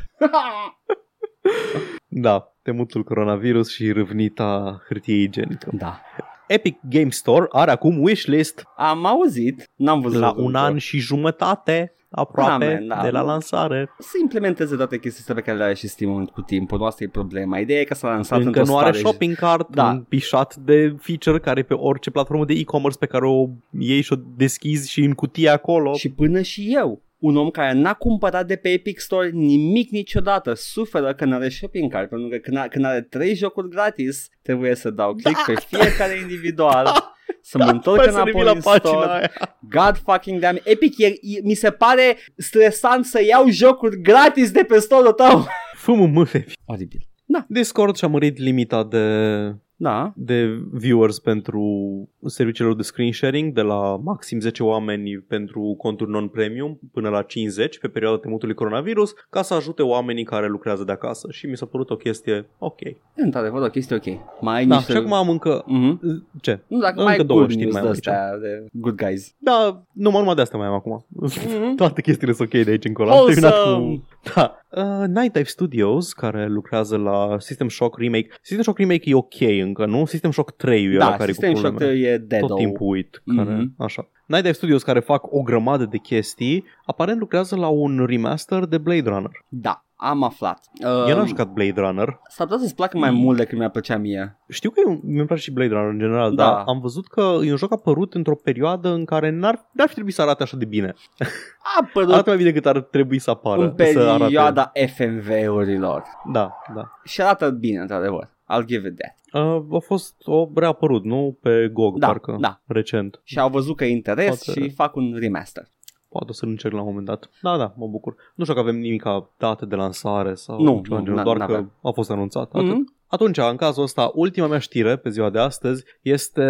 Da, temutul coronavirus și râvnita hârtie igienică. da. Epic Game Store are acum wishlist Am auzit, n-am văzut. la jocul un încă. an și jumătate aproape Da, man, da. de la lansare. Să implementeze toate chestiile pe care le are și Steam cu timpul. Nu asta e problema. Ideea e că s-a lansat Încă într-o nu are stare shopping cart, Da. un pișat de feature care pe orice platformă de e-commerce pe care o iei și o deschizi și în cutie acolo. Și până și eu, un om care n-a cumpărat de pe Epic Store nimic niciodată, suferă că n-are shopping cart, pentru că când, a- când are trei jocuri gratis, trebuie să dau click Da, pe fiecare individual să mă întorc Hai să revin înapoi la în pagina store. aia. God fucking damn Epic, e, e, mi se pare stresant să iau jocuri gratis de pe store-ul tău. Fă-mă mâine. Oribil. Discord și-a mărit limita de Da. de viewers pentru serviciile de screen sharing de la maxim 10 oameni pentru conturi non-premium până la 50 pe perioada temutului coronavirus ca să ajute oamenii care lucrează de acasă și mi s-a părut o chestie ok. E într-adevăr o chestie ok. Mai ai Da, niște... și acum am încă... Mhm. Ce? Nu, dacă Încă mai ai două good știri news mai de am aici. astea, de good guys. Da, numai, numai de asta mai am acum. Mhm. Toate chestiile sunt ok de aici încolo. Am terminat Awesome! cu... Da. Uh, Night Dive Studios, care lucrează la System Shock Remake. System Shock Remake e ok încă, nu? System Shock 3 e ăla Da, care System cu Shock probleme. e dead tot timpul uit. Care, Mhm. Așa. Night Dive Studios care fac o grămadă de chestii, aparent lucrează la un remaster de Blade Runner. Da, am aflat. Eu n-am Um, jucat Blade Runner. S-ar putea să-ți placă mai mult decât mi-a plăcea mie. Știu că e un- mi-e place și Blade Runner în general, Da. dar am văzut că e un joc apărut într-o perioadă în care n-ar, n-ar fi trebuit să arate așa de bine. A apărut Arată mai bine decât ar trebui să apară. în să arate. perioada FMV-urilor. Da, da. Și arată bine, într-adevăr. I'll give it that. Uh, a fost o reapărut, nu? Pe GOG, Da, parcă, da. recent. Și au văzut că e interes Poate- și fac un remaster. Poate o să-l încerc la un moment dat. Da, da, mă bucur. Nu știu dacă avem nimic ca date de lansare sau Nu, ceva nu, genul, n- doar că n-avem. a fost anunțat. Atât. Mhm. Atunci, în cazul ăsta, ultima mea știre pe ziua de astăzi este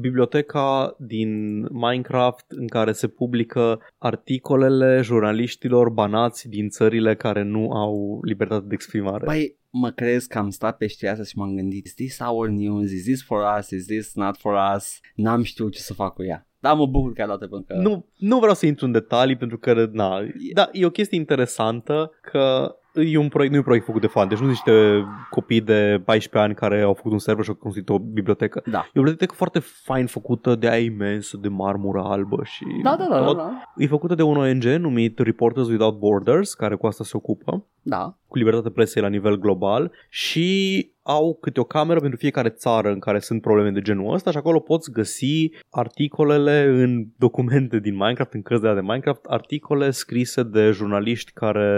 biblioteca din Minecraft în care se publică articolele jurnaliștilor banați din țările care nu au libertate de exprimare. Băi, mă crezi că am stat pe știrea asta și m-am gândit Is this our news? Is this for us? Is this not for us? N-am știut ce să fac cu ea. Dar mă bucur că ai luat pentru că... Nu, nu vreau să intru în detalii pentru că, na, da, e o chestie interesantă că e un proiect, nu e un proiect făcut de fani, deci nu sunt niște copii de 14 ani care au făcut un server și au construit o bibliotecă. Da. E o bibliotecă foarte fain făcută de aia imensă, de marmură albă și Da, da, da, da, tot. da. E făcută de un ONG numit Reporters Without Borders, care cu asta se ocupă, Da. cu libertatea presei la nivel global și au câte o cameră pentru fiecare țară în care sunt probleme de genul ăsta și acolo poți găsi articolele în documente din Minecraft, în cărți de alea de Minecraft, articole scrise de jurnaliști care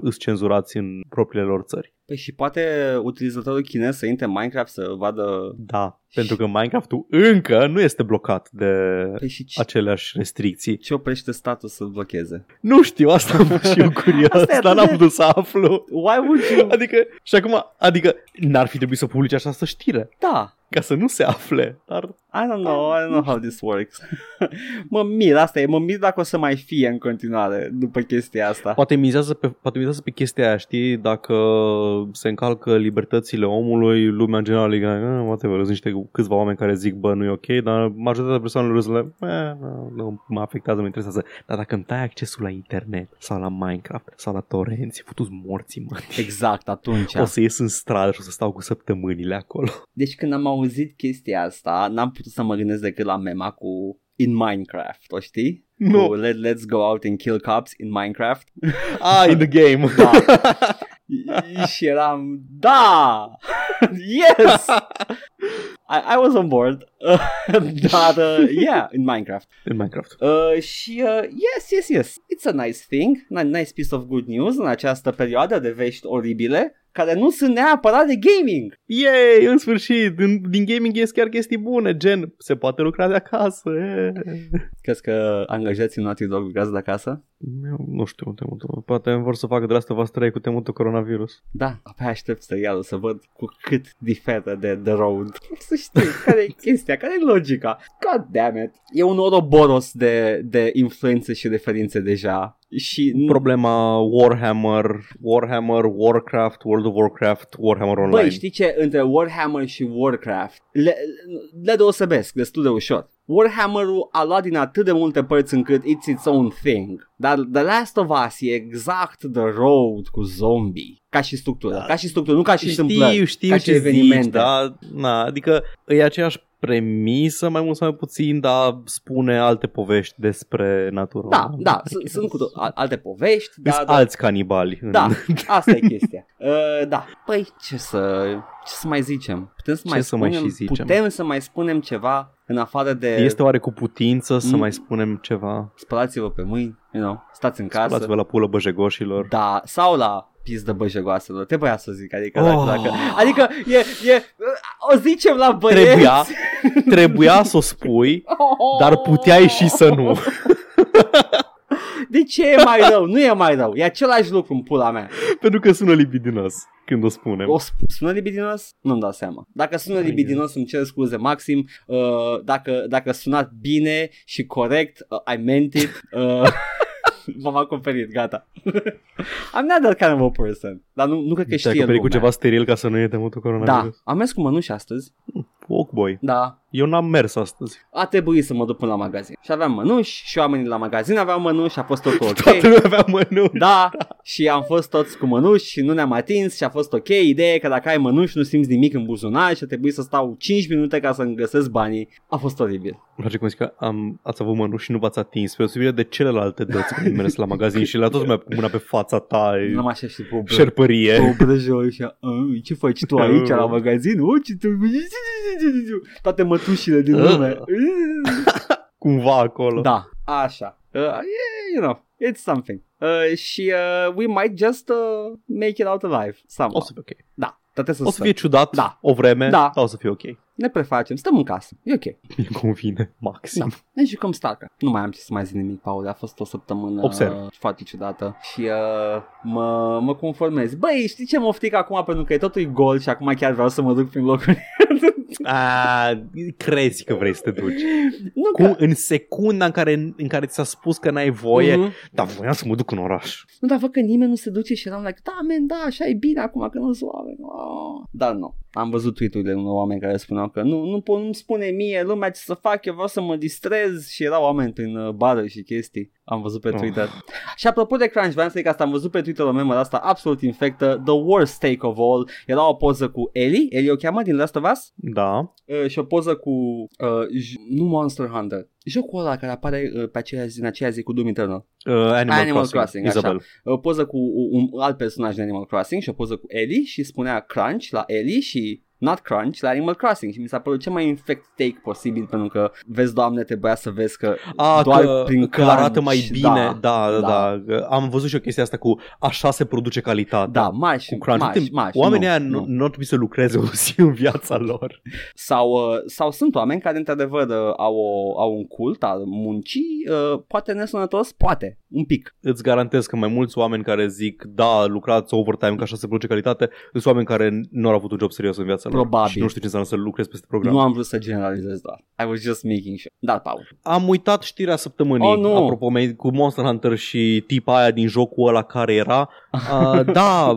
îs cenzurați în propriile lor țări. Păi și poate utilizatorul chinez să intre în Minecraft să vadă... Da, pentru că Minecraft-ul încă nu este blocat de Păi și ce, aceleași restricții. ce oprește statul să-l blocheze? Nu știu, asta am fost și eu curios, Asta e dar atât n-am de- putut să aflu. Why would you? Adică, și acum, adică n-ar fi trebuit să publice această știre Da. ca să nu se afle, dar I don't know, I don't know how this works. mă mir, asta e, mă mir dacă o să mai fie în continuare după chestia asta. poate mizează pe, poate mizează pe chestia aia, știi, dacă se încalcă libertățile omului, lumea în general e "Ah, whatever, sunt niște câțiva oameni care zic, bă, nu e ok, dar majoritatea persoanelor sunt like, "Eh, nu, nu mă afectează, mă interesează. Dar dacă îmi tai accesul la internet sau la Minecraft sau la torenți, futu morții, mă. Exact, atunci. O să ies în stradă și o să stau cu săptămânile acolo. Deci când am auzit chestia asta, n-am putut să mă gândesc decât la mema cu in Minecraft, o știi? Nu. Cu let, let's go out and kill cops in Minecraft. Ah, in the game. Da. și eram, da! yes! I, I was on board. Dar, uh, yeah, in Minecraft. în Minecraft. Uh, și uh, yes, yes, yes, it's a nice thing, a nice piece of good news în această perioadă de vești oribile, care nu sunt neapărat de gaming. Yay, în sfârșit, din, din gaming ies chiar chestii bune, gen, se poate lucra de acasă. e. Crezi că angajații Naughty Dog lucrează de acasă? Eu nu știu, temutul. Poate vor să facă de la asta vă 3 cu temutul coronavirus. Da, abia aștept serialul să văd cu cât diferă de The Road. Să știu care e chestia, care e logica. God damn it. E un oroboros de, de influențe și referințe deja. Și nu- Problema Warhammer, Warhammer, Warcraft, World of Warcraft, Warhammer Online. Băi, știi ce? Între Warhammer și Warcraft le, le deosebesc destul de ușor. Warhammer-ul a luat din atât de multe părți încât it's its own thing. Dar The Last of Us e exact The Road cu zombie. Ca și structură. Da. Ca și structură, nu ca și întâmplări. știu, știu ca ce și evenimente. zici, da, na, adică e aceeași premisă mai mult sau mai puțin, dar spune alte povești despre natură. Da, da, sunt, sunt cu to- al- alte povești, da, da, da, alți canibali. în- da, asta e chestia. Uh, da, păi ce să, ce să mai zicem? Putem să Ce mai să mai spunem, și zicem? putem să mai spunem ceva în afară de Este oare cu putință să Mm. mai spunem ceva? spălați-vă pe mâini, you know, stați în Luați-vă casă. la pulă băjegoșilor. Da, sau la pizdă băjegoaselor. Trebuia să zic, adică, Oh. dacă, dacă, adică e, e, o zicem la băieți. Trebuia, trebuia să o spui, dar puteai și să nu. De ce e mai rău? Nu e mai rău. E același lucru în pula mea. Pentru că sună libidinos când o spunem. O sp- sună libidinos? Nu-mi dau seama. Dacă sună libidinos, îmi cer scuze maxim. Uh, dacă, dacă sunat bine și corect, uh, I meant it. Uh, m-am acoperit, gata. I'm not that kind of a person. Dar nu, nu cred că Te-ai știe acoperit cu lumea. ceva steril ca să nu e temutul Da, coronavirus? am mers cu mănuși astăzi. Walk boy. Da, Eu n-am mers astăzi. a trebuit să mă duc până la magazin. Și aveam mănuși și oamenii la magazin aveau mănuși și a fost totul ok. Toată lumea avea mănuși. Da, și am fost toți cu mănuși și nu ne-am atins și a fost ok. Ideea e că dacă ai mănuși nu simți nimic în buzunar și a trebuit să stau 5 minute ca să-mi găsesc banii. A fost oribil. Îmi place cum zic că am, ați avut mănuși și nu v-ați atins, pe osebire de celelalte dăți când mers la magazin și le-a tot lumea cu mâna pe fața ta, e N-am așa și pe șerpărie. o brăjă și a, ce faci tu aici la magazin? O, ce tu... Toate mătușile din lume. Cumva acolo. Da, așa. Uh, yeah, you know, it's something. Uh, și uh, we might just uh, make it out alive somehow. O să fie ok. Da, toate să O să sper. fie ciudat Da. o vreme, Da. dar o să fie ok. Ne prefacem, stăm în casă, e ok. Îmi convine, maxim. Da. Ne jucăm Starcraft. Nu mai am ce să mai zic nimic, Paul. A fost o săptămână Observ. uh, foarte ciudată și uh, mă, mă conformez. Băi, știi ce mă oftic acum? Pentru că e totul e gol și acum chiar vreau să mă duc prin locuri. A, crezi că vrei să te duci. nu Cum în secunda în care, în care ți-a spus că n-ai voie, Mhm. dar voiam să mă duc în oraș. Nu, dar văd că nimeni nu se duce și eram like, da, men, da, așa e bine acum că nu sunt oameni. Oh. Dar nu. Am văzut tweet-urile unor oameni care spuneau că nu, nu pot, nu spune mie lumea ce să fac, eu vreau să mă distrez și erau oameni prin uh, bară și chestii. Am văzut pe Oh. Twitter. Și apropo de Crunch, vreau să zic că asta am văzut pe Twitter o memă asta absolut infectă. The worst take of all. Era o poză cu Ellie, Ellie o cheamă din Last of Us, Da. uh, și o poză cu, uh, j- nu Monster Hunter, jocul ăla care apare uh, pe aceea zi, în aceea zi cu Doom Eternal. Uh, Animal, Animal Crossing, Crossing, așa. Isabel. o poză cu un un alt personaj din Animal Crossing și o poză cu Ellie și spunea Crunch la Ellie și Not Crunch la Animal Crossing și mi s-a părut cel mai infect take posibil pentru că vezi, doamne, trebuia să vezi că A, doar că, prin că crunch, arată mai bine. Da, da, da. da. Am văzut și o chestie asta cu așa se produce calitatea. da, mași, Cu crunch. mași, Uite, mași, Oamenii nu, ăia nu, nu. nu ar trebui să lucreze o zi în viața lor. Sau, uh, sau sunt oameni care într-adevăr uh, au, o, au un cult al muncii, uh, poate nesănătos, poate, un pic. Îți garantez că mai mulți oameni care zic da, lucrați overtime că așa se produce calitate, sunt oameni care nu au avut un job serios în viața lor. Probabil. Și nu știu ce înseamnă să lucrezi peste program. Nu am vrut să generalizez doar. I was just making sure. Da, Paul. Am uitat știrea săptămânii, Oh, nu. apropo, mai- cu Monster Hunter și tipa aia din jocul ăla care era. Uh, da,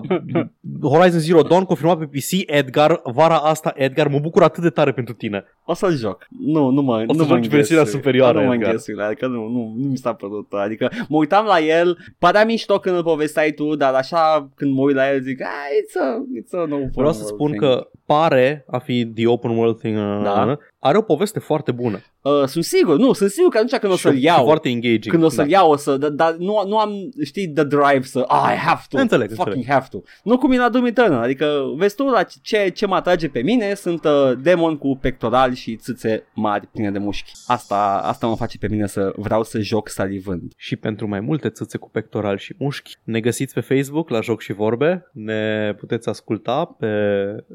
Horizon Zero Dawn confirmat pe PC, Edgar, vara asta, Edgar, mă bucur atât de tare pentru tine. O să-l joc. Nu, nu mă, O nu să mă joci versiunea înghesui. superioară, Nu mă Edgar. înghesui, adică nu, nu, nu mi s-a părut. Adică mă uitam la el, părea mișto când îl povesteai tu, dar așa când mă uit la el zic, ah, it's a, it's a no open Vreau să world spun thing." că pare a fi The Open World Thing, uh, Da. Are o poveste foarte bună. Uh, sunt sigur, nu, sunt sigur că atunci când o Și- să-l și iau, foarte engaging. când o să-l da. iau, o să, dar, dar nu, nu am, știi, the drive să, ah, I have to, Înțeleg, fucking înțeleg. have to. Nu cum e la Doom Eternal, adică vezi tu la ce, ce mă atrage pe mine sunt uh, demon cu pectorali și țâțe mari pline de mușchi. Asta, asta mă face pe mine să vreau să joc salivând. Și pentru mai multe țâțe cu pectoral și mușchi, ne găsiți pe Facebook la Joc și Vorbe, ne puteți asculta pe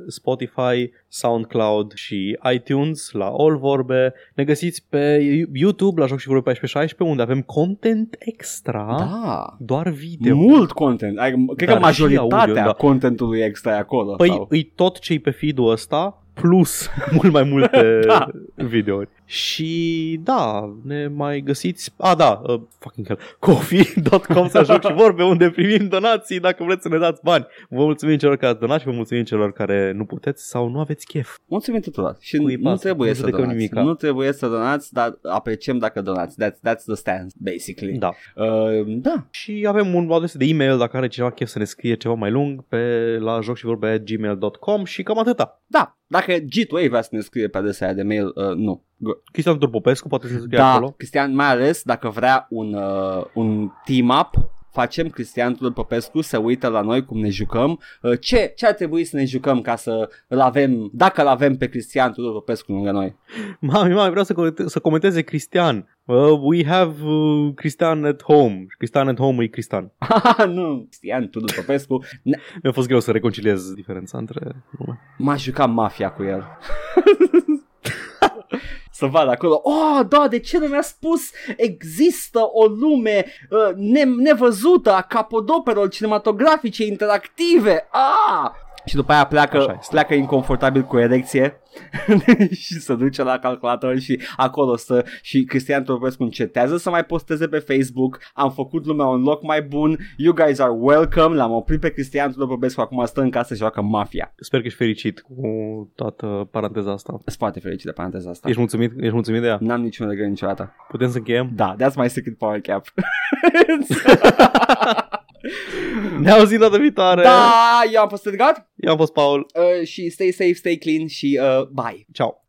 Spotify, SoundCloud și iTunes la All Vorbe, ne găsiți pe YouTube la Joc și Vorbe 1416 unde avem content extra, Da. doar video. Mult content. Adică, cred Dar că și majoritatea audio, da. contentului extra e acolo. Păi sau? îi tot ce pe feed-ul ăsta plus mult mai multe Da. videouri. Și da, ne mai găsiți, a da, uh, fucking hell, coffee.com să joc și vorbe unde primim donații dacă vreți să ne dați bani. Vă mulțumim celor care ați donat și vă mulțumim celor care nu puteți sau nu aveți chef. Mulțumim tuturor. Și Cui nu pasă? trebuie Nu să judecăm donați. nimica. Nu trebuie să donați, dar apreciem dacă donați. That's, that's the stance, basically. Da. Uh, da. Și avem un adres de e-mail dacă are cineva chef să ne scrie ceva mai lung pe la joc și vorbe gmail.com și cam atâta. Da. Dacă G2 vrea să ne scrie pe adresa aia de mail, uh, nu. Go- Cristian Turpopescu poate să ne scrie Da, acolo. Cristian, mai ales dacă vrea un, uh, un team-up facem Cristian Tudor Popescu, se uită la noi cum ne jucăm, uh, ce, ce ar trebui să ne jucăm ca să îl avem, dacă îl avem pe Cristian Tudor Popescu lângă noi. Mami, mami, vreau să, comente- să comenteze Cristian. Uh, we have uh, Cristian at home. Cristian at home e Cristian. nu, Cristian Tudor Popescu, Ne- Mi-a fost greu să reconciliez diferența între nume. m-aș juca mafia cu el. să vad acolo, oh, da, de ce nu mi-a spus? Există o lume uh, ne- nevăzută a capodoperelor cinematografice interactive, ah! Și după aia Așa pleacă, este. pleacă inconfortabil cu erecție și se duce la calculator și acolo să și Cristian Torpescu încetează să mai posteze pe Facebook am făcut lumea un loc mai bun you guys are welcome l-am oprit pe Cristian Torpescu acum stă în casă și joacă mafia Sper că ești fericit cu toată paranteza asta. sunt foarte fericit de paranteza asta Ești mulțumit? Ești mulțumit de ea? N-am niciun regret niciodată Putem să încheiem? Da, that's my secret power cap Ne auzim data viitoare! Da, eu am fost Edgar Eu am fost Paul. uh, și stay safe, stay clean și uh, bye Ciao!